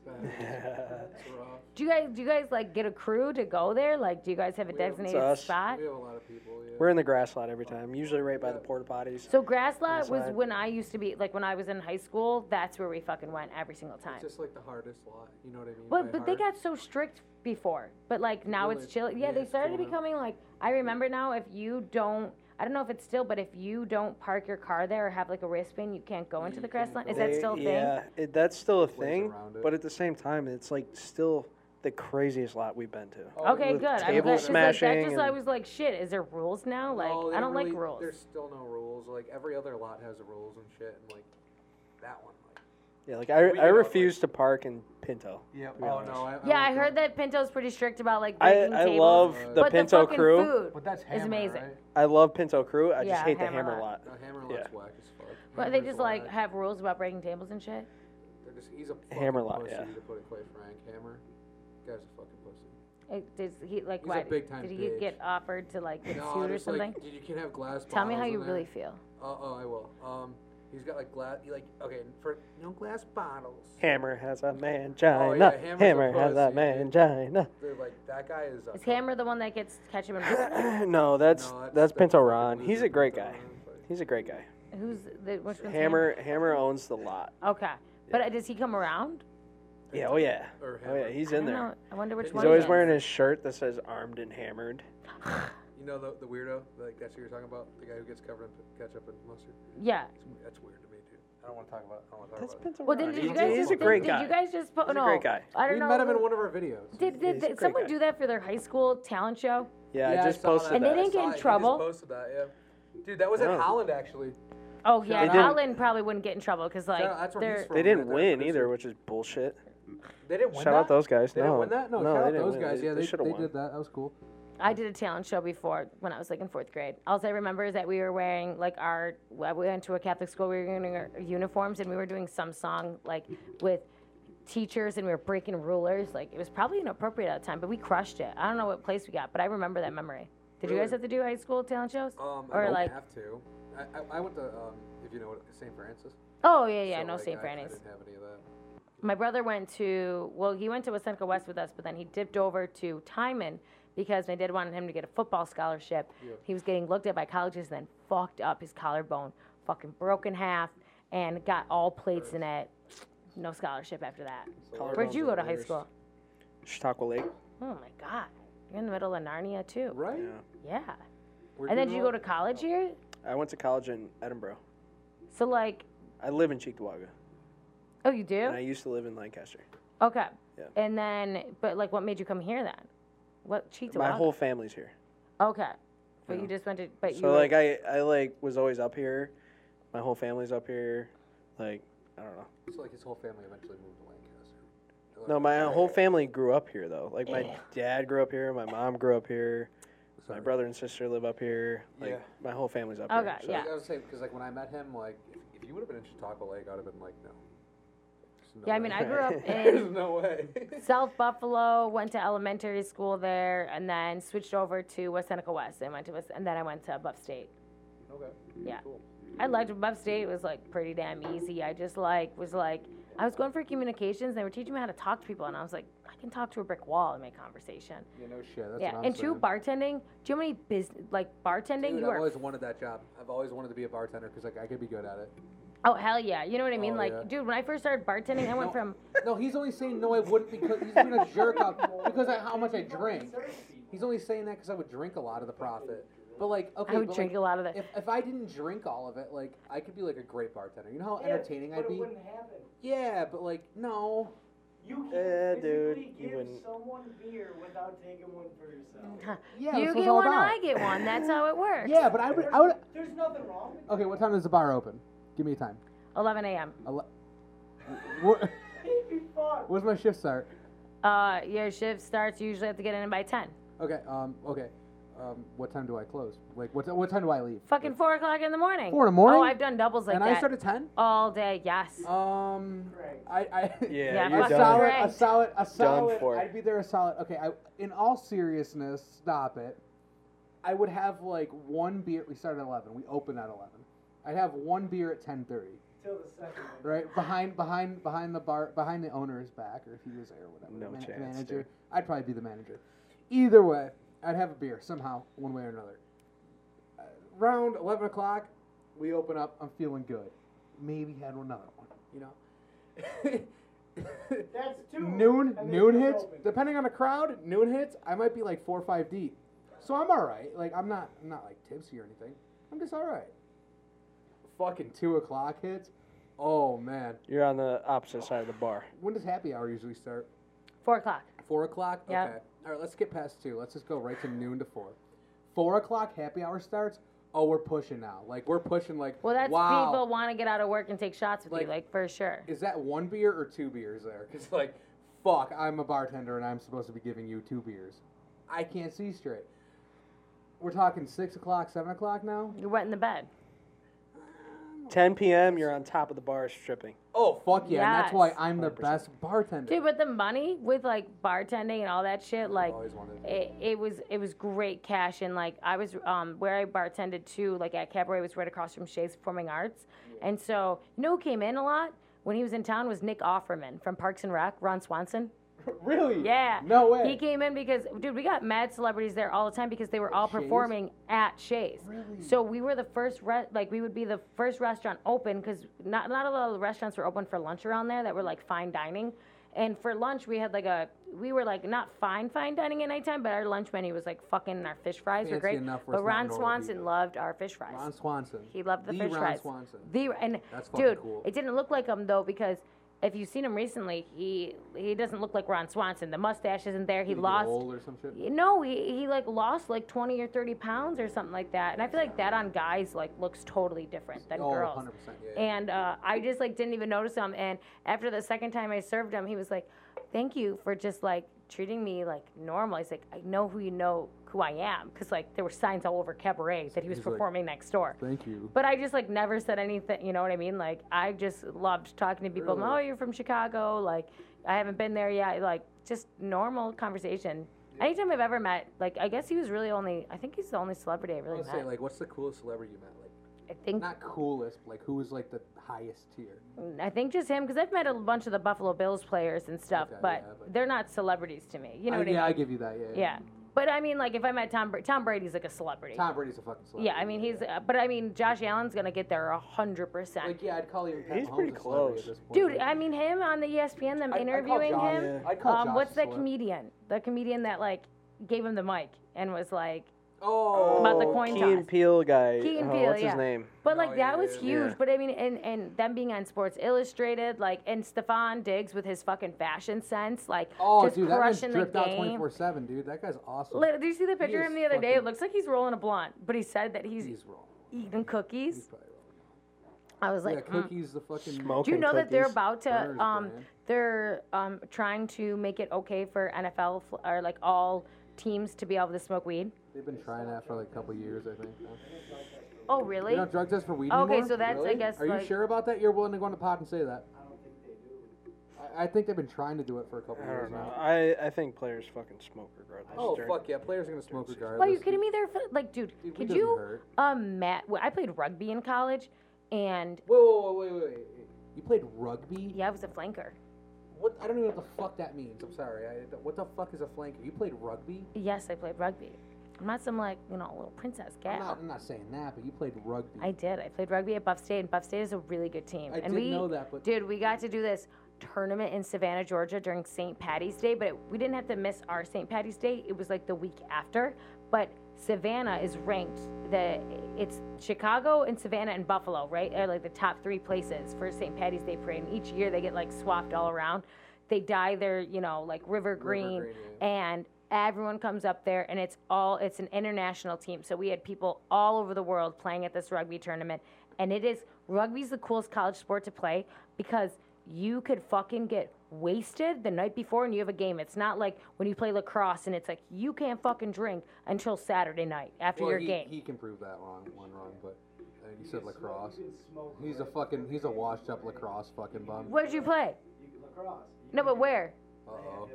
It's [laughs] rough. Do you guys? Do you guys like get a crew to go there? Like, do you guys have a We designated us. spot? We have a lot of people. Yeah. We're in the grass lot every time, usually right by the porta potties. So grass lot was when I used to be like when I was in high school. That's where we fucking went every single time. It's just like the hardest lot. You know what I mean? But by but they got so strict before. But like now Really? it's chill. Yeah, Yeah, they started becoming like I remember now if you don't I don't know if it's still, but if you don't park your car there or have like a wristband, you can't go into you the grass can't lot. go. Is that still a thing? Yeah, it, that's still a thing. around it. But at the same time, it's like still the craziest lot we've been to. Oh, Okay, with good. I'm table glad, 'cause, like, that smashing just I and- was like, shit. Is there rules now? Like, No, they I don't really, like rules. There's still no rules. Like every other lot has rules and shit, and like that one. Like, Yeah, like I, We I get out, refuse to park in Pinto. yeah. be Oh honest. no. I, yeah, I won't heard go. that Pinto's pretty strict about like I, breaking I tables. love Uh, the but Pinto the fucking crew. food But that's is Hammer, amazing. Right? I love Pinto crew. I Yeah, just hate the Hammer Hammer lot. lot. No, Hammer Yeah. looks whack as fuck. But they Hammer's just like whack. have rules about breaking tables and shit. They're just, he's a fucking Hammer lot, pussy, yeah. To put it quite frank, Hammer. Guy's a fucking pussy. It, does he like He's a why? big time Did he bitch. get offered to like get No, sued or there's, something? Like, dude, you can have glass. Tell me how bottles you in really feel. Oh, oh, I will. Um, he's got like glass. Like, okay, for no glass bottles. Hammer has a mangina. Oh, yeah, Hammer's a Hammer has a pussy, dude. mangina. Dude, like that guy is. A Is Hammer the one that gets catch him in? [laughs] [clears throat] no, that's No, that's, Pinto Ron. He's a great guy. He's a great guy. Who's the which one's Hammer Hammer owns the lot. Okay, but uh, does he come around? Yeah, oh yeah. Or Oh yeah, he's in don't there. know. I wonder which He's He's always wearing is. his shirt that says armed and hammered. [laughs] You know the, the weirdo? Like that's who you're talking about? The guy who gets covered in ketchup and mustard? Yeah. It's- That's weird to me, dude. I don't want to talk about it. I don't want to talk That's about Pinto Well, Ron. then did you guys he's just a great did, guy. Did you guys just put He's a no? great guy. I don't know. We know. met him in one of our videos. Did, did, did someone guy. do that for their high school talent show? Yeah, I I just saw posted that. And they didn't get in it. He just trouble? posted that, yeah. Dude, that was in oh. Holland actually. Oh yeah, Holland probably wouldn't get in trouble because like Shout out- that's where he's they're. They didn't right win producer. either, which is bullshit. They didn't win Shout that? out those guys. They no, didn't win that? No, no, shout out those win. guys. They, yeah, they, they, they won. did that. That was cool. I did a talent show before when I was like in fourth grade. All I remember is that we were wearing like our we went to a Catholic school. We were wearing our uniforms and we were doing some song like with teachers and we were breaking rulers. Like it was probably inappropriate at the time, but we crushed it. I don't know what place we got, but I remember that memory. Did you guys have to do high school talent shows? Um, Or I don't like- have to. I, I, I went to, um, if you know what, St. Francis. Oh yeah, yeah, So, no like, St. I- I didn't have any of that. My brother went to well, he went to West Seneca West with us, but then he dipped over to Timon because they did want him to get a football scholarship. He was getting looked at by colleges, and then fucked up his collarbone, fucking broke in half, and got all plates in it. No scholarship after that. Where'd you go to high school? Chautauqua Lake. Oh my god, you're in the middle of Narnia too. Right? Yeah. Yeah. And then did you go? go to college here? I went to college in Edinboro. So like, I live in Cheektowaga, oh you do? and I used to live in Lancaster. Okay. Yeah. And then, but like, what made you come here then? What Cheektowaga? My whole family's here. Okay. But Yeah. you just went to. But you. So were- like I I like was always up here. My whole family's up here. Like I don't know. So like his whole family eventually moved to Lancaster. No, my whole family grew up here though. Like my dad grew up here. My mom grew up here. My Sorry. brother and sister live up here. Like Yeah. my whole family's up Okay, here. so- yeah. I was saying because like when I met him, like if, if you would have been in Chautauqua Lake, I'd have been like, no. There's no Yeah, I way. mean, I grew up [laughs] There's in no way. [laughs] South Buffalo, went to elementary school there, and then switched over to West Seneca West. I went to West, and then I went to Buff State. okay. Yeah. Cool. I liked Buff State. It was like pretty damn easy. I just like was like I was going for communications. They were teaching me how to talk to people, and I was like, I can talk to a brick wall and make conversation. Yeah, no shit. That's yeah, and two, bartending. Do you know how many business like bartending? Dude, you I've are always wanted that job. I've always wanted to be a bartender because like I could be good at it. Oh hell yeah. You know what I mean? Oh, like, yeah. dude, when I first started bartending, I went No. from No, he's only saying no, I wouldn't because he's being a jerk up [laughs] because of how much I drink. He's only saying that because I would drink a lot of the profit. But like, okay, I would drink like, a lot of it. If, if I didn't drink all of it, like I could be like a great bartender. You know how Yeah, entertaining but I'd it be. wouldn't happen. Yeah, but like no. You can't Eh, dude, physically you give wouldn't. someone beer without taking one for yourself. Yeah, you that's what it's get one, about. I get one. That's how it works. Yeah, but I would. There's, I would. there's nothing wrong with Okay, what time does the bar open? Give me a time. 11 a.m. Ele- Wh- it. You'd be fine. Where's my shift start? Uh, your shift starts. You usually have to get in by 10. Okay. Um. Okay. Um. What time do I close? Like, what? What time do I leave? Fucking four o'clock in the morning. Four in the morning? Oh, I've done doubles like and that I start at ten. all day. Yes. Um. Great. I. I Yeah, [laughs] Yeah, you're a fucking done. solid, right. a solid, a solid. for. I'd be there a solid. Okay, I, in all seriousness, stop it. I would have like one beer. We start at eleven. We open at eleven. I'd have one beer at ten thirty. Till the second one. Right behind, behind, behind the bar, behind the owner's back, or if he was there, or whatever. No man- chance, Manager. dude. I'd probably be the manager. Either way, I'd have a beer somehow, one way or another. Uh, round eleven o'clock, we open up. I'm feeling good. Maybe had another one. You know. [laughs] That's two. [laughs] noon noon hits open. depending on the crowd noon hits i might be like four or five deep so i'm all right like i'm not i'm not like tipsy or anything i'm just all right fucking two o'clock hits oh man You're on the opposite side of the bar. when does happy hour usually start Four o'clock. four o'clock Yeah. okay all right let's get past two let's just go right to noon to four four o'clock happy hour starts oh we're pushing now like we're pushing like Well, that's wow people want to get out of work and take shots with Like- you, like for sure. is that one beer or two beers there? Because like, fuck, I'm a bartender and I'm supposed to be giving you two beers. I can't see straight. We're talking six o'clock, seven o'clock now. You're wet in the bed. 10 p.m. You're on top of the bar stripping. Oh fuck yeah! And that's why Yes. I'm the 100%. best bartender. Dude, but the money with like bartending and all that shit, like always wanted. it, it was it was great cash and like I was um where I bartended too, like at Cabaret was right across from Shea's Performing Arts. And so you know who came in a lot when he was in town was Nick Offerman from Parks and Rec, Ron Swanson. [laughs] really? Yeah. No way. He came in because, dude, we got mad celebrities there all the time because they were all Shea's? performing at Shea's. Really? So we were the first, re- like, we would be the first restaurant open because not, not a lot of the restaurants were open for lunch around there that were like fine dining. And for lunch, we had like a, we were like not fine, fine dining at nighttime, but our lunch menu was like fucking, our fish fries were great. enough But Ron Swanson loved our fish fries. Ron Swanson. He loved the, The fish Ron fries. Swanson. The and That's dude, cool. it didn't look like him though because if you've seen him recently, he he doesn't look like Ron Swanson. The mustache isn't there. He lost. old or some shit. Know, he, he like lost like 20 or 30 pounds or something like that. And I feel like that on guys like looks totally different than oh, girls. 100 percent. Yeah. yeah. And uh, I just like didn't even notice him. And after the second time I served him, he was like, "Thank you for just like treating me like normal." He's like, "I know who you know who I am," because like there were signs all over Cabaret that he was He's like, performing next door. Thank you. But I just like never said anything. You know what I mean? Like I just loved talking to people. Really? Oh, you're from Chicago. Like I haven't been there yet. Like just normal conversation. Anytime I've ever met, like I guess he was really only. I think he's the only celebrity I I really was met. say like, what's the coolest celebrity you met? Like, I think not coolest, but, like who was like the highest tier? I think just him because I've met a bunch of the Buffalo Bills players and stuff, Okay, but, yeah, but- they're not celebrities to me. You know I- what yeah, I I give you that. Yeah. yeah. But I mean, like if I met Tom Bra- Tom Brady's like a celebrity. Tom Brady's a fucking celebrity. yeah, I mean he's. Uh, but I mean Josh Allen's gonna get there a hundred percent. Like yeah, I'd call even Pat He's Mahomes pretty a close. At this point. Dude, Like, I mean him on the ESPN, them I'd- I'd call interviewing Josh- him. I'd call Um, Josh what's the comedian? The comedian that like gave him the mic and was like, Oh, About the coin Key toss. and Peele guy. Key and oh, Peele, what's yeah. his name? But like Oh, that yeah, was yeah, huge. yeah. But I mean, and and them being on Sports Illustrated, like, and Stefon Diggs with his fucking fashion sense, like, Oh, just dude, that man's crushing the dripped out game. 24 7, dude. That guy's awesome. Lit- Did you see the picture of is him the other day? It fucking- looks like he's rolling a blunt, but he said that he's, He's wrong. eating He's cookies. probably wrong. I was Yeah, like, mm. cookies, the fucking. Smoke. do you know that they're cookies. about to Berner's um brand. they're um trying to make it okay for NFL fl- or like all teams to be able to smoke weed? They've been trying that for like a couple years, I think. Oh, really? You don't drug test for weed anymore? Okay, anymore? so that's, I guess, Are you like- sure about that? You're willing to go on the pod and say that? I don't think they do. I, I think they've been trying to do it for a couple I years don't know. now. I, I think players fucking smoke regardless. Oh during- fuck yeah, players are gonna smoke regardless. Well, are you kidding me? They're fi- like, dude, Dude, weed could doesn't you hurt. um Matt? well, I played rugby in college, and Whoa, whoa, whoa, wait, wait, wait. You played rugby? yeah, I was a flanker. What? I don't even know what the fuck that means. I'm sorry. I, what the fuck is a flanker? You played rugby? Yes, I played rugby. I'm not some like you know little princess I'm gal. not, I'm not saying that, but you played rugby. I did. I played rugby at Buff State, and Buff State is a really good team. I and did we, know that, but- dude, we got to do this tournament in Savannah, Georgia during St. Patty's Day, but it, we didn't have to miss our St. Patty's Day. It was like the week after. But Savannah is ranked the it's Chicago and Savannah and Buffalo, right? Are like the top three places for St. Patty's Day parade. And each year they get like swapped all around. They dye their, you know, like river green, green, and everyone comes up there and it's all it's an international team so we had people all over the world playing at this rugby tournament and it is rugby's the coolest college sport to play because you could fucking get wasted the night before and you have a game it's not like when you play lacrosse and it's like you can't fucking drink until saturday night after well, your he, game he can prove that wrong, one wrong, but uh, you said can smoke- lacrosse. You can smoke. He's a fucking, he's a washed up lacrosse fucking bum. where'd you play You can lacrosse. You no but where Uh oh.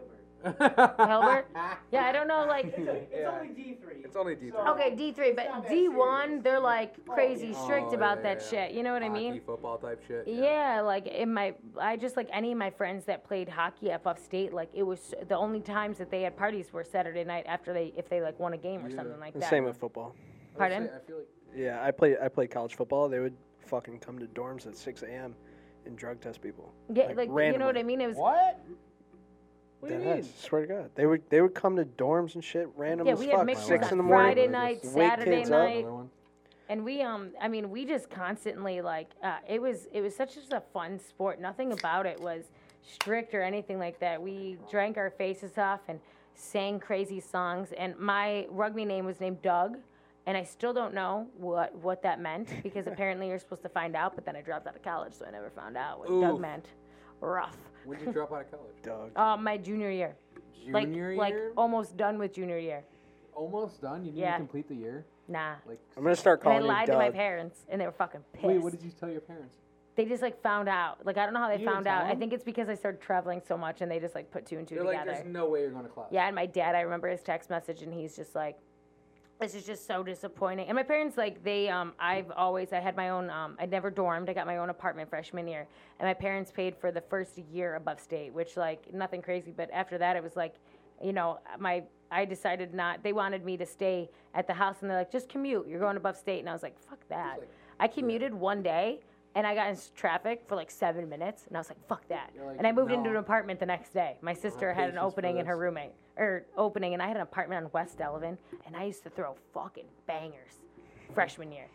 Hilbert? [laughs] yeah i don't know like It's Yeah. only D three. It's only D3. okay d3 but d1 they're like oh, crazy yeah. strict Oh, about yeah, that yeah. shit you know what i mean Hockey, football type shit. Yeah, like in my, I just like any of my friends that played hockey at Buff State. Like it was the only times that they had parties were Saturday night after they, if they like won a game or something like that. same with football. Pardon? I feel like Yeah, I played I played college football. They would fucking come to dorms at 6 a.m. and drug test people. Yeah, like, like, you know what I mean. It was what? What do you mean? Swear to God, they would they would come to dorms and shit random yeah. as We fuck. had mixers Six on in the morning. Friday night. Wake Saturday kids up. night, Another and we um, I mean, we just constantly like uh, it was it was such just a fun sport. Nothing about it was strict or anything like that. We drank our faces off and sang crazy songs. And my rugby name was named Doug. And I still don't know what, what that meant [laughs] because apparently you're supposed to find out, but then I dropped out of college, so I never found out what Doug meant. Rough. When did you drop out of college? Doug. Uh, my junior year. like Junior like year? almost done with junior year. Almost done. You didn't Yeah. complete the year. Nah. Like. I'm gonna start And I calling you lied to my parents, and they were fucking pissed. Wait, what did you tell your parents? They just like found out. Like I don't know how they You found tell out. I think it's because I started traveling so much, and they just like put two and 2 They're like, together. there's no way you're going to class. Yeah, and my dad, I remember his text message, and he's just like, "This is just so disappointing." And my parents, like, they, um, I've always, I had my own, um, I never dormed. I got my own apartment freshman year, and my parents paid for the first year above state, which like nothing crazy. But after that, it was like, you know, my, I decided not. They wanted me to stay at the house, and they're like, "Just commute. You're going above state," and I was like, "Fuck that." like- I commuted one day. And I got in traffic for like seven minutes, and I was like, "Fuck that!" Like, and I moved into an apartment the next day. My sister had an opening in her roommate or opening, and I had an apartment on West Delavan, and I used to throw fucking bangers freshman year.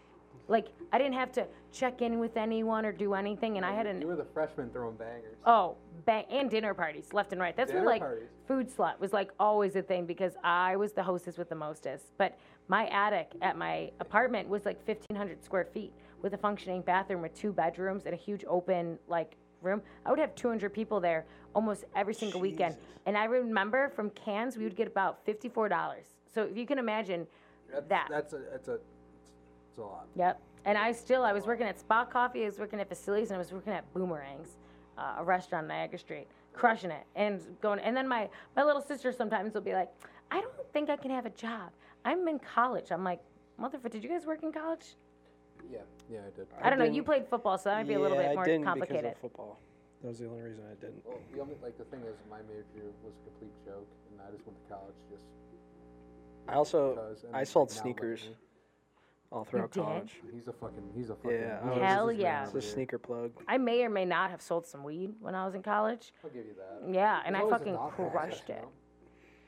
Like I didn't have to check in with anyone or do anything, and I had an You were the freshman throwing bangers. oh bang and dinner parties left and right. That's when Dinner like parties. food slot was like always a thing because I was the hostess with the mostest. But my attic at my apartment was like 1,500 square feet with a functioning bathroom with two bedrooms and a huge open like room. I would have 200 people there almost every single weekend. And I remember from cans we would get about $54. So if you can imagine That's, that. That's a, that's a, it's a lot. Yep. And I still, I was working at Spot Coffee, I was working at Facilities, and I was working at Boomerangs, uh, a restaurant on Niagara Street, crushing it and going. And then my my little sister sometimes will be like, I don't think I can have a job. I'm in college. I'm like, motherfucker, did you guys work in college? Yeah, yeah, I did. I, don't know. You played football, so that might be a little bit more I didn't complicated. because of football. That was the only reason I didn't. Well, the only like the thing is, my major was a complete joke, and I just went to college just I also I sold now look at sneakers all throughout did? college. He's a fucking. He's a fucking. Yeah, he's I a was- Hell yeah. It's a sneaker plug. I may or may not have sold some weed when I was in college. I'll give you that. Yeah, and I fucking crushed it.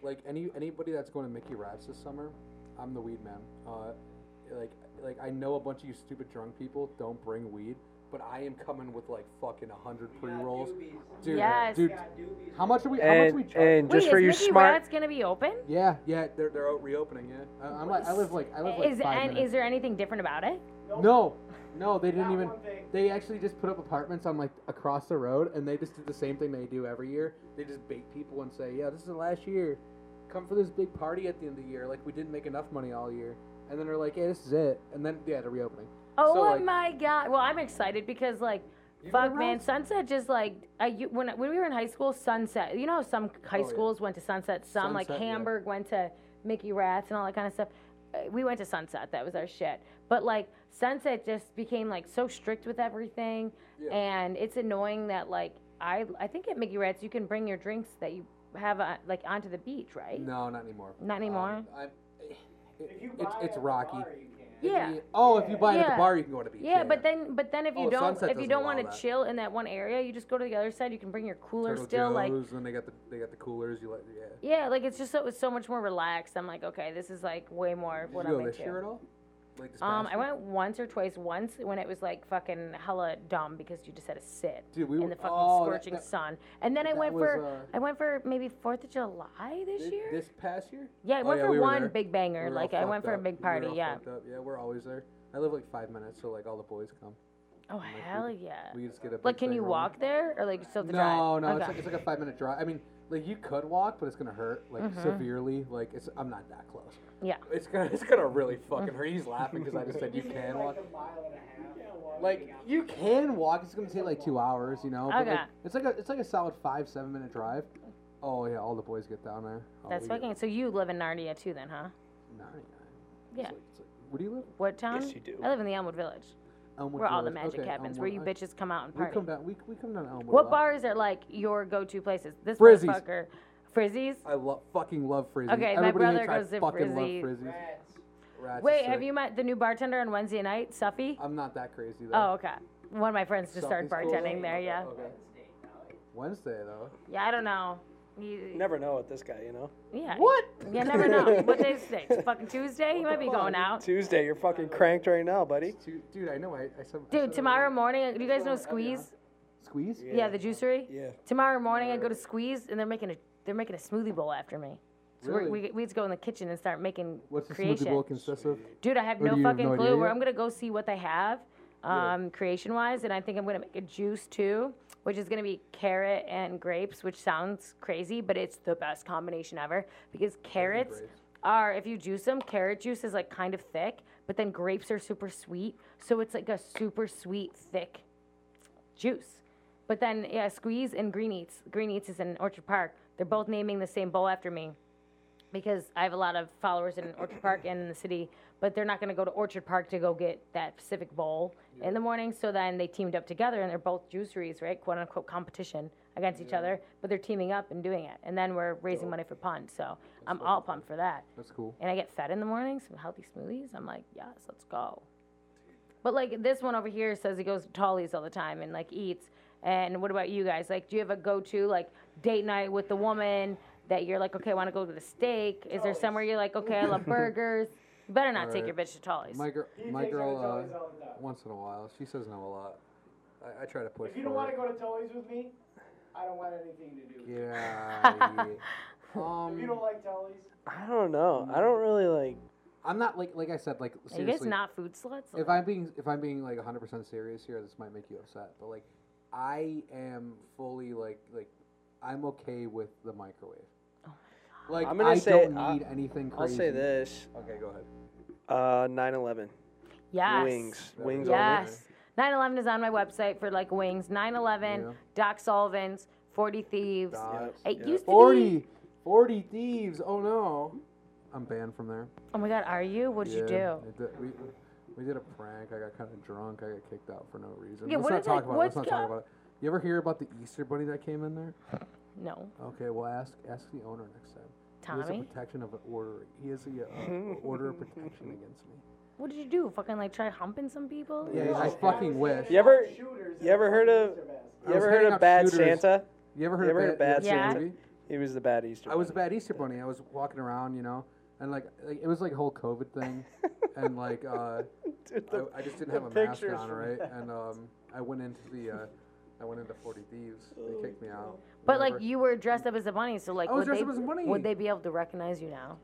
Like any anybody that's going to Mickey Rats this summer, I'm the weed man. Uh, like like I know a bunch of you stupid drunk people don't bring weed, but I am coming with like fucking a hundred pre rolls, dude. Yes. Dude, how much are we? How much are we charge? and Wait, just for is you Mickey smart. Rats gonna be open? yeah, yeah, they're they're out reopening. Yeah, I, I'm like I live like I live like Is five and minutes. is there anything different about it? No, no, they didn't Not even. one thing. They actually just put up apartments on like across the road, and they just did the same thing they do every year. They just bait people and say, "Yeah, this is the last year. Come for this big party at the end of the year. Like we didn't make enough money all year." And then they're like, "Yeah, this is it." And then yeah, they're reopening. Oh So, like- my god! Well, I'm excited because like, fuck man. Sunset just like I u- when when we were in high school, Sunset. You know, how some high Oh, yeah. schools went to Sunset. Some like Sunset, yeah. Hamburg went to Mickey Rats and all that kind of stuff. Uh, We went to Sunset. That was our shit. But like Sunset just became like so strict with everything, Yeah. and it's annoying that like I I think at Mickey Rats you can bring your drinks that you have uh, like onto the beach, right? No, not anymore. Not anymore? Um, I, it, If you it's buy it's at the rocky. bar, you can. Yeah. It- oh, if you buy it at Yeah. the bar, you can go to the beach. Yeah, but then but then if oh, you Oh, don't Sunset if you doesn't don't allow want to chill in that one area, you just go to the other side. You can bring your cooler Turtle still, like Joe's, and they got the they got the coolers. You let yeah. yeah, like it's just so it's so much more relaxed. I'm like, okay, this is like way more Did what you go I'm this into. year at all? Like this Um, past I went once or twice. Once when it was like fucking hella dumb because you just had to sit Dude, we in were- the fucking oh, that- scorching that- sun. And then I that went was, for uh, I went for maybe Fourth of July this Thi- year. This past year? yeah, I Oh, went for we were one there. big banger. We were like I went fucked for a up. big We were party. all Yeah. fucked up. Yeah, we're always there. I live like five minutes, so like all the boys come. Oh hell yeah. We just get a. Like, can thing you rolling. walk there or like still have to No, drive? no, it's Okay. like it's like a five minute drive. I mean, like you could walk, but it's gonna hurt like Mhm. severely. Like it's I'm not that close. Yeah. It's gonna it's gonna really fucking hurt. He's laughing because I just said [laughs] you can walk. a mile and a half? Like you can walk. It's gonna take like two hours, you know. But like, Okay. it's like a it's like a solid five seven minute drive. Oh yeah, all the boys get down there. Oh, That's we get fucking. So you live in Narnia too, then, huh? 99. Yeah. It's like, it's like, where do you live? What town? Yes, you do. I live in the Elmwood Village, Elmwood where all the Village. magic Okay, happens, where you Elmwood. Bitches come out and We party. come down. We, we come down to Elmwood. a What lot. bars are like your go-to places? This Frizzy's. motherfucker, Frizzies. I love fucking love frizzies. Okay, my Everybody brother hates I goes to fucking Frizzy. love Frizzy. Rats. Rats is Wait, have sick. you met the new bartender on Wednesday night, Suffy? I'm not that crazy though. Oh, okay. One of my friends just started Something's cool. bartending there. Yeah. Okay. Wednesday though. Yeah, I don't know. You, You never know with this guy, you know. Yeah. What? You never know. [laughs] What day is today? It's fucking Tuesday. You might be going out. Tuesday, you're fucking cranked right now, buddy. Dude, dude, I know. I, I said. I Dude, said tomorrow it. morning, do you guys know Squeeze? Squeeze. Yeah, the juicery. Yeah. Tomorrow morning, I go to Squeeze, and they're making a they're making a smoothie bowl after me. So we're, Really? we we just go in the kitchen and start making What's the creation. smoothie bowl consist of? Dude, I have Or no do have fucking no clue. Where? I'm gonna go see what they have, um, creation wise, and I think I'm gonna make a juice too, which is gonna be carrot and grapes, which sounds crazy, but it's the best combination ever because carrots are if you juice them, carrot juice is like kind of thick, but then grapes are super sweet, so it's like a super sweet thick juice. But then yeah, Squeeze and Green Eats. Green Eats is in Orchard Park. They're both naming the same bowl after me because I have a lot of followers in Orchard Park and in the city, but they're not going to go to Orchard Park to go get that specific bowl in the morning. So then they teamed up together, and they're both juiceries, right? "Quote unquote" competition against each other, but they're teaming up and doing it. And then we're raising money for Pun. So I'm all pumped for that. That's cool. And I get fed in the morning, some healthy smoothies. I'm like, yes, let's go. But like this one over here says he goes to Tully's all the time and like eats. And what about you guys? Like, do you have a go-to like date night with the woman that you're like, okay, I want to go to the steak? Is there somewhere you're like, okay, I love [laughs] burgers? You better not take Alright. your bitch to Tully's. My girl, He my takes her to Tully's uh, all the time. once in a while, she says no a lot. I, I try to push. If you don't for want it. to go to Tully's with me, I don't want anything to do with it. Yeah. yeah. [laughs] Um, If you don't like Tully's, I don't know. I don't really like. I'm not like like I said like Are you seriously. guys not food sluts? if I'm being if I'm being like 100 percent serious here, this might make you upset, but like I am fully like like I'm okay with the microwave. Like I'm gonna I say- don't I- need anything I'll say this. Okay, go ahead. Uh, 9/11 yes. wings, That wings was only. Yes. 9/11 is on my website for like wings. 9/11, Yeah. Doc Sullivan's, 40 Thieves. Docs, It yeah. used to be. 40, 40 thieves. Oh no, I'm banned from there. Oh my God, are you? What did you do? Did- we, we did a prank. I got kind of drunk. I got kicked out for no reason. Yeah, let's what not is talk it? about it. What's Let's not talk about it. You ever hear about the Easter bunny that came in there? No. Okay, well ask ask the owner next time. Tommy? He has Tommy? a protection of an order. He has a uh, [laughs] order of protection against me. What did you do? Fucking like try humping some people? Yeah, I fucking wish. You ever- you ever heard of- I You ever heard of Bad shooters. Santa? You ever heard You of ever heard of Bad, Bad you ever seen the Santa? movie? He was the bad Easter. I was a bad Easter bunny. I was walking around, you know, and like, like it was like a whole COVID thing, [laughs] and like uh, Dude, the- I, I just didn't have a mask on, right? that. And um, I went into the uh, I went into Forty Thieves. They oh, kicked me out. But like whatever. you were dressed up as a bunny, so like I was would dressed they up as a bunny. would they be able to recognize you now?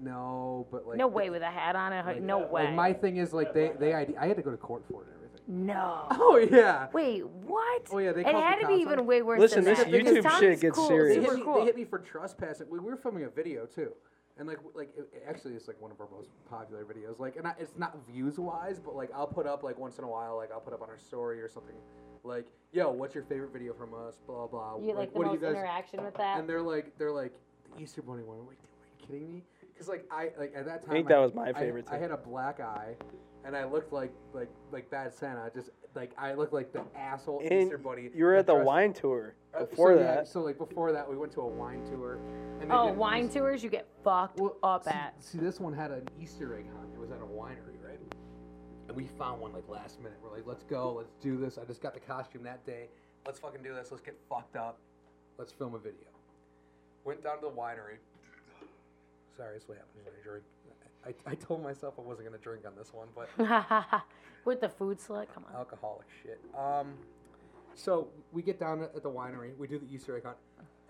no, but like no way with a hat on and like- no way. Like my thing is like they they ID, I had to go to court for it and everything. no. Oh yeah. Wait, what? Oh, yeah, they it called had the to be cops even on- way worse Listen, than this that. because YouTube Tom's shit gets cool, serious. They hit, Super me, cool. they hit me for trespassing. We, we were filming a video too, and like like it, it actually it's like one of our most popular videos. Like, and I, it's not views wise, but like I'll put up like once in a while, like I'll put up on our story or something, like, yo, what's your favorite video from us? Blah blah. you like the what most do you guys? interaction with that? And they're like they're like the Easter Bunny one. I'm like, are you kidding me? Because like I like at that time I think I- that was my I- favorite I, too. had a black eye, and I looked like like like bad Santa. Just like I looked like the asshole And Easter Bunny. you were at the wine tour uh, before so, yeah, that. so like before that, we went to a wine tour. And oh, wine Eas- tours you get fucked Well, up see, at. See, this one had an Easter egg hunt. It was at a winery, right? And we found one like last minute. We're like, let's go, let's do this. I just got the costume that day. Let's fucking do this. Let's get fucked up. Let's film a video. Went down to the winery. Sorry, that's what happens when I drink. I, I told myself I wasn't gonna drink on this one, but [laughs] with the food slut, come on. alcoholic shit. Um, so we get down at the winery, we do the Easter egg hunt,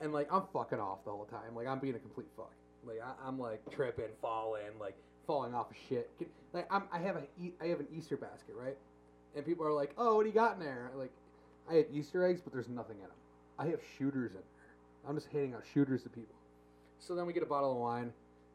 and like I'm fucking off the whole time. Like I'm being a complete fuck. Like I, I'm like tripping, falling, like falling off of shit. Like I'm, I have a, I have an Easter basket, right? And people are like, "Oh, what do you got in there?" Like, I have Easter eggs, but there's nothing in them. I have shooters in there. I'm just handing out shooters to people. So then we get a bottle of wine.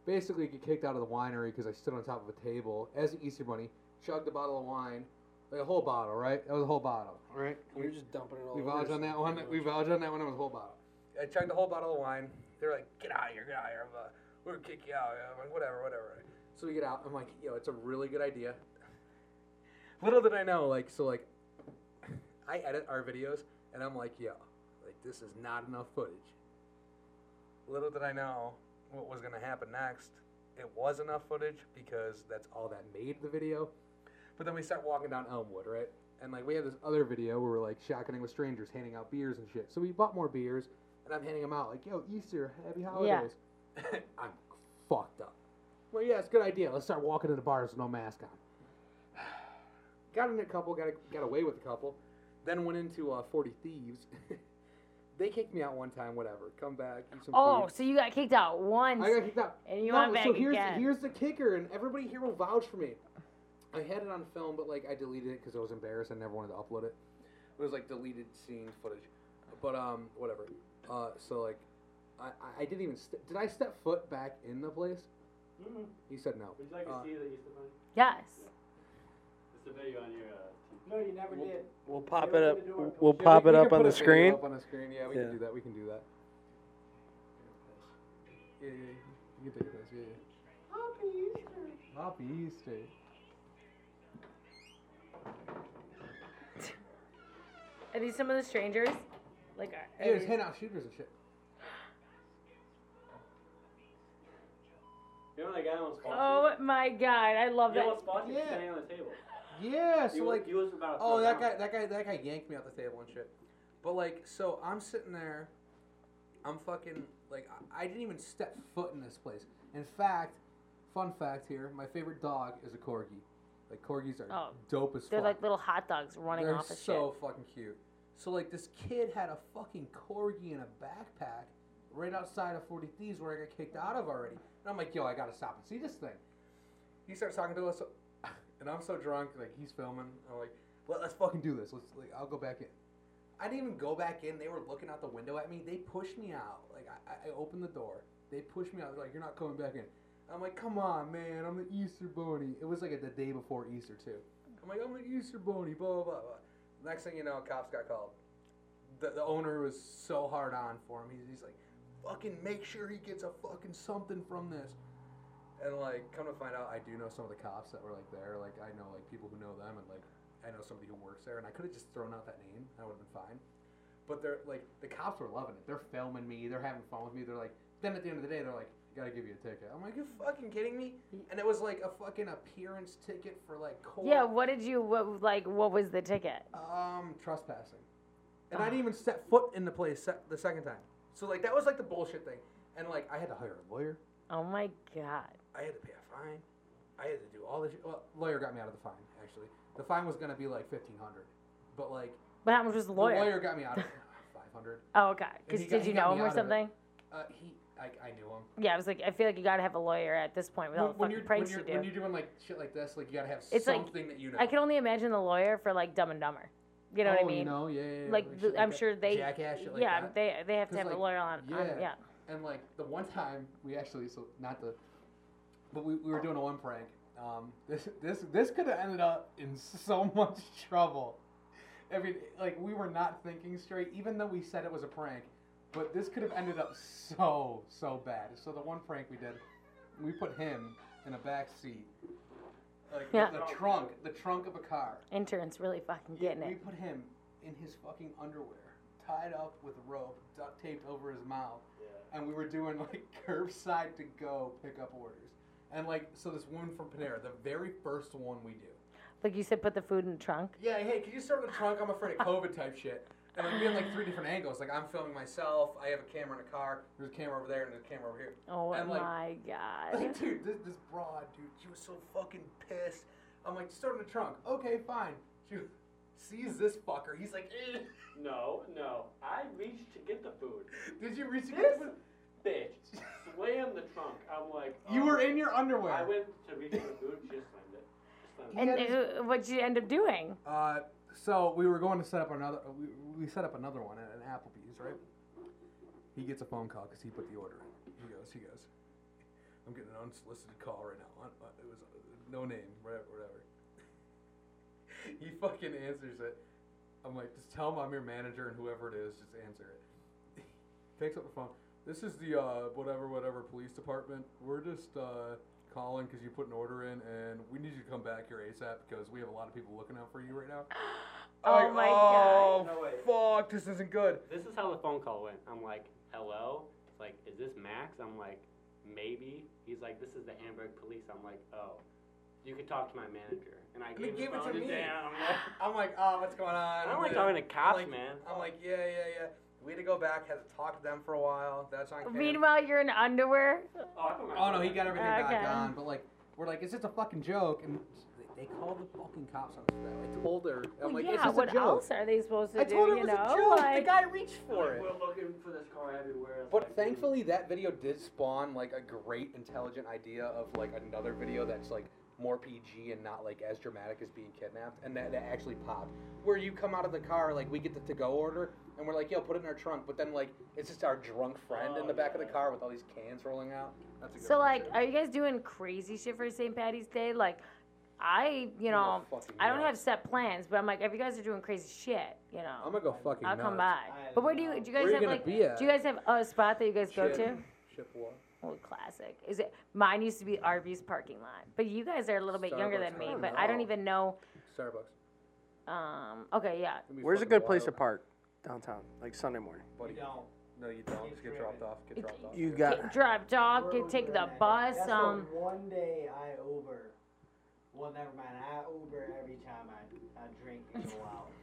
Basically, get kicked out of the winery because I stood on top of a table as an Easter bunny, chugged a bottle of wine, like a whole bottle, right? That was a whole bottle, right? You're just dumping it all We over vouch on that one. We vouch on that one. It was a whole bottle. I chugged a whole bottle of wine. They're like, "Get out of here! Get out of here! I'm, uh, we're gonna kick you out." I'm like, "Whatever, whatever." So we get out. I'm like, "Yo, it's a really good idea." Little did I know, like, so like, I edit our videos, and I'm like, "Yo, like, this is not enough footage." Little did I know what was gonna happen next. It was enough footage because that's all that made the video. But then we start walking down Elmwood, right? And like we have this other video where we're like shotgunning with strangers, handing out beers and shit. So we bought more beers, and I'm handing them out like, "Yo, Easter, happy holidays." Yeah. [laughs] I'm fucked up. Well, yeah, it's a good idea. Let's start walking into bars with no mask on. [sighs] got in a couple, got got away with a couple, then went into uh, Forty Thieves. [laughs] they kicked me out one time. Whatever. Come back. Eat some Oh, food. so you got kicked out once. I got kicked out. And you no, went back so here's again. here's the kicker, and everybody here will vouch for me. I had it on film, but like I deleted it because I was embarrassed. I never wanted to upload it. It was like deleted scene footage, but um, whatever. Uh, so like, I I- I didn't even st- did I step foot back in the place? Mm-hmm. He said no. Would you like Uh, to see the Easter bunny? yes. It's the video on your. Uh, No, you never did. We'll pop it up. door. We'll Yeah, pop we- it we up on the screen. Up on the screen, yeah, we Yeah. can do that. We can do that. Yeah, yeah, yeah. you can take this. Yeah, yeah. Happy Easter. Happy Easter. [laughs] Are these some of the strangers? Like, are, Hey, are just these- hand out shooters and shit. you know that guy almost fought oh my god, I love you? He that. almost fought you Yeah. standing on the table. Yeah, He so was, like he was about to Oh, that down. guy, that guy, that guy yanked me off the table and shit. But like, so I'm sitting there, I'm fucking like, I, I didn't even step foot in this place. In fact, fun fact here, my favorite dog is a corgi. Like corgis are Oh, dope as fuck. They're fuck. like little hot dogs running They're off of so fucking cute. So like, this kid had a fucking corgi in a backpack right outside of Forty Thieves where I got kicked out of already. And I'm like, yo, I gotta stop and see this thing. He starts talking to us, and I'm so drunk, like he's filming. I'm like, Let, let's fucking do this. Let's like, I'll go back in. I didn't even go back in. They were looking out the window at me. They pushed me out. Like I, I- opened the door. They pushed me out. They're like, you're not coming back in. I'm like, come on, man. I'm the Easter bunny. It was like the day before Easter too. I'm like, I'm the Easter bunny. Blah blah blah. blah. Next thing you know, cops got called. The, the owner was so hard on for him. He's, he's like, fucking make sure he gets a fucking something from this. And like, come to find out, I do know some of the cops that were like there. Like, I know like people who know them, and like, I know somebody who works there. And I could have just thrown out that name. That would have been fine. But they're like, the cops were loving it. They're filming me. They're having fun with me. They're like, then at the end of the day, they're like, gotta give you a ticket. I'm like, you fucking kidding me? And it was like a fucking appearance ticket for like court. Yeah, what did you what like what was the ticket? Um, trespassing. And I didn't even set foot in the place the second time. So like that was like the bullshit thing. And like I had to hire a lawyer. Oh my god. I had to pay a fine. I had to do all this. Well, lawyer got me out of the fine. Actually, the fine was gonna be like fifteen hundred, but like But how much was the the lawyer? lawyer got me out of [laughs] five hundred. Oh, okay. 'Cause he got- did he you know him or out of it. something? Uh, he, I, I knew him. Yeah, I was like, I feel like you gotta have a lawyer at this point with all the when fucking you're, when pranks you're, do. when you're doing like shit like this, like you gotta have It's like- something that you know. I can only imagine the lawyer for like Dumb and Dumber. You know what I Oh, mean? You know, yeah, yeah, yeah, like, the, like I'm that. sure they. Jackass shit like yeah, that. they they have to have like, a lawyer on. on yeah. yeah. And like the one time we actually so not the, but we, we were doing a one prank. Um, this this this could have ended up in so [laughs] much trouble. I mean, like we were not thinking straight, even though we said it was a prank. But this could have ended up so so bad. So the one prank we did, we put him in a back seat, like Yeah. the, the trunk, the trunk of a car. Intern's really fucking Yeah, getting we it. We put him in his fucking underwear, tied up with a rope, duct taped over his mouth, Yeah. and we were doing like [laughs] curbside to go pick up orders. And like, so this woman from Panera, the very first one we do. Like you said, put the food in the trunk. Yeah, hey, can you start in the trunk? I'm afraid of COVID type shit. And like, we had like three different angles. Like, I'm filming myself. I have a camera in a car. There's a camera over there, and there's a camera over here. Oh And, like- my god. Like, [laughs] dude, this, this broad, dude, she was so fucking pissed. I'm like, start in the trunk. Okay, fine. She sees this fucker. He's like, eh. No, no. I reached to get the food. [laughs] did you reach? To this bitch slammed the trunk. I'm like, You oh. were in your underwear. I went to reach for the food. She just slammed it. Just slammed And it. uh, what'd you end up doing? Uh, so we were going to set up another. We, we set up another one at an Applebee's, right? He gets a phone call because he put the order in. He goes, he goes. I'm getting an unsolicited call right now. Uh, uh, It was uh, no name, whatever. whatever. [laughs] he fucking answers it. I'm like, just tell him I'm your manager and whoever it is, just answer it. He [laughs] picks up the phone. This is the uh, whatever whatever police department. We're just uh, calling because you put an order in, and we need you to come back here ASAP because we have a lot of people looking out for you right now. [gasps] Oh like, my oh, God. No way. fuck, this isn't good. This is how the phone call went. I'm like, hello? It's like, is this Max? I'm like, maybe. He's like, this is the Hamburg police. I'm like, oh. You could talk to my manager. And I gave, gave it to me. Dan. I'm like, I'm like, oh, what's going on? I don't like talking to cops, like, man. I'm like, yeah, yeah, yeah. We had to go back, had to talk to them for a while. That's on camera. Meanwhile, you're in underwear. Oh, I put my Oh no, he got everything back on. But like, we're like, it's just a fucking joke, and they, they called the fucking cops on us. I told her, I'm Well, like, yeah, it's just what joke. else are they supposed to I do? told her it you was know, a joke. like the guy reached for Like, it. We're looking for this car everywhere. But like, thankfully, that video did spawn like a great intelligent idea of like another video that's like more PG and not like as dramatic as being kidnapped, and that, that actually popped. Where you come out of the car, like we get the to-go order, and we're like, "Yo, put it in our trunk," but then like it's just our drunk friend in the Oh, back of the car with all these cans rolling out. That's a good So one, like, too. are you guys doing crazy shit for St. Patty's Day? Like, I, you know, fucking I don't nuts. have set plans, but I'm like, if you guys are doing crazy shit, you know, I'm gonna go fucking. I'll come nuts. by. But where do you, do you guys Where you have gonna like, be at? do you guys have a spot that you guys go to? Ship what? Oh, classic. Is it? Mine used to be Arby's parking lot, but you guys are a little bit younger Starbucks, than me. I don't But I don't know. even know. Starbucks. Um. Okay. Yeah. It'd be Where's a fucking good place to wild. park downtown, like Sunday morning? Buddy. You don't. No, you don't. Just get dropped off. Get dropped off. You got Get, drive, dog. We're Get, take the bus. That's Um. one day I Uber. Well, never mind. I Uber every time I, I drink and go out. [laughs]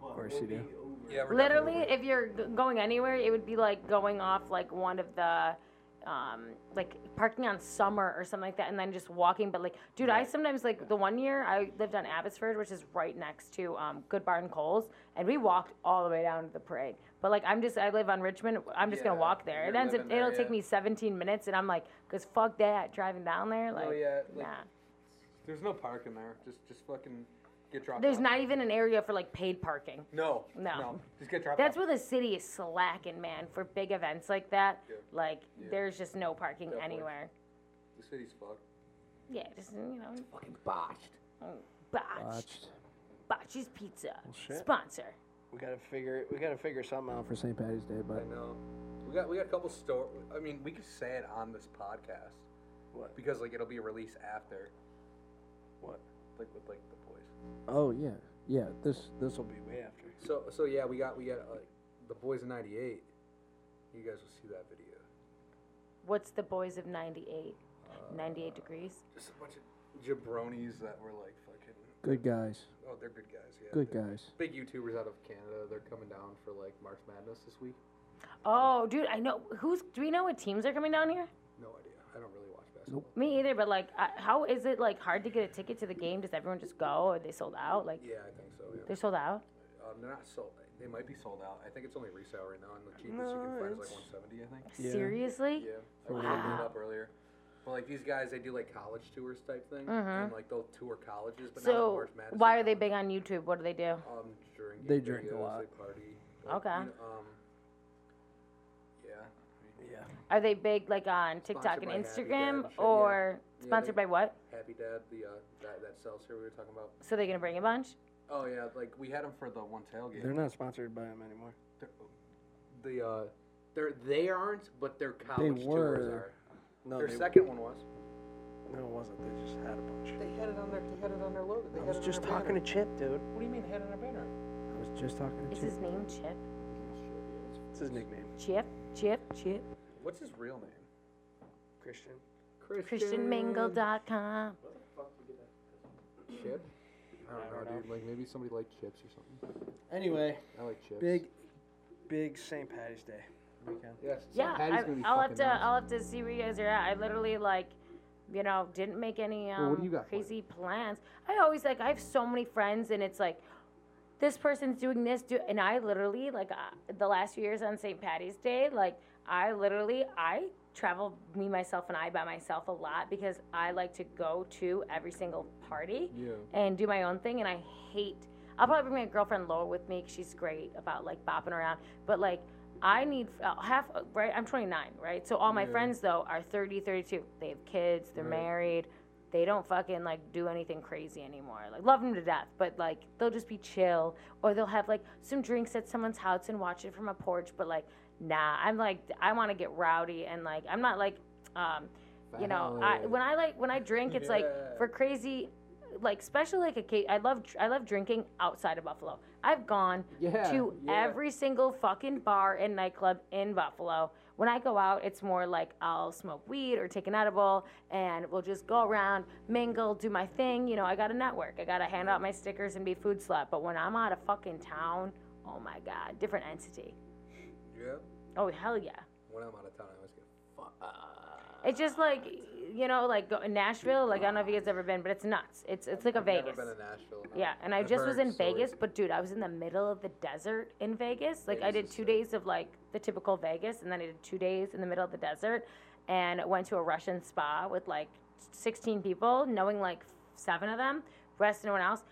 But course we'll you do. Yeah, we're Literally, if you're g- going anywhere, it would be like going off like one of the, um, like parking on Summer or something like that, and then just walking. But like, dude, I sometimes like the one year I lived on Abbotsford, which is right next to um, Good Barn Coles, and we walked all the way down to the parade. But like, I'm just I live on Richmond. I'm just gonna Yeah, walk there. It you're ends up living there, it'll take yeah. me 17 minutes, and I'm like, cause fuck that driving down there. Like, Oh yeah. Like, nah. There's no parking there. Just just fucking get dropped There's off. not even an area for like paid parking. No. No. Just get dropped That's off. where the city is slacking, man. For big events like that, Yeah. like Yeah. there's just no parking Definitely. anywhere. The city's fucked. Yeah, just you know, Fucking botched. botched. Botched. Botch's Pizza shit. sponsor. We gotta figure we gotta figure something out for St. Patty's Day, but I know. We got we got a couple store. I mean, we could say it on this podcast. What? Because like it'll be released after. What? Like with like the boys. Oh yeah, yeah. This this will be way after. So so yeah, we got we got like the boys of '98. You guys will see that video. What's the boys of 98? Uh, 98 degrees. Just a bunch of jabronis that were like fucking. Good guys, Oh, they're good guys. Yeah. good They're guys. Big YouTubers out of Canada. They're coming down for like March Madness this week. Oh, dude, I know. Who's? Do we know what teams are coming down here? No idea. I don't sold out. Me either, but like, how is it like hard to get a ticket to the game? Does everyone just go? Are they sold out? Like, Yeah, I think so. Yeah. they're sold out. Um, they're not sold. They might be sold out. I think it's only resale right now, and the cheapest you can find is like 170. I think. Yeah. Seriously? Yeah. I For was what looking it up earlier. But like these guys, they do like college tours type thing, Mhm. and like they'll tour colleges. But not So, March Madness why are they big on YouTube? What do they do? Um, drink. They drink a lot. They party. but, Okay. you know, um, Are they big like on TikTok Sponsored and by Happy Instagram, Dad and shit, yeah. or Yeah, sponsored they- by what? Happy Dad, the uh, that that sells here we were talking about. So they're gonna bring a bunch? Oh yeah, like we had them for the one tailgate. They're not sponsored by them anymore. the uh, they're they aren't, but their college tours were. are. No, Their they, second one was. no, it wasn't. They just had a bunch. They had it on their they had it on their logo. They I had was just talking banner. to Chip, dude. What do you mean had it on their banner? I was just talking to Is Chip. his name Chip? It's his nickname. Chip? Chip? Chip? What's his real name? Christian. Christian. ChristianMingle.com. Chip. I don't know, dude. Like maybe somebody liked chips or something. Anyway, I like chips. big, big St. Patty's Day weekend. Yes. Yeah, Patty's I, gonna be I'll have fucking to. nice. I'll have to see where you guys are at. I literally like, you know, didn't make any um, Well, what do you got planned? crazy plans. I always like. I have so many friends, and it's like, this person's doing this, do, and I literally like uh, the last few years on St. Patty's Day, like I literally I travel me myself and I by myself a lot because I like to go to every single party Yeah. and do my own thing. And I hate. I'll probably bring my girlfriend Laura with me. she's great about like bopping around. But like, I need uh, half. Right, I'm 29. Right, so all my Yeah. friends though are 30, 32. They have kids. They're Right. married. They don't fucking like do anything crazy anymore. Like love them to death, but like they'll just be chill, or they'll have like some drinks at someone's house and watch it from a porch. But like, nah, I'm like I want to get rowdy and like I'm not like, um, you know, I, when I like when I drink, it's like for crazy, like especially like a case. I love I love drinking outside of Buffalo. I've gone Yeah, to yeah. every single fucking bar and nightclub in Buffalo. When I go out, it's more like I'll smoke weed or take an edible, and we'll just go around, mingle, do my thing. You know, I got to network. I got to hand out my stickers and be food slut. But when I'm out of fucking town, oh my god, different entity. Yeah. Oh hell yeah. When I'm out of town, I always get fuck. It's just like, you know, like go, Nashville. Like I don't know if you guys ever been, but it's nuts. It's it's like a I've Vegas. Never been to Nashville. no. Yeah, and I I've just was in stories. Vegas, but dude, I was in the middle of the desert in Vegas. Like I did two days of like the typical Vegas, and then I did two days in the middle of the desert, and went to a Russian spa with like 16 people, knowing like seven of them, rest no one else.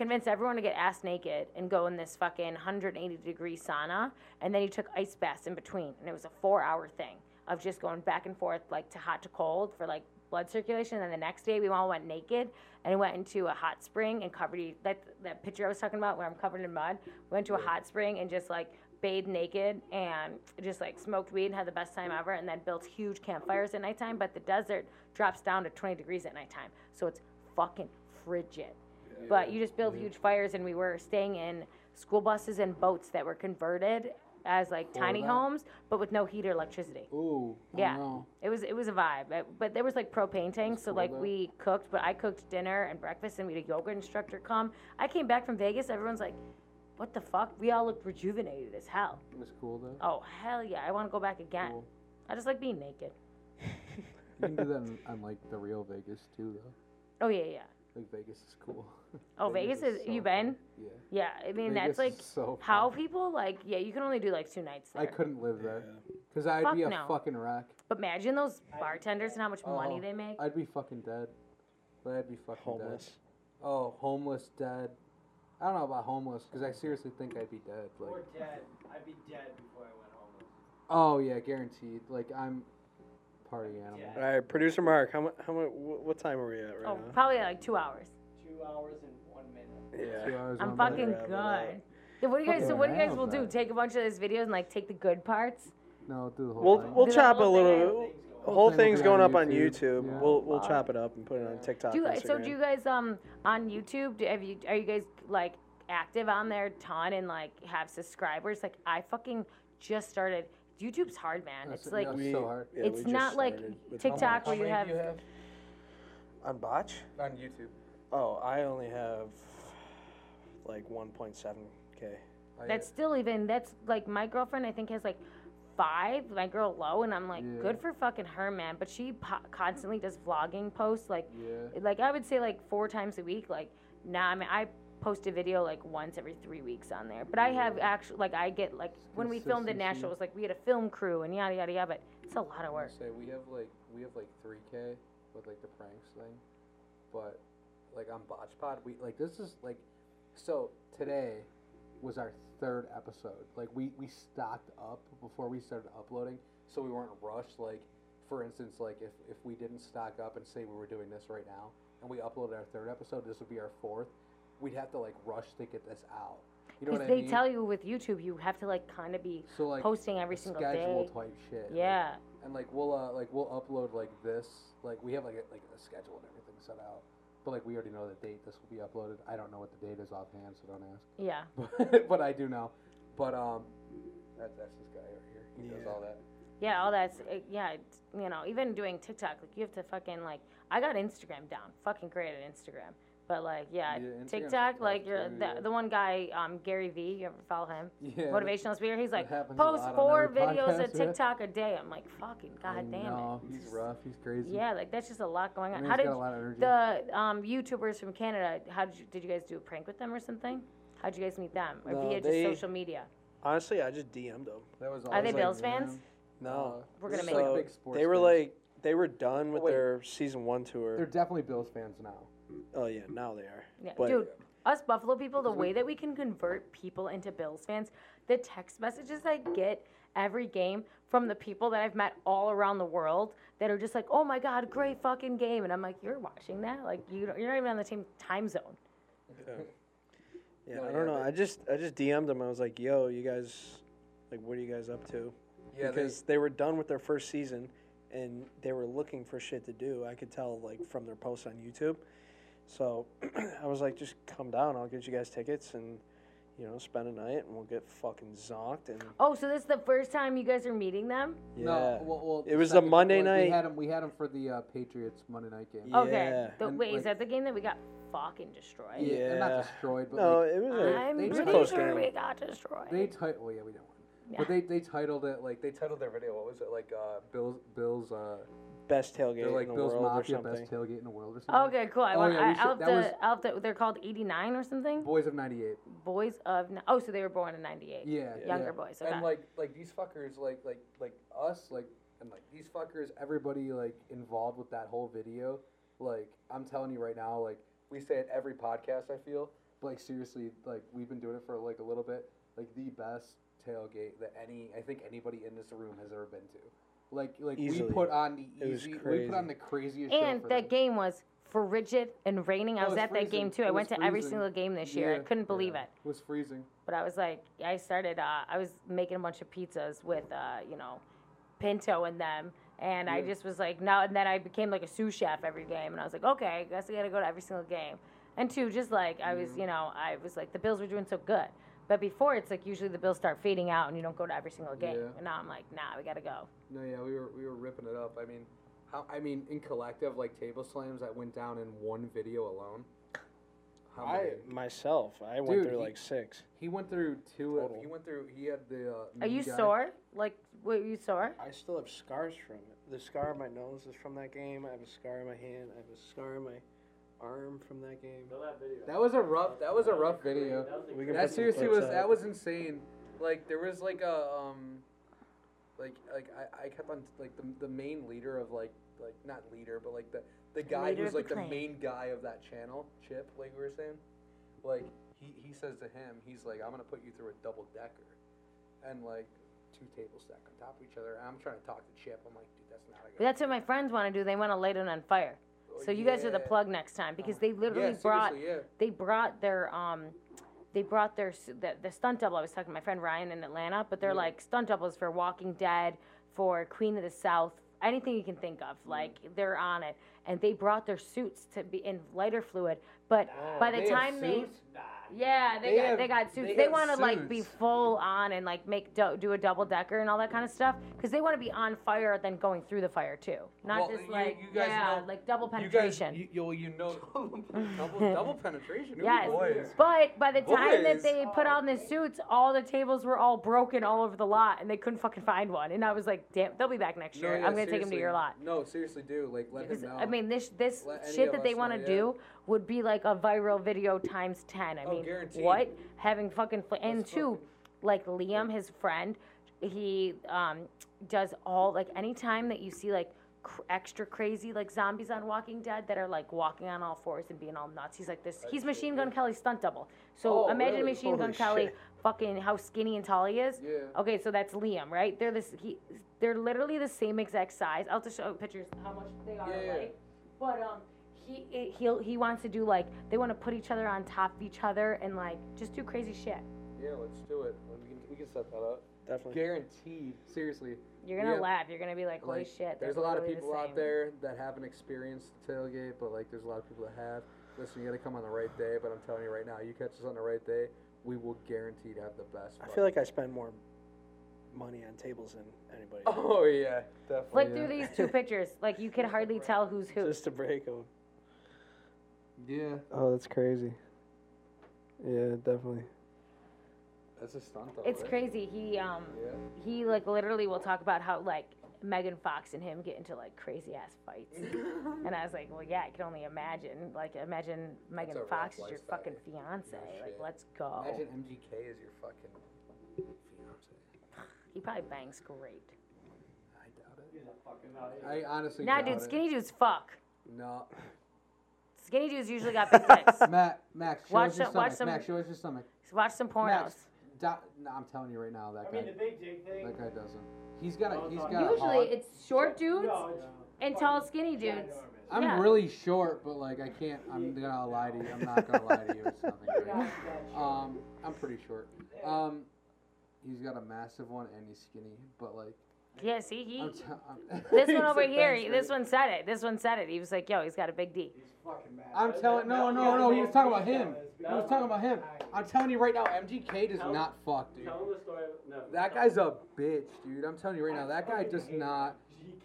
Convinced everyone to get ass naked and go in this fucking 180 degree sauna, and then he took ice baths in between, and it was a four hour thing of just going back and forth like to hot to cold for like blood circulation. And then the next day we all went naked and went into a hot spring and covered that that picture I was talking about where I'm covered in mud. We Went to a hot spring and just like bathed naked and just like smoked weed and had the best time ever. And then built huge campfires at nighttime. But the desert drops down to 20 degrees at nighttime, so it's fucking frigid. But you just build huge fires, and we were staying in school buses and boats that were converted as like tiny that? homes, but with no heat or electricity. Ooh. Yeah. No. It was it was a vibe, It- but there was like propane tanks, so like we cooked, but I cooked dinner and breakfast, and we had a yoga instructor come. I came back from Vegas, everyone's like, "What the fuck?" We all looked rejuvenated as hell. It was cool though. Oh hell yeah, I want to go back again. Cool. I just like being naked. You can do that [laughs] on, on like the real Vegas too, though. Oh yeah yeah. Like Vegas is cool. Oh Vegas, is, so you been? fun. Yeah. Yeah, I mean Vegas that's like so how people like. Yeah, you can only do like two nights there. I couldn't live there because I'd Fuck be a no. fucking wreck. But imagine those bartenders and how much money Oh, they make. I'd be fucking dead. But I'd be fucking Homeless. dead. Oh, homeless, dead. I don't know about homeless because I seriously think I'd be dead. Like, Or dead. I'd be dead before I went homeless. oh yeah, guaranteed. Like I'm party animal. Yeah. All right, producer Mark, how much? How much? What time are we at right oh, now? probably like two hours. Two hours and one minute. Yeah. Two hours, I'm one fucking minute. good. Yeah, what do you guys? So what do you guys hell, will do? Take a bunch of those videos and like take the good parts. No, do the whole We'll thing. we'll Do chop a little. thing. The Whole whole thing will thing's going up on YouTube. YouTube. Yeah. We'll we'll Wow. chop it up and put it on TikTok. Do you guys, so do you guys um on YouTube? Do, have you are you guys like active on there ton and like have subscribers? Like I fucking just started. YouTube's hard, man. That's- It's like yeah, We- so hard. yeah, it's just not like started with TikTok where you have. do have on botch. on YouTube. Oh, I only have like 1.7k. That's still even. That's like my girlfriend. I think has like five, my girl Lo, and I'm like, Yeah. good for fucking her, man. But she po- constantly does vlogging posts, like, Yeah. like I would say like four times a week. Like, nah, I mean, I post a video like once every three weeks on there. But I have actually, like, I get like when we filmed in Consistency. Nashville, it was like we had a film crew and yada yada yada. But it's a lot of work. say we have like we have like 3k with like the pranks thing, but like on Botch Pod, we like this is like so today was our third episode. Like we we stocked up before we started uploading, so we weren't rushed. Like for instance, like if if we didn't stock up and say we were doing this right now, and we uploaded our third episode, this would be our fourth. We'd have to like rush to get this out. You know Because what I they mean? tell you with YouTube, you have to like kind of be so like posting every a single schedule day. type shit. like, Yeah. and like we'll uh, like we'll upload like this like we have like a, like a schedule and everything set out but like we already know the date this will be uploaded i don't know what the date is offhand so don't ask Yeah. [laughs] but, but i do know but um that's that's this guy right here he does all that Yeah, all that's uh, yeah. It's, you know, even doing TikTok, like you have to fucking like. I got Instagram down. Fucking great at Instagram. But like, yeah, Yeah, TikTok, tough like you're too, the, yeah. the one guy, um, Gary Vee. You ever follow him? yeah Motivational speaker. He's like, post four videos podcast, of yeah. TikTok a day. I'm like, fucking I goddamn know, it. he's rough he's crazy Yeah, like that's just a lot going I on. mean, How he's did got a lot of energy the um, YouTubers from Canada? How did you, did you guys do a prank with them or something? How'd you guys meet them, or No, via just social media? Honestly, I just DM'd them. that was Are they always, Bills like, fans? No, We're gonna make so like, big sports they were fans. like they were done with Oh, wait. their season one tour. they're definitely bills fans now Oh yeah, now they are. Yeah, But- dude, us Buffalo people, the way that we can convert people into Bills fans, the text messages I get every game from the people that I've met all around the world that are just like, "Oh my god, great fucking game," and I'm like, "You're watching that? Like you, don't- you're not even on the same time zone." Yeah, No, I don't know. I just I just DM'd them. I was like, "Yo, you guys, like, what are you guys up to?" yeah they, because they, were done with their first season, and they were looking for shit to do. I could tell like from their posts on YouTube. So [clears throat] I was like, "Just come down. I'll get you guys tickets, and you know, spend a night, and we'll get fucking zonked." And Oh, so this is the first time you guys are meeting them? yeah, No, well, well, It was the second- Monday like, We night- had him. We had him for the uh, Patriots Monday night game. Yeah. Okay. The, And, wait, like- is that the game that we got fucking destroyed? Yeah, not destroyed, but no, like, it was a I'm they it was a pretty close sure game. we got destroyed. they titled. Well, yeah, we didn't win. Yeah. But they, they titled it like they titled their video. What was it like? Uh, Bills Bills. Uh, Best tailgate they're like in the Bills world or Mafia something. best tailgate in the world or something. Oh, okay, cool. I Oh, want. yeah, we I, should- I'll have that to, was- I'll have to, they're called 89 or something. Boys of '98. Boys of. n- Oh, so they were born in 98. Yeah, Younger yeah. boys. Okay. And like like these fuckers, like like like us, like and like these fuckers, everybody like involved with that whole video. Like I'm telling you right now, like we say it every podcast. I feel but, like seriously, like we've been doing it for like a little bit. Like the best tailgate that any I think anybody in this room has ever been to. Like like Easily. we put on the easy, we put on the craziest. show and for that them. game was frigid and raining. I Oh, was was at that game freezing. too. I went was to every single game this year. I couldn't believe yeah. it. It was freezing. But I was like, I started. Uh, I was making a bunch of pizzas with, uh, you know, Pinto and them. And I just was like, now And then I became like a sous chef every game. And I was like, okay, I guess I got to go to every single game. And two, just like I was, you know, I was like, the Bills were doing so good. But before, it's like usually the Bills start fading out and you don't go to every single game. Yeah. And now I'm like, nah, we got to go. No, yeah, we were we were ripping it up. I mean, how I mean, in collective, like table slams that went down in one video alone. How I many? myself, I went through he- like six. He went through two. Of, Total. he went through. He had the. Uh, Are you guy. sore? Like, were you sore? I still have scars from it. The scar on my nose is from that game. I have a scar on my hand. I have a scar on my arm from that game. That video. That was a rough. That was a rough great- video. That was We can That put some seriously clips was. up. That was insane. Like there was like a um, like like I, I kept on like the the main leader of like like not leader but like the the guy Leader who's of the like the, clan. main guy of that channel Chip like we were saying, like he he says to him he's like I'm gonna put you through a double decker, and like two tables stacked on top of each other. And I'm trying to talk to Chip. I'm like dude that's not a But that's what my friends want to do. They want to light it on fire. So you guys are the Yeah. plug next time because they literally yeah, brought seriously, yeah. they brought their um they brought their s- the, the stunt double. I was talking to my friend Ryan in Atlanta, but they're like stunt doubles for Walking Dead, for Queen of the South, anything you can think of. Like they're on it, and they brought their suits to be in lighter fluid. But by the They have time they suits? Yeah, they, They got have- they got suits. they They, want to like be full on and like make do, do a double decker and all that kind of stuff because they want to be on fire then going through the fire too, not Well, just you- like you guys yeah, know- like double penetration. You guys, penetration. you, you, you know, [laughs] double, double [laughs] penetration. Ooh, Yes. boys. But by the time that they put on the suits, all the tables were all broken all over the lot, and they couldn't fucking find one. And I was like, "Damn, they'll be back next No, year. yeah, I'm gonna take them to your lot." No, seriously, do like let him Because, know. I mean, this this Let shit that they want to do would be like a viral video times ten. I Oh, mean, guaranteed. what having fucking fl- and two, like Liam, his friend, he um does all like anytime that you see like cr- extra crazy like zombies on Walking Dead that are like walking on all fours and being all nuts. He's like this. He's Machine Gun Kelly's stunt double. So Oh, imagine really? Machine Gun Holy Kelly, shit. fucking how skinny and tall he is. Yeah. Okay, so that's Liam, right? They're this. He, they're literally the same exact size. I'll just show pictures how much they are Yeah, yeah. alike. But um, he he he'll, wants to do like they want to put each other on top of each other and like just do crazy shit. Yeah, let's do it. We can, we can set that up. Definitely. Guaranteed. Seriously. You're gonna Yeah. laugh. You're gonna be like, holy Like, shit. There's they're a lot of literally the people out there that haven't experienced the tailgate, but like there's a lot of people that have. Listen, you gotta come on the right day, but I'm telling you right now, you catch us on the right day, we will guarantee to have the best. I feel like I spend more money on tables than anybody. [laughs] Oh yeah, definitely. Flick yeah. through these two pictures. Like you can hardly tell who's who. Just to break them. Yeah, Oh, that's crazy. Yeah, definitely. that's a stunt though. It's right? crazy. He um Yeah. he like literally will talk about how like Megan Fox and him get into like crazy ass fights. [laughs] and I was like, well, yeah, I can only imagine. Like, imagine Megan a rough Fox is your lifestyle. fucking fiance. No like, shit. let's go. Imagine MGK is your fucking fiance. He probably bangs great. I doubt it. He's a fucking nut. I honestly Nah, doubt dude, it. skinny dudes fuck. No. Skinny dudes usually got big dicks. [laughs] Matt, Max, show Watch us your some- watch stomach. some- Max, show us your stomach. Watch some pornos. Max, do, no, I'm telling you right now, that I guy, mean, the big dick thing. that guy doesn't. He's got a, No, he's no. got a Usually hog. it's short dudes No, it's and tall skinny dudes. ginormous. I'm yeah. really short, but like I can't. I'm gonna lie to you. I'm not gonna lie to you. It's nothing great. Um, I'm pretty short. Um, he's got a massive one and he's skinny, but like Yeah, see, he. I'm t- I'm [laughs] This one over here, he- this one said it. This one said it. He was like, yo, he's got a big D. He's fucking mad. I'm telling. that- No, no, no. He was talking about him. He was talking about him. I'm telling you right now, MGK does Tell- not fuck, dude. Tell him the story. of- No. That guy's a bitch, dude. I'm telling you right now, that guy does not.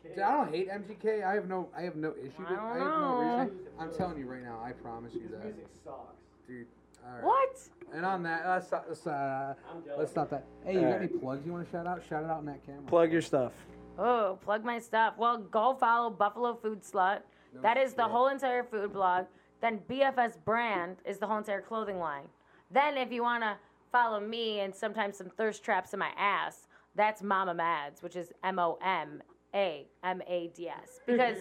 Dude, I don't hate MGK. I have no, I have no issue. I with don't I have know. no reason. I'm telling you right now. I promise you His that, music sucks. dude. All right. What? And on that, let's stop, let's, uh, let's stop that. Hey, you got Alright. any plugs you want to shout out? Shout it out in that camera. Plug your stuff. Oh, plug my stuff. Well, go follow Buffalo Food Slut. No that is the whole entire food blog. Then BFS brand is the whole entire clothing line. Then if you want to follow me and sometimes some thirst traps in my ass, that's Mama Mads, which is M O M A M A D S. [laughs] Because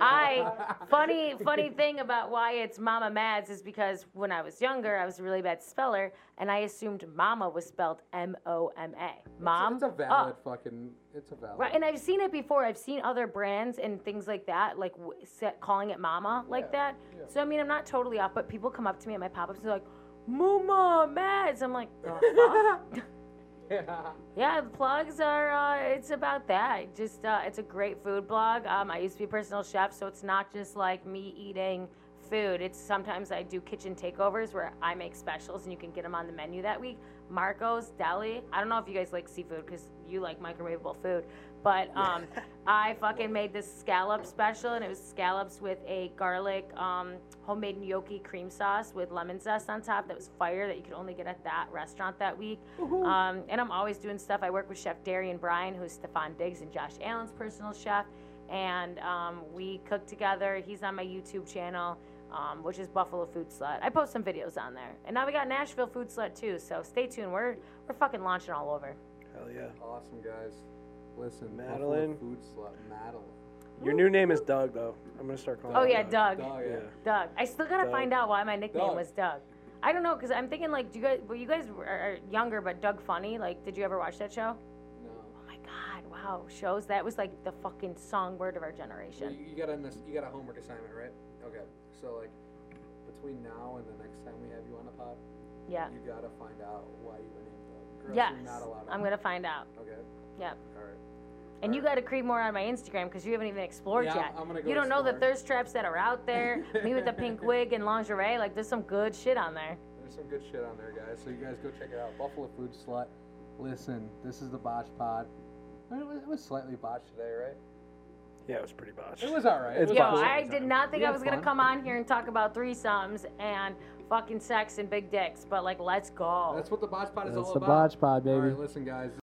I funny funny thing about why it's Mama Mads is because when I was younger, I was a really bad speller, and I assumed Mama was spelled M O M A. Mom. It's a valid fucking. It's a valid. Right, and I've seen it before. I've seen other brands and things like that, like w- set, calling it "mama" like Yeah, that. yeah. So I mean, I'm not totally off, but people come up to me at my pop-ups and they're like, "Mama, Mads." I'm like, "The [laughs] [laughs] fuck?" [laughs] yeah, the plugs are. Uh, it's about that. Just, uh, it's a great food blog. Um, I used to be a personal chef, so it's not just like me eating food. It's sometimes I do kitchen takeovers where I make specials and you can get them on the menu that week. Marco's Deli. I don't know if you guys like seafood because you like microwavable food, but um, I fucking made this scallop special and it was scallops with a garlic um, homemade gnocchi cream sauce with lemon zest on top. That was fire that you could only get at that restaurant that week. Um, and I'm always doing stuff. I work with Chef Darian Bryan, who's Stefon Diggs and Josh Allen's personal chef, and um, we cook together. He's on my YouTube channel um, which is Buffalo Food Slut. I post some videos on there, and now we got Nashville Food Slut too. So stay tuned. We're we're fucking launching all over. Hell yeah. Awesome guys. Listen, Buffalo Madeline. food slut, Madeline. Your new name is Doug, though. I'm gonna start calling. Oh you yeah, Doug. Dog, Yeah. yeah. Doug. I still gotta Doug. find out why my nickname Doug. was Doug. I don't know, cause I'm thinking like, do you guys were you guys are younger, but Doug Funnie? Like, did you ever watch that show? No. Oh my God! Wow, shows that was like the fucking songbird of our Well, generation. you, you got a you got a homework assignment, right? Okay. So like, between now and the next time we have you on the pod, Yeah. you gotta find out why you were named Doug. Or else Yes. Not. I'm gonna find out. Okay. Yep. All right. And you Alright. gotta creep more on my Instagram because you haven't even explored Yeah, yet. I'm gonna go you don't know the explore. thirst traps that are out there. Me with the pink [laughs] wig and lingerie. Like, there's some good shit on there. There's There's some good shit on there, guys. So you guys go check it out. Buffalo Food Slut. Listen, this is the Botch Pod. It was, it was slightly botched today, right? Yeah, it was pretty botched. It was all right. It's It Yo, was fun. I did not think I was gonna come on here and talk about threesomes and fucking sex and big dicks, but like, let's go. That's what the Botch Pod is That's all the. Botch Pod, baby. right, listen, guys.